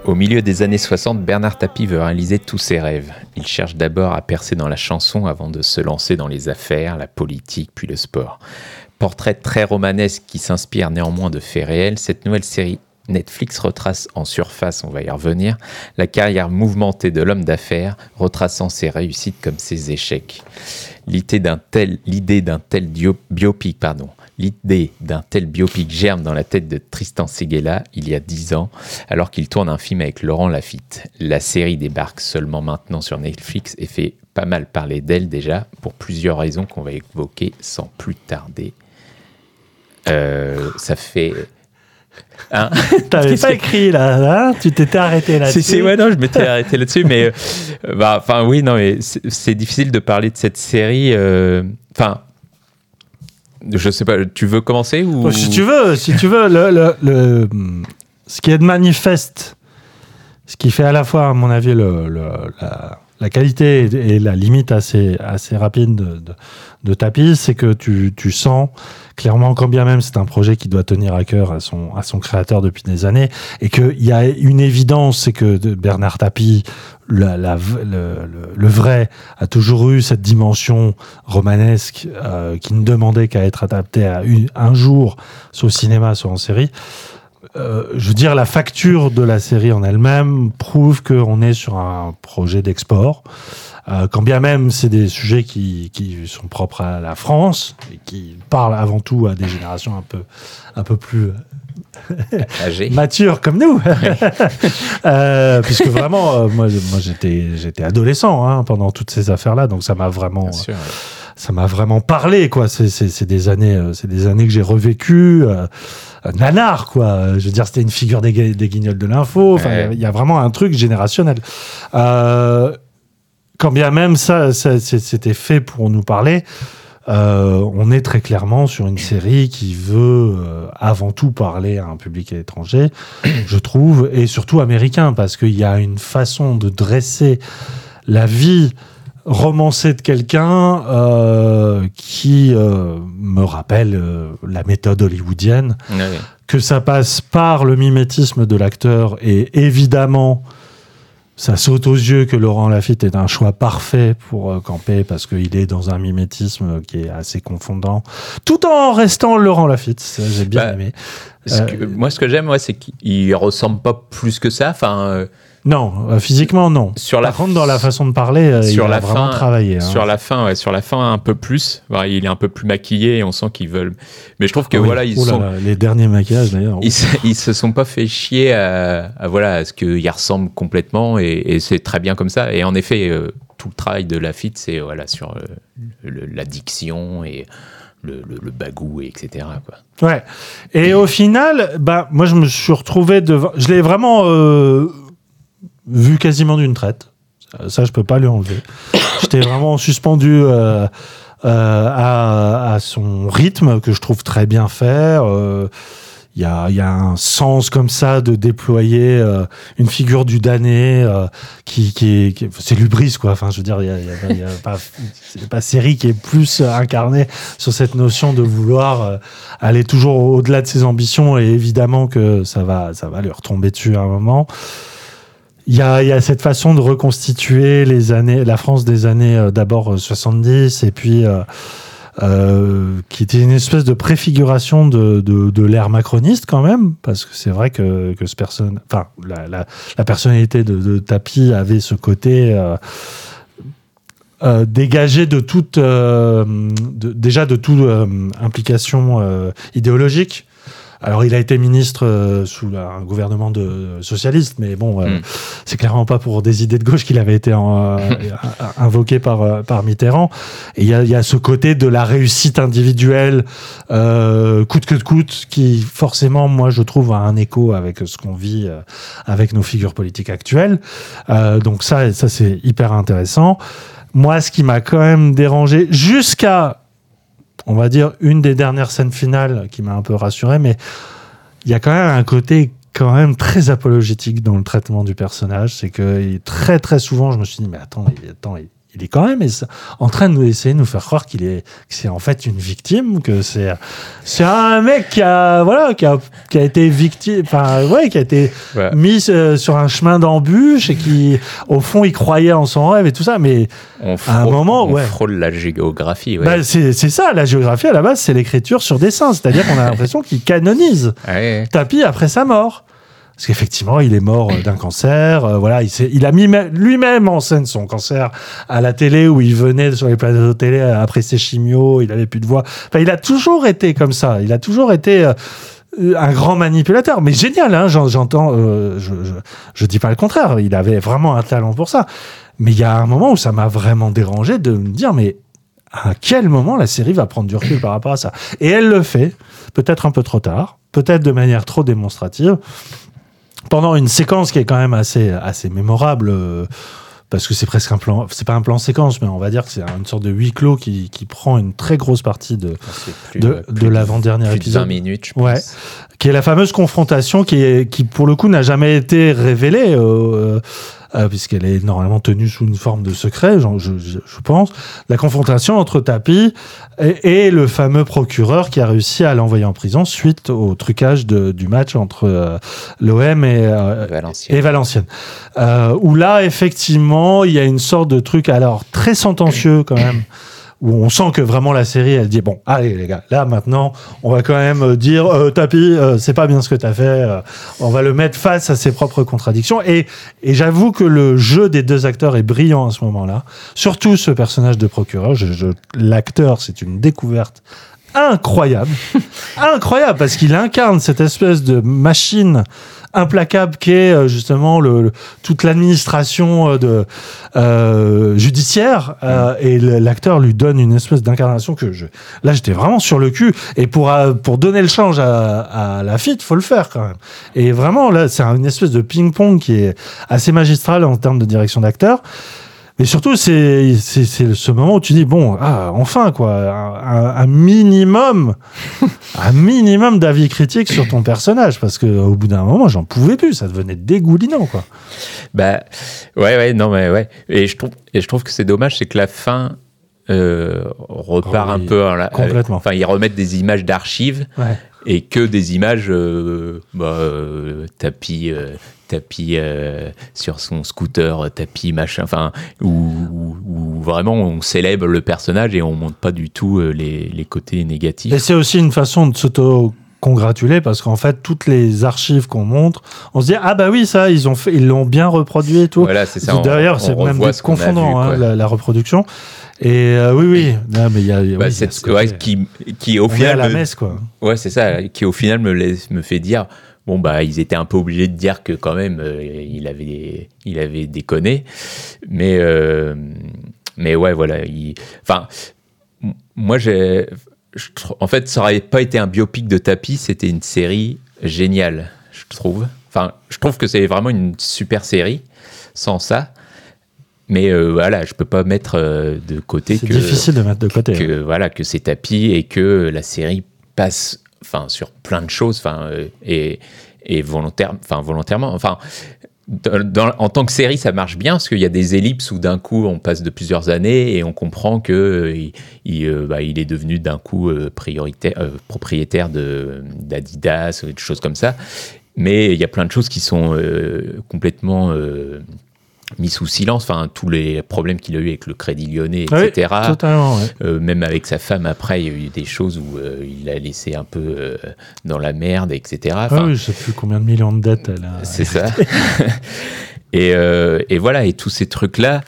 Au milieu des années 60, Bernard Tapie veut réaliser tous ses rêves. Il cherche d'abord à percer dans la chanson avant de se lancer dans les affaires, la politique, puis le sport. Portrait très romanesque qui s'inspire néanmoins de faits réels, cette nouvelle série Netflix retrace en surface, on va y revenir, la carrière mouvementée de l'homme d'affaires, retraçant ses réussites comme ses échecs. L'idée d'un tel, biopic, pardon, l'idée d'un tel biopic germe dans la tête de Tristan Seguela il y a dix ans, alors qu'il tourne un film avec Laurent Lafitte. La série débarque seulement maintenant sur Netflix et fait pas mal parler d'elle déjà pour plusieurs raisons qu'on va évoquer sans plus tarder. Euh, ça fait. Hein T'avais pas écrit là, hein tu t'étais arrêté là-dessus. Si, si, ouais, non, je m'étais arrêté là-dessus, mais euh, bah, enfin, oui, non, mais c'est difficile de parler de cette série. euh, Enfin, je sais pas, tu veux commencer ou Oh, Si tu veux, si tu veux, le, le- le- ce qui est de manifeste, ce qui fait à la fois, à mon avis, le, le- la, la qualité et la limite assez, assez rapide de, de, de tapis, c'est que tu, tu sens clairement, quand bien même c'est un projet qui doit tenir à cœur à son, à son créateur depuis des années, et qu'il y a une évidence, c'est que Bernard Tapie, la, la le, le- le vrai, a toujours eu cette dimension romanesque euh, qui ne demandait qu'à être adapté à une- un jour, soit au cinéma, soit en série. Euh, je veux dire, la facture de la série en elle-même prouve qu'on est sur un projet d'export. Euh, quand bien même c'est des sujets qui, qui sont propres à la France et qui parlent avant tout à des générations un peu, un peu plus Âgé. matures comme nous. Euh, puisque vraiment, euh, moi, moi j'étais, j'étais adolescent hein, pendant toutes ces affaires-là, donc ça m'a vraiment, sûr, ouais. ça m'a vraiment parlé quoi. C'est, des années, euh, c'est des années que j'ai revécu. Euh, euh, nanar quoi. Je veux dire, c'était une figure des, gu- des guignols de l'info. Enfin, il y a- Ouais. il y, a vraiment un truc générationnel. Euh, quand bien même ça, ça, c'était fait pour nous parler. Euh, on est très clairement sur une série qui veut euh, avant tout parler à un public étranger, je trouve, et surtout américain, parce qu'il y a une façon de dresser la vie romancée de quelqu'un euh, qui me rappelle la méthode hollywoodienne, que ça passe par le mimétisme de l'acteur et évidemment ça saute aux yeux que Laurent Lafitte est un choix parfait pour euh, camper parce qu'il est dans un mimétisme qui est assez confondant, tout en restant Laurent Lafitte. Ça, J'ai bien Bah, aimé. Ce Euh, que- moi, ce que j'aime, ouais, c'est qu'il ressemble pas plus que ça. Enfin, euh, Non, euh, physiquement non. Sur la contre, dans la façon de parler, euh, sur il la a vraiment fin, travaillé. hein. Sur la fin, ouais, sur la fin un peu plus. Il est un peu plus maquillé et on sent qu'ils veulent. Mais je trouve que oui. voilà, ils là sont. là, les derniers maquillages d'ailleurs. Ils, se- ils se sont pas fait chier à, à, voilà à ce qu'il ressemble complètement et, et c'est très bien comme ça. Et en effet, euh, tout le travail de Lafitte, c'est voilà sur l'addiction et le, le, le bagou et etc. Quoi. Ouais. Et au final, bah, moi, je me suis retrouvé devant. Je l'ai vraiment euh, vu quasiment d'une traite. Ça, je peux pas lui enlever. J'étais vraiment suspendu euh, euh, à, son rythme que je trouve très bien fait. Euh, Il y, a, il y a un sens comme ça de déployer euh, une figure du damné euh, qui, qui, qui est- c'est l'ubris quoi. Enfin, je veux dire, il y a, pas, pas série qui est plus euh, incarnée sur cette notion de vouloir euh, aller toujours au-delà de ses ambitions et évidemment que ça va, ça va lui retomber dessus à un moment. Il y a, a cette façon de reconstituer les années, la France des années euh, d'abord euh, 70 et puis euh, euh, qui était une espèce de préfiguration de, l'ère macroniste quand même, parce que c'est vrai que, que ce enfin la, personnalité de, de Tapi avait ce côté euh, euh, dégagé de toute, euh, déjà de toute euh, implication euh, idéologique. Alors, il a été ministre euh, sous la- un gouvernement de socialiste, mais bon, euh, Mm. c'est clairement pas pour des idées de gauche qu'il avait été en, euh, invoqué par, par Mitterrand. Et il y a, y a ce côté de la réussite individuelle, euh, coûte que coûte, qui forcément, moi, je trouve, a un écho avec ce qu'on vit euh, avec nos figures politiques actuelles. Euh, donc ça, ça c'est hyper intéressant. Moi, ce qui m'a quand même dérangé, jusqu'à on va dire, une des dernières scènes finales qui m'a un peu rassuré, mais il y a quand même un côté quand même très apologétique dans le traitement du personnage. C'est que très très souvent, je me suis dit, mais attends, attends, il, il est quand même en train de nous essayer de nous faire croire qu'il est, que c'est en fait une victime, que c'est, c'est un mec qui a, voilà, qui a, qui a été victime, enfin, ouais, qui a été Ouais. mis euh, sur un chemin d'embûche et qui, au fond, il croyait en son rêve et tout ça, mais On à un moment, on ouais. frôle la géographie. Ouais. Bah, c'est c'est ça, la géographie à la base, c'est l'écriture sur dessin. C'est-à-dire qu'on a l'impression qu'il canonise Ouais. Tapi après sa mort. Parce qu'effectivement, il est mort euh, d'un cancer. euh, voilà, il, a mis mê- lui-même en scène son cancer à la télé où il venait sur les plateaux de télé euh, après ses chimios, il avait plus de voix. Enfin, il a toujours été comme ça. Il a toujours été un grand manipulateur. Mais génial, hein, j'en- j'entends. je, je, je dis pas le contraire. Il avait vraiment un talent pour ça. Mais il y a un moment où ça m'a vraiment dérangé de me dire, mais à quel moment la série va prendre du recul par rapport à ça? Et elle le fait, peut-être un peu trop tard, peut-être de manière trop démonstrative, pendant une séquence qui est quand même assez, assez mémorable. euh, parce que c'est presque un plan, c'est pas un plan séquence, mais on va dire que c'est une sorte de huis clos qui, qui prend une très grosse partie de, plus, de, de l'avant-dernier plus de épisode. 20 minutes, je pense. Ouais. Qui est la fameuse confrontation qui, est, qui pour le coup, n'a jamais été révélée, euh, euh, puisqu'elle est normalement tenue sous une forme de secret, genre, je, je, je pense. La confrontation entre Tapi et, et le fameux procureur qui a réussi à l'envoyer en prison suite au trucage de, du match entre euh, l'OM et, euh, Valenciennes. et Valenciennes. Euh, où là, effectivement, il y a une sorte de truc alors très sentencieux quand même. Où on sent que vraiment la série, elle dit bon, allez les gars, là maintenant, on va quand même euh, dire euh, Tapi, euh, c'est pas bien ce que t'as fait. euh, on va le mettre face à ses propres contradictions. Et, et j'avoue que le jeu des deux acteurs est brillant à ce moment-là. Surtout ce personnage de procureur. Je, je- L'acteur, c'est une découverte incroyable, incroyable parce qu'il incarne cette espèce de machine implacable qu'est euh, justement le, le- toute l'administration euh, de euh, judiciaire euh, et l'acteur lui donne une espèce d'incarnation que je là j'étais vraiment sur le cul. Et pour euh, pour donner le change à, à la fit faut le faire quand même. Et vraiment là c'est une espèce de ping pong qui est assez magistral en termes de direction d'acteur mais surtout, c'est ce moment où tu dis bon, ah, enfin quoi, un, minimum, un minimum d'avis critique sur ton personnage, parce que au bout d'un moment, j'en pouvais plus, ça devenait dégoulinant quoi. Bah, ouais, ouais, non, mais ouais. Et je trouve, et je trouve que c'est dommage, c'est que la fin euh, repart Oh oui, un peu. en la- complètement. Enfin, ils remettent des images d'archives Ouais. et que des images euh, bah, euh, tapis. euh, tapis euh, sur son scooter, euh, tapis machin, enfin, où, où- où vraiment on célèbre le personnage et on montre pas du tout euh, les, les côtés négatifs. Et c'est aussi une façon de s'auto congratuler parce qu'en fait toutes les archives qu'on montre on se dit ah bah oui ça ils ont fait ils l'ont bien reproduit et tout. Voilà, c'est ça, d'ailleurs c'est même ce a confondant vu, hein, la, la reproduction. Et euh, oui oui. Non, mais il y a, oui, y Bah, a cette- ce côté- ouais, qui, qui au On final à la me- messe, quoi. Ouais, c'est ça, qui au final me laisse, me fait dire bon bah ils étaient un peu obligés de dire que quand même euh, il avait il avait déconné, mais euh, mais ouais voilà, il- enfin moi j'ai en fait ça aurait pas été un biopic de Tapi, c'était une série géniale, je trouve. Enfin, je trouve que c'est vraiment une super série sans ça. Mais euh, voilà, je peux pas mettre de côté C'est difficile de mettre de côté, que voilà que c'est tapis et que la série passe sur plein de choses euh, et, volontairement enfin en tant que série, ça marche bien parce qu'il y a des ellipses où d'un coup on passe de plusieurs années et on comprend que euh, euh, bah, il est devenu d'un coup propriétaire d'Adidas ou des choses comme ça. Mais il y a plein de choses qui sont complètement mis sous silence. Enfin, tous les problèmes qu'il a eu avec le Crédit Lyonnais, Oui, etc. ouais. Euh, même avec sa femme, après, il y a eu des choses où euh, il a laissé un peu euh, dans la merde, etc. Ah oui, je sais plus combien de millions de dettes elle a. c'est ça. et, et voilà, et tous ces trucs-là.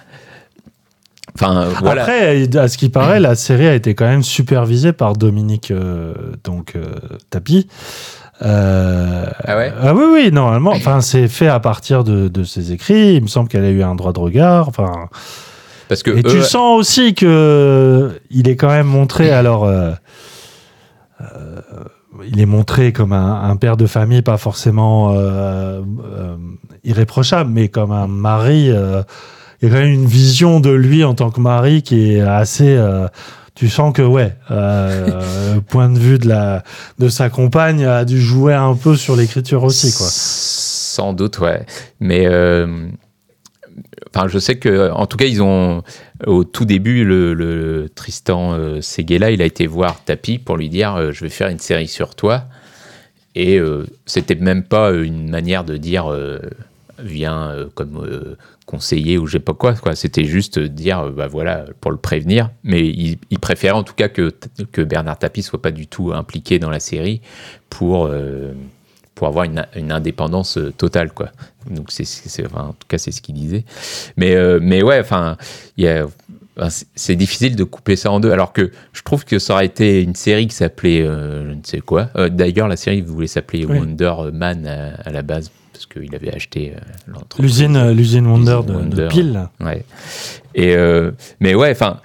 Enfin, voilà. Après, à ce qui paraît, la série a été quand même supervisée par Dominique euh, donc euh, Tapi. Euh, Ah ouais? oui, oui, normalement. Enfin, c'est fait à partir de, de ses écrits. Il me semble qu'elle a eu un droit de regard. Enfin, Parce que et tu sens aussi que il est quand même montré. Alors, euh, euh, il est montré comme un, un père de famille, pas forcément euh, euh, irréprochable, mais comme un mari. euh, il y a quand même une vision de lui en tant que mari qui est assez. euh, tu sens que ouais, euh, le point de vue de la de sa compagne a dû jouer un peu sur l'écriture aussi quoi. Sans doute, ouais. Mais, euh, enfin, je sais que, en tout cas, ils ont au tout début le, le Tristan euh, Seguela, il a été voir Tapi pour lui dire, je vais faire une série sur toi. Et c'était même pas une manière de dire, viens comme conseiller ou je sais pas quoi. quoi. C'était juste dire, euh, bah voilà, pour le prévenir. Mais il, il préférait en tout cas que, que Bernard Tapie soit pas du tout impliqué dans la série pour, euh, pour avoir une, une indépendance euh, totale, quoi. Donc c'est, enfin, en tout cas, c'est ce qu'il disait. Mais, euh, mais ouais, enfin, il y a. c'est- C'est difficile de couper ça en deux, alors que je trouve que ça aurait été une série qui s'appelait euh, je ne sais quoi. Euh, D'ailleurs, la série voulait s'appeler Oui. Wonder Man à, à la base? Parce qu'il avait acheté euh, l'entreprise. L'usine, euh, l'usine Wonder de, L'usine de Wonder. Ouais. Et euh, mais ouais, enfin,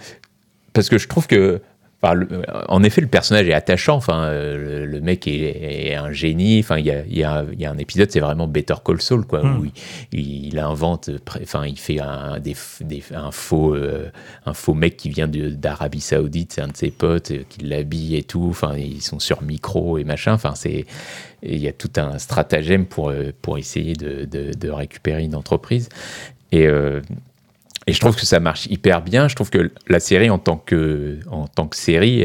parce que je trouve que, enfin, le- en effet, le personnage est attachant. Enfin, euh, le, mec est, est un génie. Enfin, il y a, il y, a, il y a un épisode, c'est vraiment Better Call Saul, quoi, Mm. où il, il invente, enfin, il fait un, des, des- un faux, euh, un faux mec qui vient d'Arabie Saoudite, c'est un de ses potes euh, qui l'habille et tout. Enfin, ils sont sur micro et machin. Enfin, c'est il y a tout un stratagème pour, euh, pour essayer de, de- de récupérer une entreprise. Et, euh, et je trouve que ça marche hyper bien. Je trouve que la série, en tant que, en tant que série,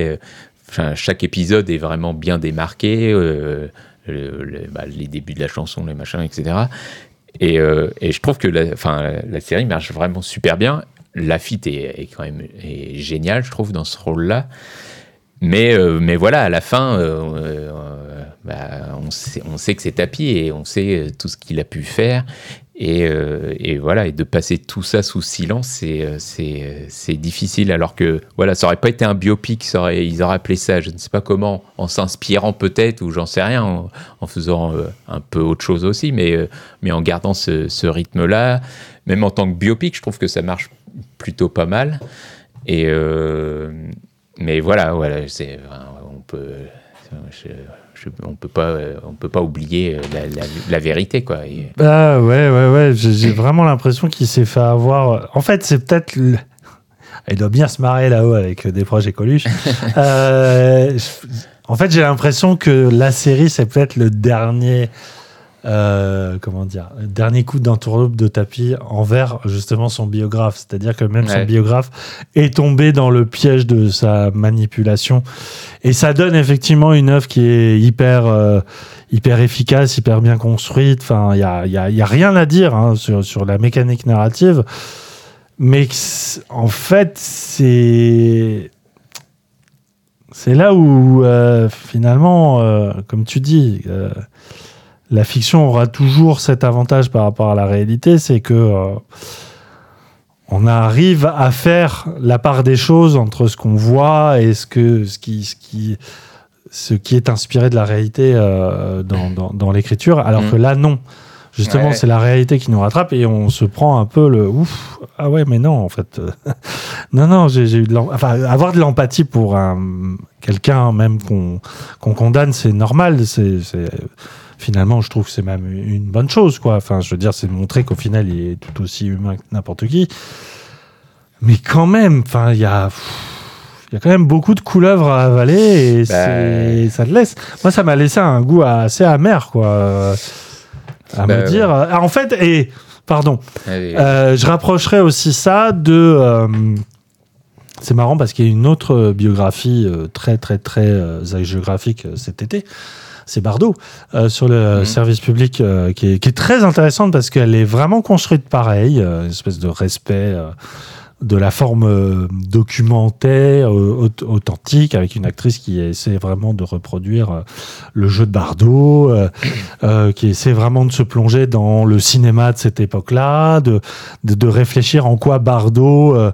chaque épisode est vraiment bien démarqué. euh, bah, les débuts de la chanson, les machins, etc. Et, euh, et je trouve que la, enfin, la, série marche vraiment super bien. Lafitte est, est quand même est génial, je trouve, dans ce rôle-là. Mais, euh, mais voilà, à la fin, bah, on, sait, que c'est tapis et on sait tout ce qu'il a pu faire. Et, euh, et voilà, et de passer tout ça sous silence, c'est, euh, euh, c'est difficile. Alors que voilà, ça aurait pas été un biopic, ils auraient appelé ça, je ne sais pas comment, en s'inspirant peut-être, ou j'en sais rien, en, faisant un peu autre chose aussi, mais, en gardant ce, rythme-là. Même en tant que biopic, je trouve que ça marche plutôt pas mal. Mais voilà, voilà, on peut, je- on peut pas, on peut pas oublier la, la- la vérité, quoi. Et- Bah ouais, ouais, ouais. J'ai vraiment l'impression qu'il s'est fait avoir. En fait, c'est peut-être. le- Il doit bien se marrer là-haut avec des projets Coluche. Euh, en fait, j'ai l'impression que la série, c'est peut-être le dernier. Euh, comment dire dernier coup d'entourloupe de tapis envers justement son biographe. C'est-à-dire que même son biographe est tombé dans le piège de sa manipulation. Et ça donne effectivement une œuvre qui est hyper euh, hyper efficace hyper bien construite. Enfin il y a, y a- y a rien à dire hein, sur, sur la mécanique narrative. Mais en fait c'est c'est là où euh, finalement euh, comme tu dis euh, la fiction aura toujours cet avantage par rapport à la réalité, c'est que euh, on arrive à faire la part des choses entre ce qu'on voit et ce que ce qui ce qui ce qui est inspiré de la réalité euh, dans, dans, dans l'écriture, alors Mhm. que là non. Justement, Ouais. c'est la réalité qui nous rattrape et on se prend un peu le ouf. Ah ouais, mais non, en fait. non, non, j'ai eu de enfin, avoir de l'empathie pour un quelqu'un même qu'on condamne, c'est normal. C'est- finalement, je trouve que c'est même une bonne chose, quoi. Enfin, je veux dire, c'est de montrer qu'au final, il est tout aussi humain que n'importe qui. Mais quand même, enfin, il y a. Il y a quand même beaucoup de couleuvres à avaler et Bah, ça te laisse. Moi, ça m'a laissé un goût assez amer, quoi. À Bah, me dire. Ah, en fait, et. Pardon. Euh, je rapprocherais aussi ça de. euh, c'est marrant parce qu'il y a une autre biographie euh, très, très, très hagiographique cet été. C'est Bardot euh, sur le Mhm. service public euh, qui, est, qui est très intéressante parce qu'elle est vraiment construite pareil, euh, une espèce de respect de la forme euh, documentée, euh, aut- authentique, avec une actrice qui essaie vraiment de reproduire euh, le jeu de Bardot, euh, qui essaie vraiment de se plonger dans le cinéma de cette époque-là, de, de, de réfléchir en quoi Bardot euh,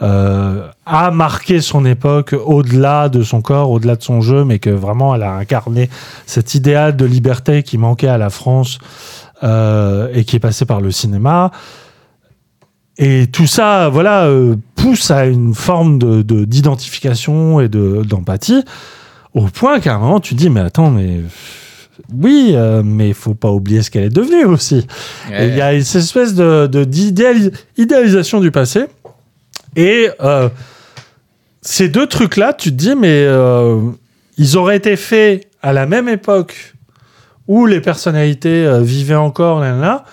euh, a marqué son époque au-delà de son corps, au-delà de son jeu, mais que vraiment elle a incarné cet idéal de liberté qui manquait à la France et qui est passé par le cinéma. Et tout ça, voilà, euh, pousse à une forme de de- d'identification et de d'empathie, au point qu'à un moment tu te dis mais attends mais oui, euh, mais il faut pas oublier ce qu'elle est devenue aussi. Il y a cette espèce de de- d'idéalis- idéalisation du passé. Et euh, ces deux trucs-là, tu te dis mais ils auraient été faits à la même époque où les personnalités vivaient encore là, là, là,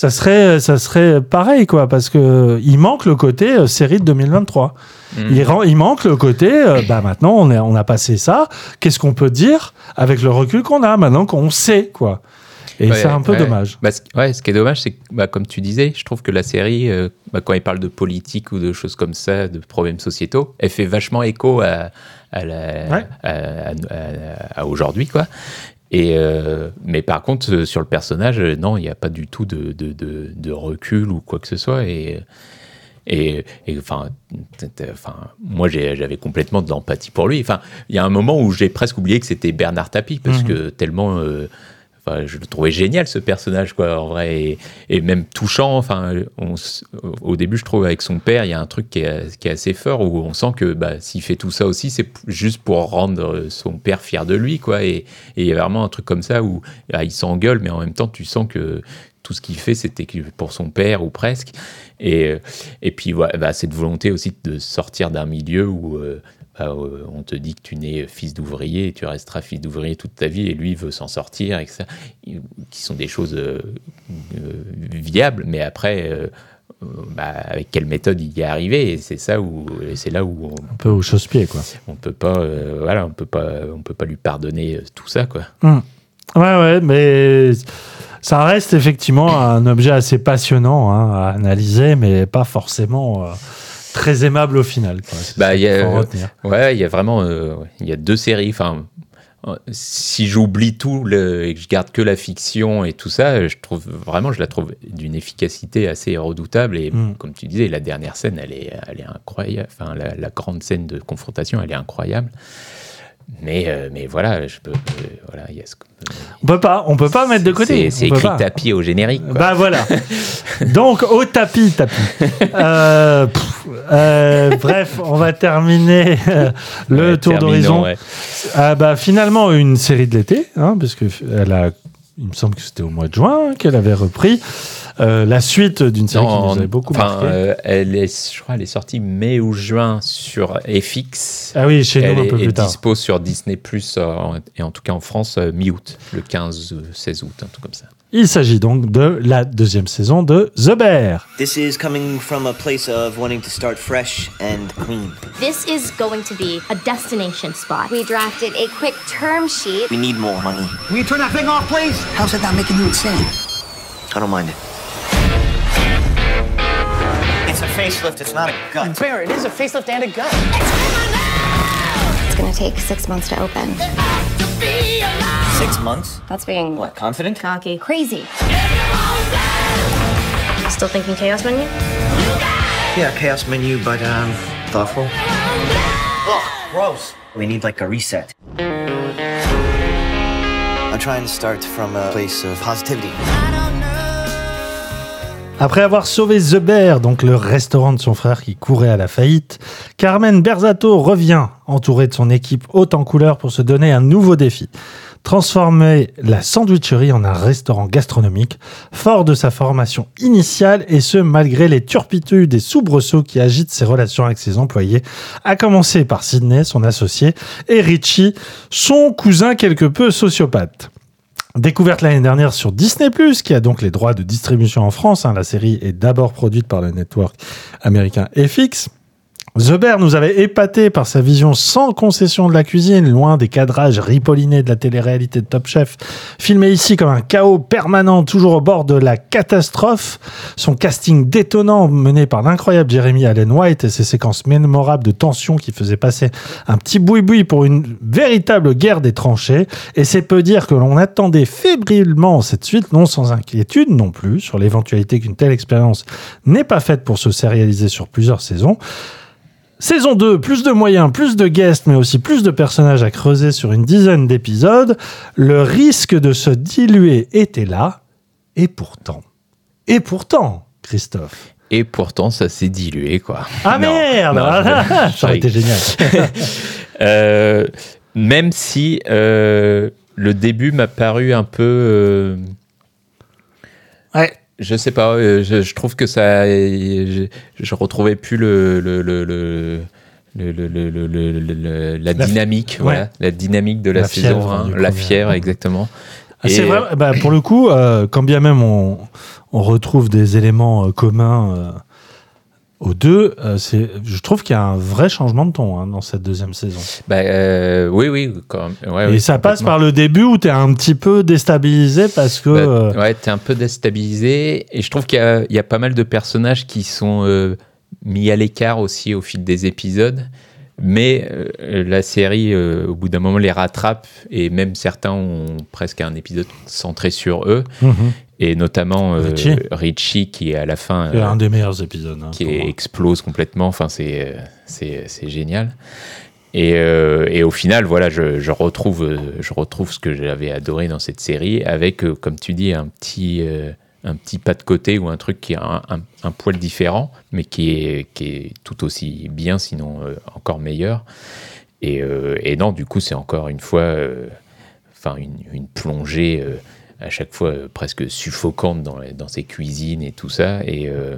Ça serait, ça serait pareil, quoi, parce que il manque le côté euh, série de 2023. Mm. Il, rend- il manque le côté, euh, bah maintenant on, est, on a passé ça, qu'est-ce qu'on peut dire avec le recul qu'on a, maintenant qu'on sait, quoi? Et Ouais, c'est un peu ouais. dommage. Bah, ce, ouais, ce qui est dommage, c'est que, bah, comme tu disais, je trouve que la série, euh, bah, quand il parle de politique ou de choses comme ça, de problèmes sociétaux, elle fait vachement écho à, à, la- Ouais. à- à- à- à aujourd'hui, quoi. Et euh, mais par contre, euh, sur le personnage, euh, non, il n'y a pas du tout de, de, de- de recul ou quoi que ce soit. Et, et, et, enfin, enfin, moi, j'avais complètement de l'empathie pour lui. Enfin, il y a un moment où j'ai presque oublié que c'était Bernard Tapie parce Mhm. que tellement. euh, Je le trouvais génial ce personnage quoi en vrai et, même touchant. Enfin on au début je trouve avec son père il y a un truc qui est, assez fort où on sent que bah, s'il fait tout ça aussi c'est juste pour rendre son père fier de lui quoi et et il y a vraiment un truc comme ça où ah, il s'engueule mais en même temps tu sens que tout ce qu'il fait c'était pour son père ou presque. Et, euh, et puis bah, cette volonté aussi de sortir d'un milieu où euh, bah, euh, on te dit que tu nais fils d'ouvrier et tu resteras fils d'ouvrier toute ta vie et lui veut s'en sortir et que ça, qui sont des choses euh, euh, viables mais après euh, bah, avec quelle méthode il y est arrivé et c'est ça où c'est là où on, Un peu au chausse-pied, quoi. on peut pas euh, voilà on peut pas on peut pas lui pardonner tout ça quoi Hmm. Ouais, ouais, mais ça reste effectivement un objet assez passionnant hein, à analyser, mais pas forcément très aimable au final. quoi. Bah, il y a, retenir. ouais, il y a vraiment, euh, il y a deux séries. Enfin, euh, si j'oublie tout le, et que je garde que la fiction et tout ça, je trouve vraiment, je la trouve d'une efficacité assez redoutable. Et Mm. comme tu disais, la dernière scène, elle est, elle est incroyable. Enfin, la, la grande scène de confrontation, elle est incroyable. Mais, euh, mais voilà, je peux, euh, voilà, ce, On peut pas, on peut pas mettre de côté. c'est, écrit tapis au générique. quoi. Bah voilà. Donc au tapis, tapis. Euh, pff, euh, bref, on va terminer euh, le Ouais, tour d'horizon. ouais. Ah bah finalement une série de l'été, hein, parce que elle a, il me semble que c'était au mois de juin qu'elle avait repris euh, la suite d'une série qui Non, nous avait beaucoup enfin, marqué. euh, elle est, je crois, elle est sortie mai ou juin sur FX. Ah oui, chez nous, elle un est, peu plus est tard. dispo sur Disney Plus et en tout cas en France euh, mi-août, le 15-16 août, un truc comme ça. Il s'agit donc de la deuxième saison de The Bear. This is coming from a place of wanting to start fresh and clean. This is going to be a destination spot. We drafted a quick term sheet. We need more money. Will you turn that thing off, please? How's it not making you insane? I don't mind it. It's a facelift, it's not a gut. Bear, it is a facelift and a gut. It's gonna take six months to open. Six months? That's being What, confident? cocky. Crazy. Still thinking chaos menu? Yeah, chaos menu, but um, thoughtful. Ugh, gross. We need like a reset. I'm trying to start from a place of positivity. Après avoir sauvé The Bear, donc le restaurant de son frère qui courait à la faillite, Carmen Berzato revient, entourée de son équipe haute en couleur pour se donner un nouveau défi. Transformer la sandwicherie en un restaurant gastronomique, fort de sa formation initiale, et ce malgré les turpitudes et soubresauts qui agitent ses relations avec ses employés, à commencer par Sidney, son associé, et Richie, son cousin quelque peu sociopathe. Découverte l'année dernière sur Disney+, qui a donc les droits de distribution en France. hein. La série est d'abord produite par le network américain FX. Bear nous avait épaté par sa vision sans concession de la cuisine, loin des cadrages ripollinés de la télé-réalité de Top Chef, filmé ici comme un chaos permanent, toujours au bord de la catastrophe. Son casting détonnant, mené par l'incroyable Jeremy Allen White et ses séquences mémorables de tension qui faisaient passer un petit boui-boui pour une véritable guerre des tranchées. Et c'est peu dire que l'on attendait fébrilement cette suite, non sans inquiétude non plus, sur l'éventualité qu'une telle expérience n'est pas faite pour se sérialiser sur plusieurs saisons. Saison 2, plus de moyens, plus de guests, mais aussi plus de personnages à creuser sur une dizaine d'épisodes. Le risque de se diluer était là. Et pourtant, et pourtant, Christophe. Et pourtant, ça s'est dilué, quoi. Ah Non, merde non, je- Ça aurait été génial. Euh, même si euh, le début m'a paru un peu. euh, Ouais. Je sais pas, euh, je, je trouve que ça. Je, je retrouvais plus le. le, le, le le- le- le- la La- dynamique, voilà, la dynamique de la, La saison fièvre 1, du la fièvre exactement. Ah, C'est vrai, bah, pour le coup, euh, quand bien même on, on retrouve des éléments euh, communs euh, aux deux, euh, c'est, je trouve qu'il y a un vrai changement de ton hein, dans cette deuxième saison. Bah, euh, oui, oui, quand même. Ouais, Et oui, ça passe par le début où tu es un petit peu déstabilisé parce que. Bah, euh, ouais, t'es un peu déstabilisé. Et je trouve qu'il y, a- il y a pas mal de personnages qui sont euh, mis à l'écart aussi au fil des épisodes. Mais la série, au bout d'un moment, les rattrape. Et même certains ont presque un épisode centré sur eux. Mhm. Et notamment euh, Richie. Richie, qui est à la fin. c'est euh, un des meilleurs épisodes. hein, qui explose complètement. Enfin, c'est euh, c'est c'est génial. Et, euh, et au final, voilà, je, je retrouve je retrouve ce que j'avais adoré dans cette série avec, comme tu dis, un petit un petit pas de côté ou un truc qui a un, un, un poil différent, mais qui est qui est tout aussi bien, sinon encore meilleur. Et, et non, du coup, c'est encore une fois, enfin, une, une plongée à chaque fois euh, presque suffocante dans, dans ses cuisines et tout ça. Et, euh,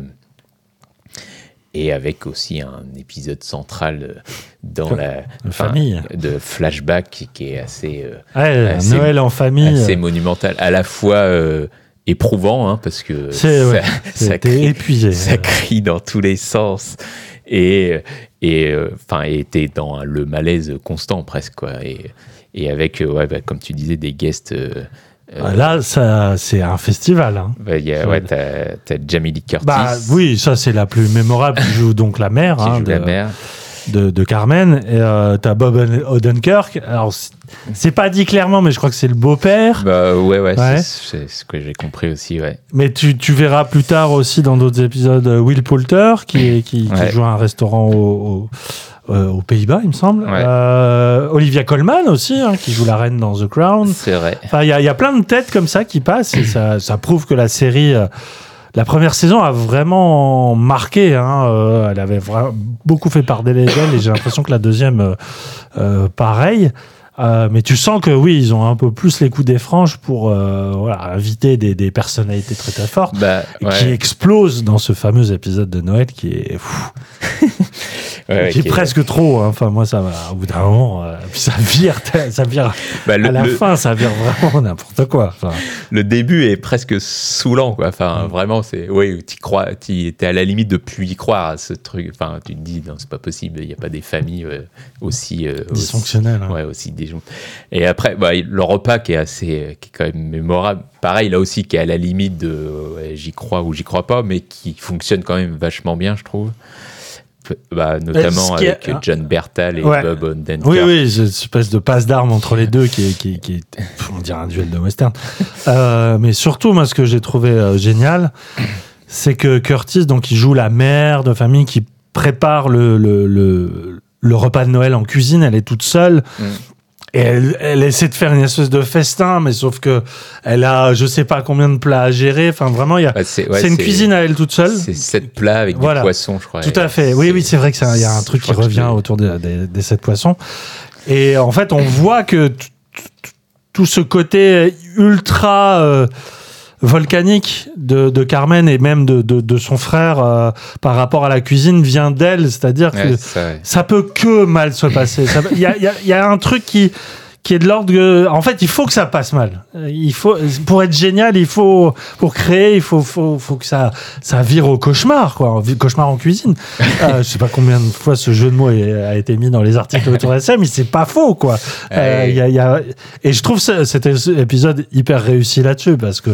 et avec aussi un épisode central euh, dans la famille. de flashback qui- est assez, euh, Ouais, assez- Noël en famille. assez monumental, à la fois euh, éprouvant hein, parce que ouais, ça, t'es crie, épuisé. ça crie dans tous les sens et et euh, enfin et t'es dans le malaise constant presque quoi et et avec euh, ouais bah, comme tu disais des guests euh, euh, Ah, Là, ça, c'est un festival. hein. bah, il y a- ouais, t'as t'as Jamie Lee Curtis Bah oui, ça c'est la plus mémorable qui joue donc la mère, qui hein, joue de, la mère de, de Carmen. Et euh, t'as Bob Odenkirk. Alors c'est- c'est pas dit clairement, mais je crois que c'est le beau-père. bah ouais ouais, Ouais. c'est c'est ce que j'ai compris aussi ouais Mais tu, tu verras plus tard aussi dans d'autres épisodes euh, Will Poulter qui, est- qui, qui Ouais. joue à un restaurant au- au- euh, aux Pays-Bas, il me semble. Ouais. Euh, Olivia Colman aussi, hein, qui joue la reine dans The Crown. c'est vrai Enfin, il y, a- il y a plein de têtes comme ça qui passent et ça, ça prouve que la série, euh, la première saison a vraiment marqué. hein, elle avait beaucoup fait parler d'elle et j'ai l'impression que la deuxième, pareil. Euh, mais tu sens que oui, ils ont un peu plus les coups des franges pour euh, voilà, inviter des, des personnalités très très fortes bah ouais. qui explosent dans ce fameux épisode de Noël qui est, fou, Ouais, ouais, qui est qui est- presque trop. hein. Enfin, moi, ça. Au bout d'un moment, euh, puis ça vire, ça vire. Bah, le- à la le- fin, ça vire vraiment n'importe quoi. Enfin, le début est presque saoulant quoi enfin Mm. vraiment c'est oui tu crois tu es à la limite de plus y croire à ce truc enfin tu te dis non c'est pas possible il n'y a pas des familles aussi aussi- Dysfonctionnelles, hein. ouais aussi des et après bah, le repas qui est assez qui est quand même mémorable pareil là aussi qui est à la limite de j'y crois ou j'y crois pas mais qui fonctionne quand même vachement bien je trouve bah, notamment est- avec John Bertal et Ouais. Bob Odenkirk Oui, oui, cette espèce de passe d'armes entre les deux qui est, qui, est- qui est- pff, on dirait un duel de western. Euh, mais surtout, moi, ce que j'ai trouvé euh, génial, c'est que Curtis, donc, il joue la mère de famille qui prépare le, le, le, le repas de Noël en cuisine. Elle est toute seule. Mm. Et elle, elle essaie de faire une espèce de festin, mais sauf que elle a je sais pas combien de plats à gérer. Enfin, vraiment, il y a, Bah, c'est ouais, une cuisine à elle toute seule. c'est sept plats avec Voilà. du poisson je crois Tout à fait. Oui, oui, c'est vrai que ça- y a un truc qui revient autour de- des- des sept poissons. Et en fait, on voit que tout ce côté ultra euh, volcanique de, de Carmen et même de, de- de son frère euh, par rapport à la cuisine vient d'elle. C'est-à-dire que ça, ouais. ça peut que mal se passer. Il y y y a un truc qui qui est de l'ordre de- en fait il faut que ça passe mal. Il faut pour être génial il faut pour créer il faut faut, faut que ça ça vire au cauchemar quoi. Cauchemar en cuisine. Euh, je sais pas combien de fois ce jeu de mots a été mis dans les articles autour de ça mais c'est pas faux quoi. Euh, il y a- il y a- et je trouve cet épisode hyper réussi là-dessus parce que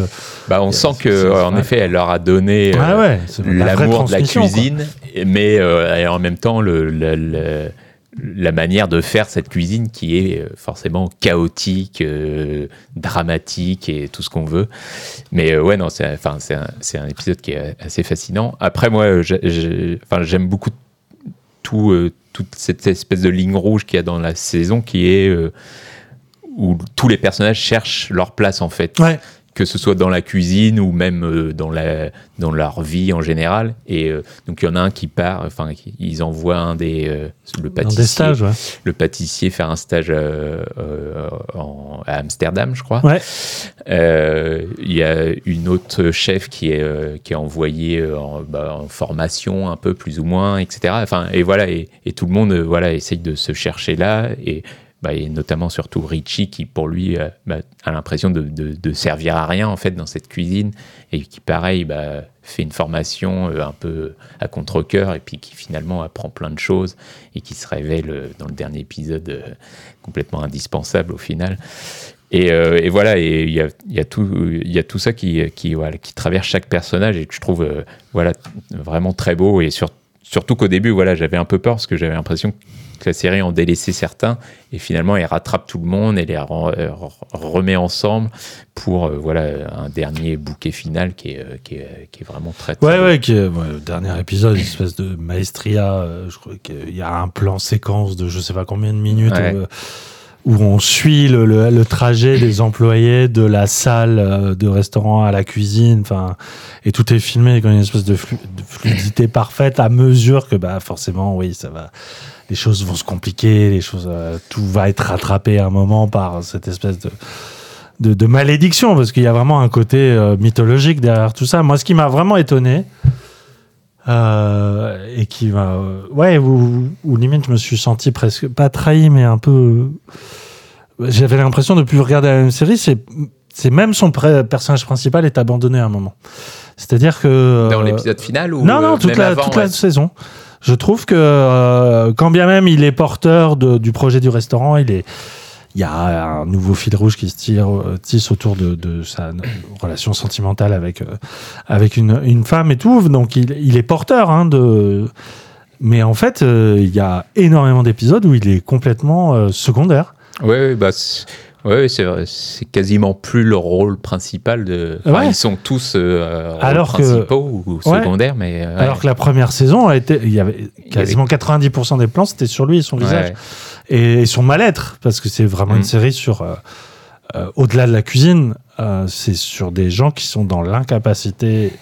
Bah, on sent que, en effet, elle leur a donné euh, Ah ouais, c'est la l'amour de la cuisine, mais euh, et en même temps le, le- le- la manière de faire cette cuisine qui est euh, forcément chaotique, euh, dramatique et tout ce qu'on veut. Mais euh, ouais, non, c'est enfin, un, un épisode qui est assez fascinant. Après, moi, j'aime beaucoup tout, toute cette espèce de ligne rouge qu'il y a dans la saison qui est où tous les personnages cherchent leur place en fait. Ouais. Que ce soit dans la cuisine ou même euh, dans, la, dans leur vie en général. Et euh, donc il y en a un qui part, enfin ils envoient un des, euh, le pâtissier, stages, ouais. le pâtissier faire un stage euh, en- à Amsterdam, je crois. Ouais. Il y a une autre chef qui est, qui est envoyée en, bah, en formation un peu plus ou moins, etc. Enfin, et voilà, et, et tout le monde voilà, essaye de se chercher là. Et bah, et notamment surtout Richie qui pour lui euh, bah, a l'impression de, de, servir à rien en fait dans cette cuisine et qui pareil bah, fait une formation euh, un peu à contre-coeur et puis qui finalement apprend plein de choses et qui se révèle euh, dans le dernier épisode complètement indispensable au final. Et, voilà, et il y a, tout- ça qui, traverse chaque personnage et que je trouve voilà, vraiment très beau. Et sur- surtout qu'au début, voilà, j'avais un peu peur parce que j'avais l'impression que la série en délaissait certains et finalement elle rattrape tout le monde et les euh, remet ensemble pour euh, voilà, un dernier bouquet final qui est, euh, qui est, qui est vraiment très, très Ouais, ouais, qui est- ouais, le dernier épisode, une espèce de maestria. euh, je crois qu'il y a un plan séquence de je sais pas combien de minutes Ouais. Où, on suit le, le- trajet des employés de la salle euh, de restaurant à la cuisine. Enfin, et tout est filmé avec une espèce de, flu- de fluidité parfaite à mesure que, bah, forcément, oui, ça va. Les choses vont se compliquer, les choses, euh, tout va être rattrapé à un moment par cette espèce de, de, de malédiction, parce qu'il y a vraiment un côté euh, mythologique derrière tout ça. Moi, ce qui m'a vraiment étonné, euh, et qui m'a. euh, ouais, où, où limite je me suis senti presque. Pas trahi, mais un peu. J'avais l'impression de plus regarder la même série, c'est. C'est même son personnage principal est abandonné à un moment. C'est-à-dire que. Dans euh, l'épisode final ou non, non, euh, toute, même la, avant, toute la saison. Je trouve que euh, quand bien même il est porteur de- du projet du restaurant, il est, il y a un nouveau fil rouge qui se tire, euh, tisse autour de, de sa relation sentimentale avec, euh, avec une, une femme et tout. Donc il, il est porteur hein, de. Mais en fait, euh, il y a énormément d'épisodes où il est complètement euh, secondaire. Ouais, bah, c'est- ouais, quasiment plus le rôle principal de. enfin, Ouais. Ils sont tous euh, Alors que- principaux ou Ouais. secondaires, mais. ouais. Alors que la première saison a été, il y avait quasiment 90% des plans, c'était sur lui et son visage. Et son mal-être, parce que c'est vraiment Mm. une série sur, euh, euh, au-delà de la cuisine, euh, c'est sur des gens qui sont dans l'incapacité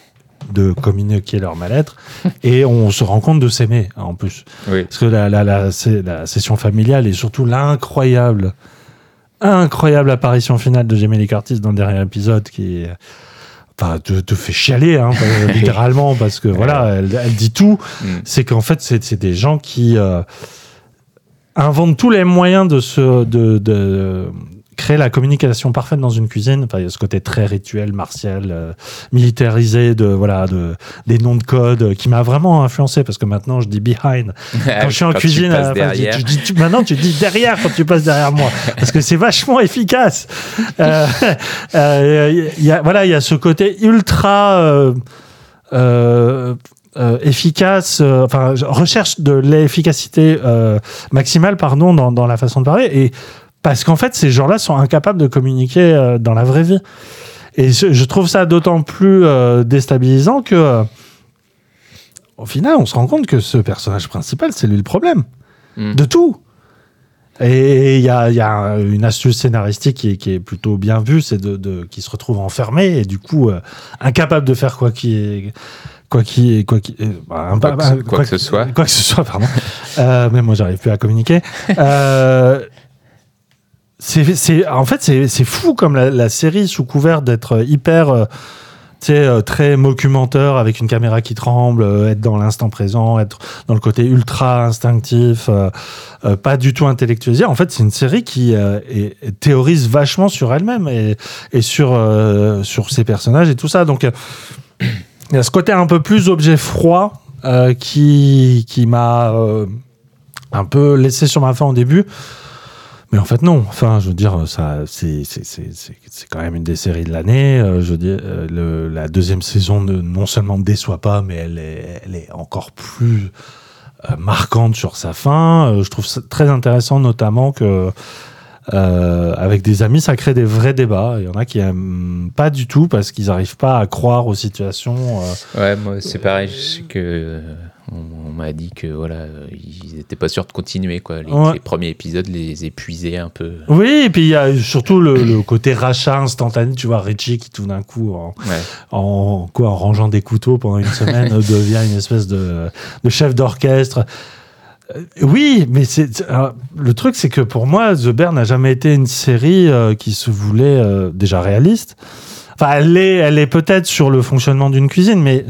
de communiquer leur mal-être et on se rend compte de s'aimer hein, en plus. Oui. Parce que la, la, la, session familiale et surtout l'incroyable, incroyable apparition finale de Jamie Lee Curtis dans le dernier épisode qui enfin, te, te fait chialer, hein, littéralement, parce que voilà, elle, elle dit tout. Mm. C'est qu'en fait, c'est c'est des gens qui euh, inventent tous les moyens de se de, de créer la communication parfaite dans une cuisine. Enfin, il y a ce côté très rituel, martial, euh, militarisé de voilà de des noms de code euh, qui m'a vraiment influencé parce que maintenant je dis behind quand je suis en Quand cuisine. euh, enfin, tu dis- maintenant tu dis derrière quand tu passes derrière moi parce que c'est vachement efficace. Euh, euh, il y a voilà il y a ce côté ultra euh, euh, efficace, euh, enfin recherche de l'efficacité euh, maximale pardon dans, dans la façon de parler. Et parce qu'en fait ces gens-là sont incapables de communiquer dans la vraie vie. Et je, je trouve ça d'autant plus déstabilisant que au final on se rend compte que ce personnage principal c'est lui le problème. Mm. de tout. Et il y a, il y a une astuce scénaristique qui est, qui est plutôt bien vue, c'est de, de qui se retrouve enfermé et du coup euh, incapable de faire quoi qu'il quoi qu'il quoi euh, bah, Quoi que bah, ce- quoi que ce soit. quoi que ce soit pardon euh, mais moi j'arrive plus à communiquer euh, c'est en fait c'est fou comme la, la série sous couvert d'être hyper euh, tu sais, euh, très mockumenteur avec une caméra qui tremble, euh, être dans l'instant présent, être dans le côté ultra instinctif, euh, euh, pas du tout intellectualisé. En fait, c'est une série qui euh, est- théorise vachement sur elle-même et, et sur, euh, sur ses personnages et tout ça. Donc, euh, il y a ce côté un peu plus objet froid euh, qui, qui m'a euh, un peu laissé sur ma faim au début. Mais en fait, non. Enfin, je veux dire, c'est, quand même une des séries de l'année. Euh, la deuxième saison ne, non seulement ne déçoit pas, mais elle est, elle est encore plus marquante sur sa fin. Je trouve très intéressant, notamment que euh, avec des amis, ça crée des vrais débats. Il y en a qui aiment pas du tout parce qu'ils n'arrivent pas à croire aux situations. euh, Ouais, moi c'est pareil. Je sais que euh, on, on m'a dit que voilà, ils étaient pas sûrs de continuer quoi. Les, Ouais. les premiers épisodes les épuisaient un peu. Oui, et puis il y a surtout le, le côté rachat instantané. Tu vois Richie qui tout d'un coup, en, Ouais. en, quoi, en rangeant des couteaux pendant une semaine, devient une espèce de, de chef d'orchestre. Euh, Oui, mais c'est le truc, c'est que pour moi, The Bear n'a jamais été une série euh, qui se voulait euh, déjà réaliste. Enfin, elle est, elle est peut-être sur le fonctionnement d'une cuisine, mais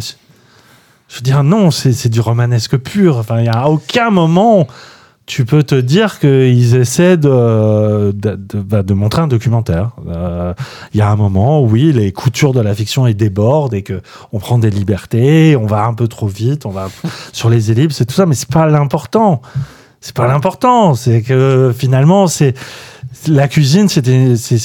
je veux dire non, c'est du romanesque pur. Enfin, il y a aucun moment tu peux te dire qu'ils essaient de, de, de- bah, de montrer un documentaire. Euh, Il y a un moment où, oui, les coutures de la fiction ils débordent et que on prend des libertés, on va un peu trop vite, on va sur les ellipses et tout ça, mais c'est pas l'important. C'est pas l'important. C'est que finalement, c'est la cuisine, c'est,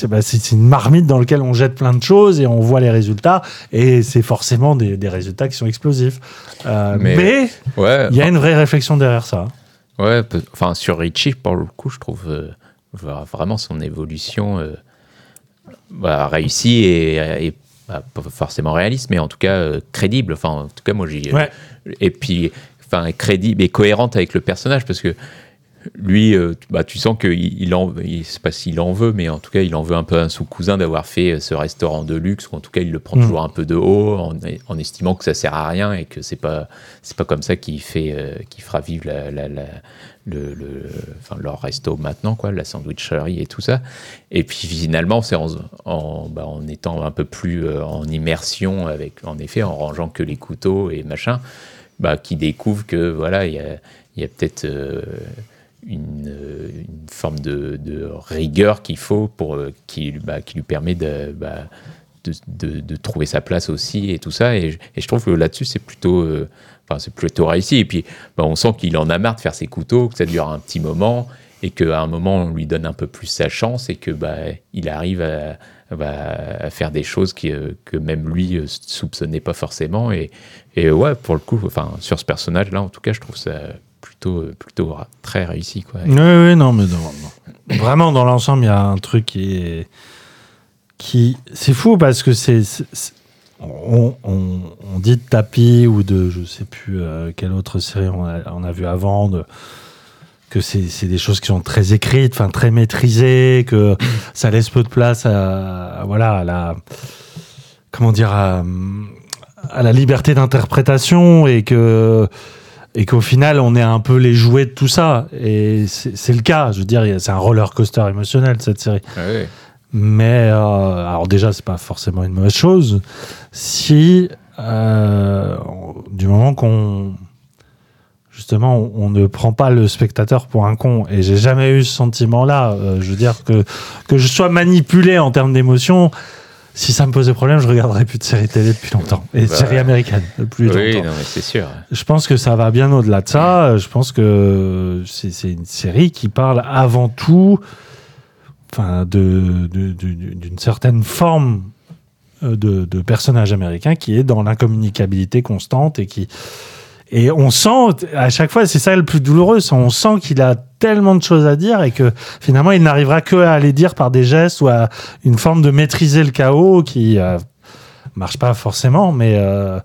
bah, une marmite dans laquelle on jette plein de choses et on voit les résultats. Et c'est forcément des, des résultats qui sont explosifs. Euh, Mais- Ouais, il y a une vraie réflexion derrière ça. Ouais, enfin sur Richie, pour le coup, je trouve euh, vra- vraiment son évolution euh, bah, réussie et, et bah, pas forcément réaliste, mais en tout cas euh, crédible. Enfin, en tout cas, moi, j'y. Ouais. Et puis, enfin, crédible et cohérente avec le personnage parce que lui, euh, tu- bah, tu sens qu'il il en, il, c'est pas s'il en veut, mais en tout cas, il en veut un peu un sous-cousin d'avoir fait euh, ce restaurant de luxe, ou en tout cas, il le prend Mm. toujours un peu de haut, en, en estimant que ça sert à rien et que c'est pas, c'est pas comme ça qu'il fait, euh, qu'il fera vivre la, la- la- le, le- enfin, leur resto maintenant, quoi, la sandwicherie et tout ça. Et puis finalement, c'est en, en, bah, en étant un peu plus euh, en immersion avec, en effet, en rangeant que les couteaux et machin, bah, qui découvre que voilà, il y a, y a peut-être une, forme de, rigueur qu'il faut pour euh, qui, bah, qui lui permet de, bah, de, de- trouver sa place aussi et tout ça. Et, je- trouve que là-dessus, c'est plutôt, euh, enfin, plutôt réussi. Et puis, bah, on sent qu'il en a marre de faire ses couteaux, que ça dure un petit moment et qu'à un moment, on lui donne un peu plus sa chance et que bah, il arrive à, à faire des choses qui, euh, que même lui euh, soupçonnait pas forcément. Et, et ouais, pour le coup, enfin, sur ce personnage-là, en tout cas, je trouve ça plutôt, plutôt très réussi. Quoi. Oui, oui, non, mais non. vraiment dans l'ensemble, il y a un truc qui est. C'est fou parce que c'est. On, dit de tapis ou de je sais plus euh, quelle autre série on a, on a vu avant, que c'est des choses qui sont très écrites, enfin très maîtrisées, que ça laisse peu de place à, voilà, la. Comment dire à la liberté d'interprétation et que et qu'au final on est un peu les jouets de tout ça. Et c'est le cas. Je veux dire c'est un roller coaster émotionnel cette série. Ouais. mais euh, alors déjà c'est pas forcément une mauvaise chose. Si euh, du moment qu'on justement on, on ne prend pas le spectateur pour un con. Et j'ai jamais eu ce sentiment là je veux dire que que je sois manipulé en termes d'émotion si ça me posait problème je regarderais plus de séries télé depuis longtemps et de Bah, séries américaines depuis oui, longtemps non, mais c'est sûr. je pense que ça va bien au-delà de ça. Je pense que c'est une série qui parle avant tout enfin, de- de- de- d'une certaine forme euh, de, de personnage américain qui est dans l'incommunicabilité constante et qui et on sent à chaque fois c'est ça le plus douloureux on sent qu'il a tellement de choses à dire et que finalement il n'arrivera que à les dire par des gestes ou à une forme de maîtriser le chaos qui euh, marche pas forcément mais euh,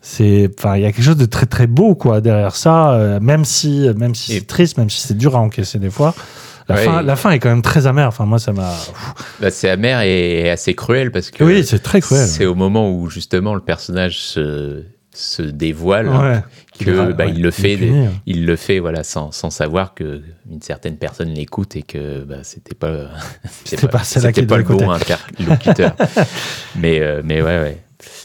c'est enfin il y a quelque chose de très très beau quoi derrière ça euh, même si même si c'est triste même si c'est dur à encaisser des fois la Ouais. fin la fin est quand même très amère enfin moi ça m'a Bah, c'est amer et assez cruel parce que Oui, c'est très cruel. C'est au moment où justement le personnage se, se dévoile Ouais. que bah, ouais, il le fait, il le fait voilà sans, sans savoir que une certaine personne l'écoute et que bah, c'était pas C'était pas qui pas le bon interlocuteur. mais euh, mais ouais ouais.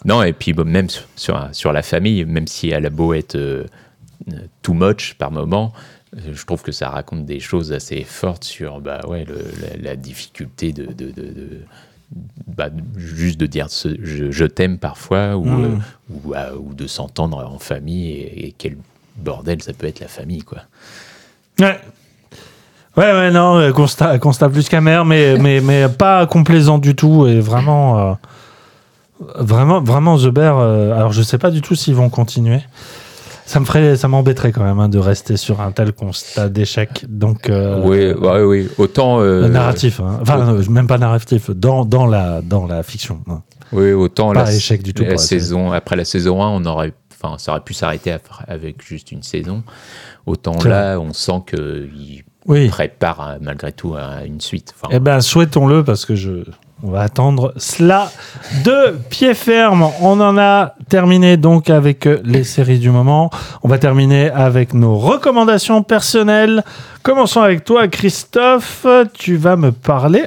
Non et puis bon, même sur, sur sur la famille, même si elle a beau être euh, too much par moment. Je trouve que ça raconte des choses assez fortes sur bah ouais, le- la, la difficulté de, de, de- de- bah, juste de dire ce- je, je t'aime parfois ou, Mm. euh, ou, ah, ou de s'entendre en famille et, et quel bordel ça peut être la famille quoi. Ouais. Ouais, ouais, non, euh, constat, constat plus qu'amer, mais, mais, mais pas complaisant du tout et vraiment, euh, vraiment, vraiment The Bear. euh, alors, je sais pas du tout s'ils vont continuer. Ça me ferait, ça m'embêterait quand même hein, de rester sur un tel constat d'échec. Donc, euh, oui, ouais, oui, autant euh, narratif, hein. enfin, euh, même pas narratif, dans, dans la, dans la fiction. hein. Oui, autant Pas la, échec du tout la saison après la saison 1, on aurait enfin ça aurait pu s'arrêter avec juste une saison. Autant là, on sent que il Oui. prépare à- malgré tout à une suite. Enfin, Eh ben, souhaitons-le parce que je, on va attendre cela de pied ferme. On en a terminé donc avec euh, les séries du moment. On va terminer avec nos recommandations personnelles. Commençons avec toi, Christophe. Tu vas me parler.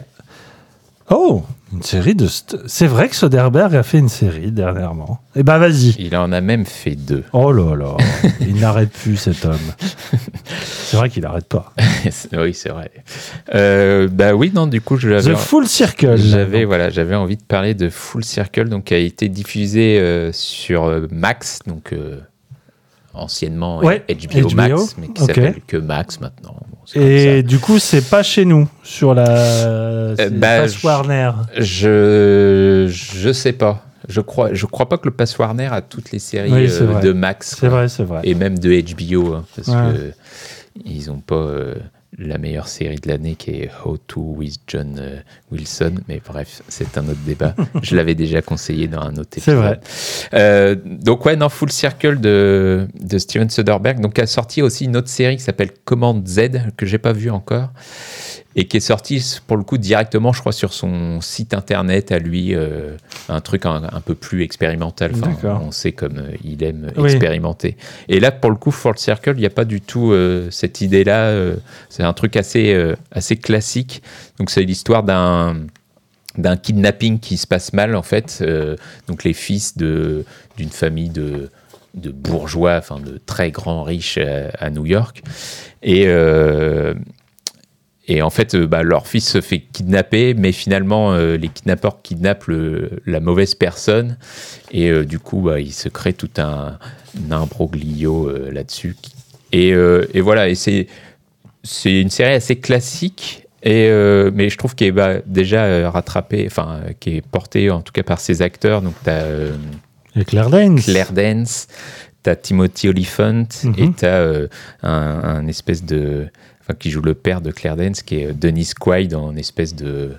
Oh, Une série de. st- C'est vrai que Soderbergh a fait une série dernièrement. Eh ben vas-y. Il en a même fait deux. Oh là là, il n'arrête plus cet homme. C'est vrai qu'il n'arrête pas. oui, c'est vrai. Euh, bah oui, non, du coup, je l'avais. The Full Circle. J'avais voilà, j'avais envie de parler de Full Circle, donc qui a été diffusé euh, sur euh, Max, donc euh, anciennement Ouais, HBO, HBO, Max, mais qui ok. s'appelle que Max maintenant. Bon, Et du coup, c'est pas chez nous sur la. c'est bah, Pass Warner. Je je sais pas. Je crois je crois pas que le Pass Warner a toutes les séries Oui, euh, de Max. C'est vrai, c'est vrai. Et même de HBO hein, parce Ouais. que ils ont pas euh, la meilleure série de l'année qui est How to with John euh, Wilson. Mais bref, c'est un autre débat. Je l'avais déjà conseillé dans un autre C'est épisode. vrai. Euh, donc ouais, non, Full Circle de, de Steven Soderbergh, donc a sorti aussi une autre série qui s'appelle Command Z que j'ai pas vu encore et qui est sortie pour le coup directement, je crois, sur son site internet à lui, euh, un truc un, un peu plus expérimental. Enfin, on sait comme euh, il aime Oui. expérimenter. Et là, pour le coup, Full Circle, il n'y a pas du tout euh, cette idée-là. c'est un truc assez, assez classique. Donc c'est l'histoire d'un d'un kidnapping qui se passe mal en fait. Donc les fils de d'une famille de de bourgeois, enfin de très grands riches à, à New York. Et et en fait, euh, bah, leur fils se fait kidnapper, mais finalement, euh, les kidnappeurs kidnappent le- la mauvaise personne. Et euh, du coup, bah, il se crée tout un, un imbroglio euh, là-dessus. Et, et voilà, et c'est c'est une série assez classique. Et mais je trouve qu'elle est bah, déjà rattrapée, enfin, qui est portée en tout cas par ses acteurs. Donc, tu as Claire Danes. Claire Danes, t'as Timothy Olyphant Mhm. et euh, un, un espèce de. Enfin, qui joue le père de Claire Danes, qui est euh, Dennis Quaid, en espèce de.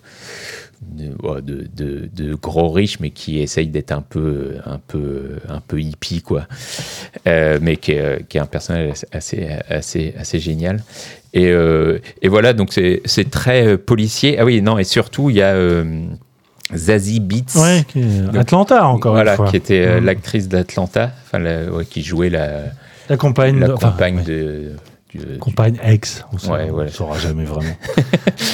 De, de, de- de gros riche, mais qui essaye d'être un peu, un peu, un peu hippie, quoi. Euh, mais qui est, qui est un personnage assez, assez, assez génial. Et, euh, et voilà, donc c'est c'est très euh, policier. Ah oui, non, et surtout, il y a euh, Zazie Beats. Ouais, qui est Donc, Atlanta, encore voilà, une fois. qui était euh, Mhm. l'actrice d'Atlanta, enfin, la- ouais, qui jouait la, La compagne la de- enfin, compagne ouais. de. Compagne ex. On ne Ouais, voilà. saura jamais vraiment.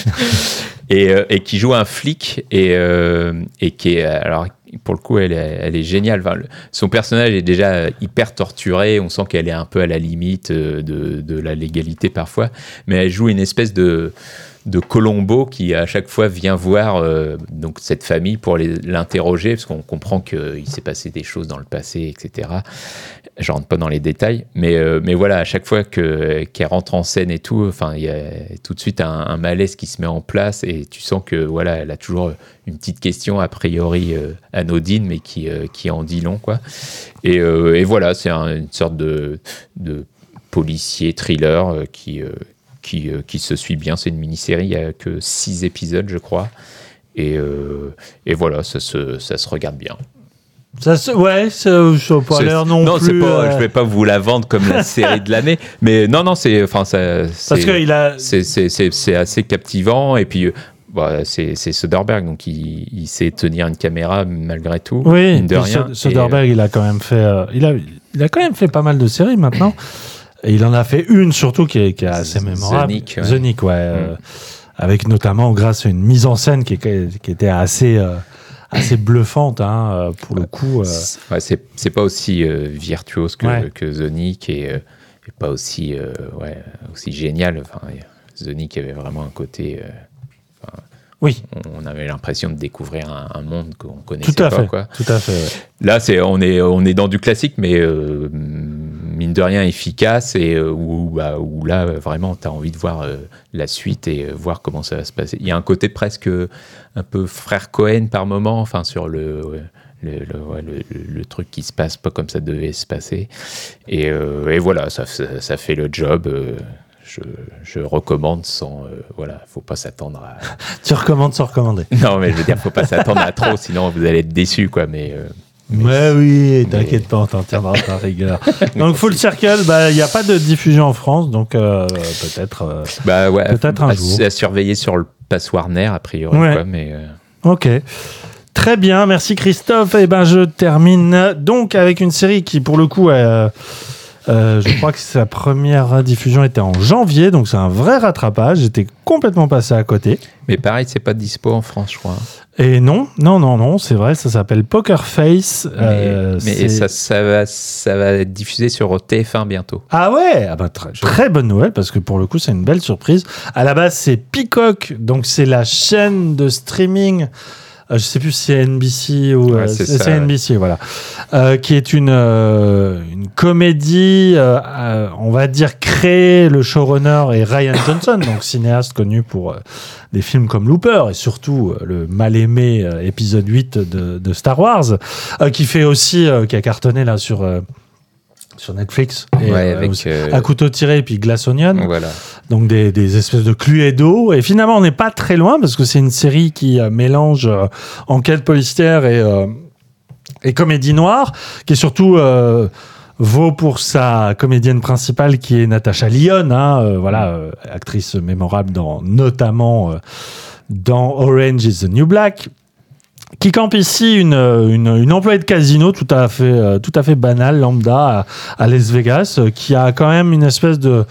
et, euh, et qui joue un flic et, euh, et qui est alors pour le coup elle est, elle est géniale Enfin, le- son personnage est déjà hyper torturé on sent qu'elle est un peu à la limite euh, de, de la légalité parfois mais elle joue une espèce de de Colombo qui à chaque fois vient voir euh, donc cette famille pour l'interroger parce qu'on comprend qu'il s'est passé des choses dans le passé etc je rentre pas dans les détails, mais, euh, mais voilà, à chaque fois que, qu'elle rentre en scène et tout, enfin, il y a tout de suite un, malaise qui se met en place et tu sens que voilà, elle a toujours une petite question a priori euh, anodine, mais qui, euh, qui en dit long, quoi. Et, voilà, c'est un- une sorte de, de policier thriller qui, qui, qui se suit bien. C'est une mini-série, il n'y a que six épisodes, je crois. Et, et voilà, ça se, ça se regarde bien. Ça, ouais, ça ça a pas l'air non, c'est plus. euh, je vais pas vous la vendre comme la série de l'année, mais non, non, c'est, enfin, c'est, qu'il a- c'est, assez captivant et puis. euh, bah, c'est, Soderbergh, donc il, il sait tenir une caméra malgré tout. Oui, de rien. Soderbergh, il a quand même fait, euh, il a, il a quand même fait pas mal de séries maintenant. Et il en a fait une surtout qui est, qui est assez mémorable. Nick, ouais. The Nick, ouais, euh, avec notamment grâce à une mise en scène qui, qui était assez, assez bluffante hein, euh, pour le coup. euh. Ouais, c'est, pas aussi euh, virtuose que, Ouais. que Nick et, et pas aussi, ouais, aussi génial. Enfin, The Nick avait vraiment un côté. enfin, Oui. On avait l'impression de découvrir un, un monde qu'on connaissait Tout à pas. fait, Quoi. tout à fait. ouais. Là, c'est on est on est dans du classique, mais euh, mine de rien efficace et euh, où, bah, où là vraiment tu as envie de voir euh, la suite et euh, voir comment ça va se passer. Il y a un côté presque un peu frère Cohen par moment, enfin sur le ouais, le, le, ouais, le- le- le truc qui se passe pas comme ça devait se passer. Et, euh, et voilà, ça, ça, ça fait le job. euh, je, je recommande sans euh, voilà, faut pas s'attendre à Tu recommandes sans recommander. non, mais je veux dire, faut pas s'attendre à trop, sinon vous allez être déçus, quoi. Mais, euh, Mais oui, t'inquiète pas, on t'en tiendra par rigueur. donc Full Circle, bah, il n'y a pas de diffusion en France, donc euh, peut-être. euh, bah ouais, Peut-être un à, jour. à surveiller sur le pass Warner, a priori, Ouais. quoi, mais euh, Ok. Très bien, merci Christophe. Et ben je termine donc avec une série qui pour le coup est, euh, je crois que sa première diffusion était en janvier, donc c'est un vrai rattrapage. J'étais complètement passé à côté. Mais pareil, c'est pas dispo en France, je crois. Et non, non, non, non, c'est vrai, ça s'appelle Poker Face. Mais, Euh, mais c'est- ça, ça, va, ça va être diffusé sur TF1 bientôt. Ah ouais, ah bah, très, très bonne nouvelle parce que pour le coup c'est une belle surprise. À la base c'est Peacock, donc c'est la chaîne de streaming. Euh, je sais plus si c'est NBC ou Ouais, euh, c'est c'est ça, c'est ouais. NBC, voilà, Euh, qui est une euh, une comédie, on va dire créée. Le showrunner est Ryan Johnson, donc cinéaste connu pour des films comme Looper et surtout le mal aimé épisode 8 de, de Star Wars, euh, qui fait aussi, euh, qui a cartonné là sur euh, sur Netflix. Et, Ouais, euh, avec, euh, à couteau tiré et puis Glass Onion. Voilà. Donc des, des espèces de cluedo. Et finalement, on n'est pas très loin parce que c'est une série qui euh, mélange euh, enquête policière et, euh, et comédie noire, qui est surtout vaut pour sa comédienne principale qui est Natasha Lyon, hein, euh, voilà, euh, actrice mémorable dans notamment euh, dans Orange is the New Black qui campe ici une, une, une employée de casino tout à fait, euh, tout à fait banale, lambda, à, à Las Vegas, euh, qui a quand même une espèce de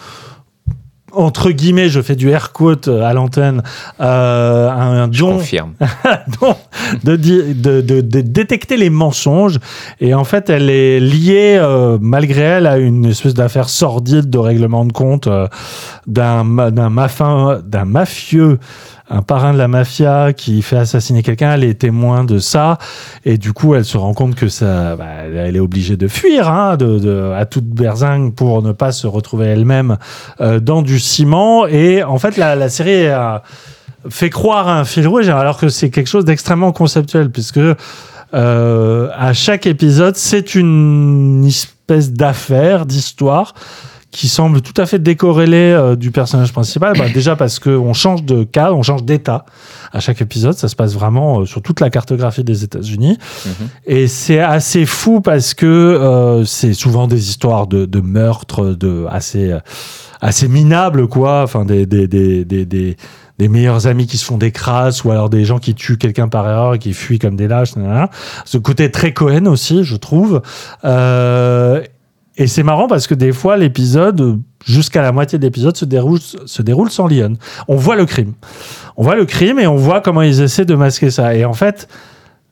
entre guillemets, je fais du air quote à l'antenne, euh, un, un don, de, de, de- de détecter les mensonges. Et en fait, elle est liée, euh, malgré elle, à une espèce d'affaire sordide de règlement de compte euh, d'un ma- d'un mafin- d'un mafieux un parrain de la mafia qui fait assassiner quelqu'un, elle est témoin de ça, et du coup elle se rend compte que ça, bah, elle est obligée de fuir hein, de, à toute berzingue pour ne pas se retrouver elle-même euh, dans du ciment, et en fait la, série fait croire à un fil rouge alors que c'est quelque chose d'extrêmement conceptuel puisque euh, à chaque épisode c'est une espèce d'affaire, d'histoire qui semble tout à fait décorrélé euh, du personnage principal. Bah, déjà parce qu'on change de cas, on change d'état à chaque épisode. Ça se passe vraiment euh, sur toute la cartographie des États-Unis. Et c'est assez fou parce que euh, c'est souvent des histoires de, de meurtres de assez, assez minables, quoi. Enfin, des, des, des, des, meilleurs amis qui se font des crasses ou alors des gens qui tuent quelqu'un par erreur et qui fuient comme des lâches. Ce côté très Cohen aussi, je trouve. Euh, et c'est marrant parce que des fois, l'épisode, jusqu'à la moitié de l'épisode, se déroule, se déroule sans Lyon. On voit le crime. On voit le crime et on voit comment ils essaient de masquer ça. Et en fait,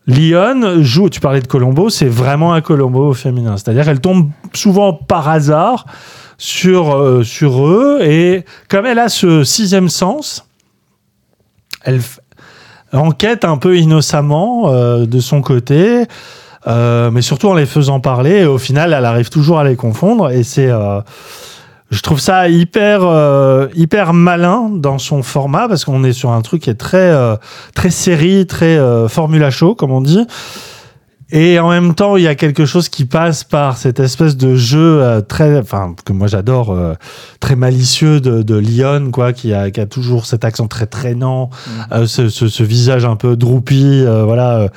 Lyon joue, tu parlais de Colombo, c'est vraiment un Colombo féminin. C'est-à-dire qu'elle tombe souvent par hasard sur, euh, sur eux et comme elle a ce sixième sens, elle enquête un peu innocemment euh, de son côté, euh, mais surtout en les faisant parler. Et au final, elle arrive toujours à les confondre. Et c'est, euh, je trouve ça hyper, euh, hyper malin dans son format parce qu'on est sur un truc qui est très, euh, très série, très euh, formula show, comme on dit. Et en même temps, il y a quelque chose qui passe par cette espèce de jeu euh, très, enfin que moi j'adore, euh, très malicieux de, de Lyon, quoi, qui a, qui a toujours cet accent très traînant, euh, ce, ce, ce visage un peu droupi, euh, voilà, euh,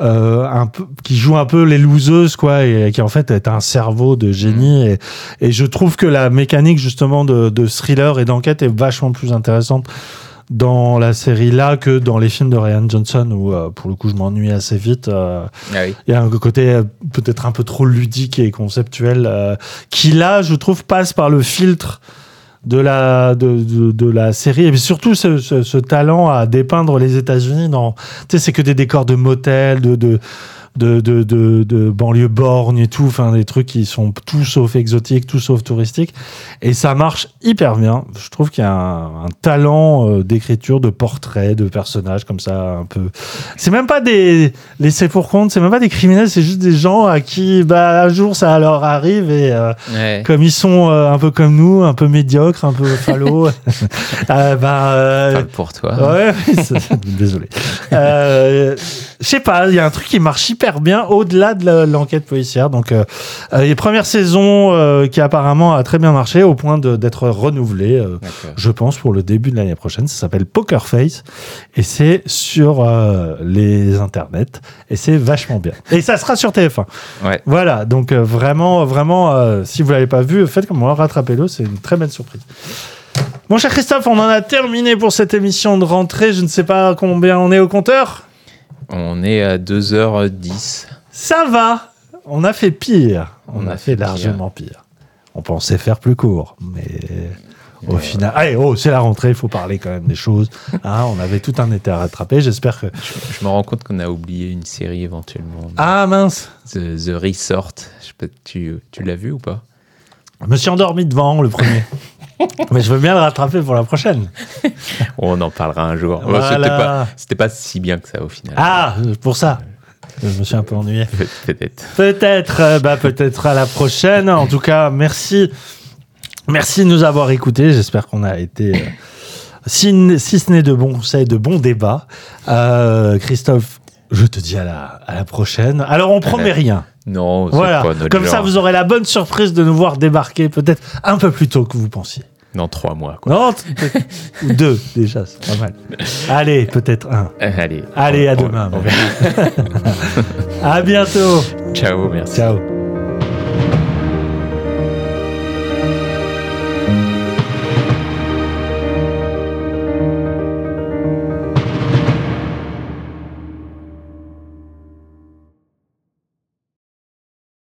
euh, un peu, qui joue un peu les loseuses, quoi, et qui en fait est un cerveau de génie. Et, et je trouve que la mécanique justement de, de thriller et d'enquête est vachement plus intéressante dans la série là que dans les films de Ryan Johnson où euh, pour le coup je m'ennuie assez vite. euh, Ah oui. il y a un côté euh, peut-être un peu trop ludique et conceptuel qui là je trouve passe par le filtre de la de, de, de la série et puis surtout ce, ce, ce talent à dépeindre les États-Unis dans tu sais c'est que des décors de motels de de de, de, de, de banlieue borgne et tout, enfin des trucs qui sont tout sauf exotiques, tout sauf touristiques. Et ça marche hyper bien. Je trouve qu'il y a un, un talent euh, d'écriture, de portraits, de personnages comme ça, un peu. C'est même pas des laissés pour compte, c'est même pas des criminels, c'est juste des gens à qui, bah, un jour ça leur arrive et euh, Ouais. comme ils sont euh, un peu comme nous, un peu médiocres, un peu fallots, euh, bah, pour toi. Ouais, désolé. Je sais pas, il y a un truc qui marche hyper bien au-delà de l'enquête policière. Donc, euh, euh, les premières saisons euh, qui apparemment a très bien marché au point d'être renouvelée, euh, je pense, pour le début de l'année prochaine. Ça s'appelle Poker Face et c'est sur les internets et c'est vachement bien. Et ça sera sur TF1. Ouais. Voilà, donc vraiment, vraiment, si vous l'avez pas vu, faites comme moi, rattrapez-le, c'est une très belle surprise. Mon cher Christophe, on en a terminé pour cette émission de rentrée. Je ne sais pas combien on est au compteur. On est à 2h10. Ça va. On a fait pire. On, On a, a fait, largement pire. On pensait faire plus court, mais au final, allez, oh, c'est la rentrée, il faut parler quand même des choses. Hein, on avait tout un été à rattraper. J'espère que. Je me rends compte qu'on a oublié une série éventuellement. Ah mince. The, The Resort. Je sais pas, tu, tu l'as vu ou pas? Je me suis endormi devant le premier. mais je veux bien le rattraper pour la prochaine. On en parlera un jour. Voilà. C'était pas, c'était pas si bien que ça au final. Ah, pour ça. Je me suis un peu ennuyé. Peut-être. Peut-être, euh, bah peut-être à la prochaine. En tout cas, merci, merci de nous avoir écoutés. J'espère qu'on a été, euh, si, si ce n'est de bons conseils, de bons débats. Euh, Christophe, je te dis à la, à la prochaine. Alors, on promet rien. Non, c'est Voilà. pas notre Comme ça, vous aurez la bonne surprise de nous voir débarquer peut-être un peu plus tôt que vous pensiez. Dans trois mois. Quoi. Non, ou deux déjà, c'est pas mal. Allez, peut-être un. Euh, Allez. Allez, à on- demain. on verra. à bientôt. Ciao, merci. Ciao.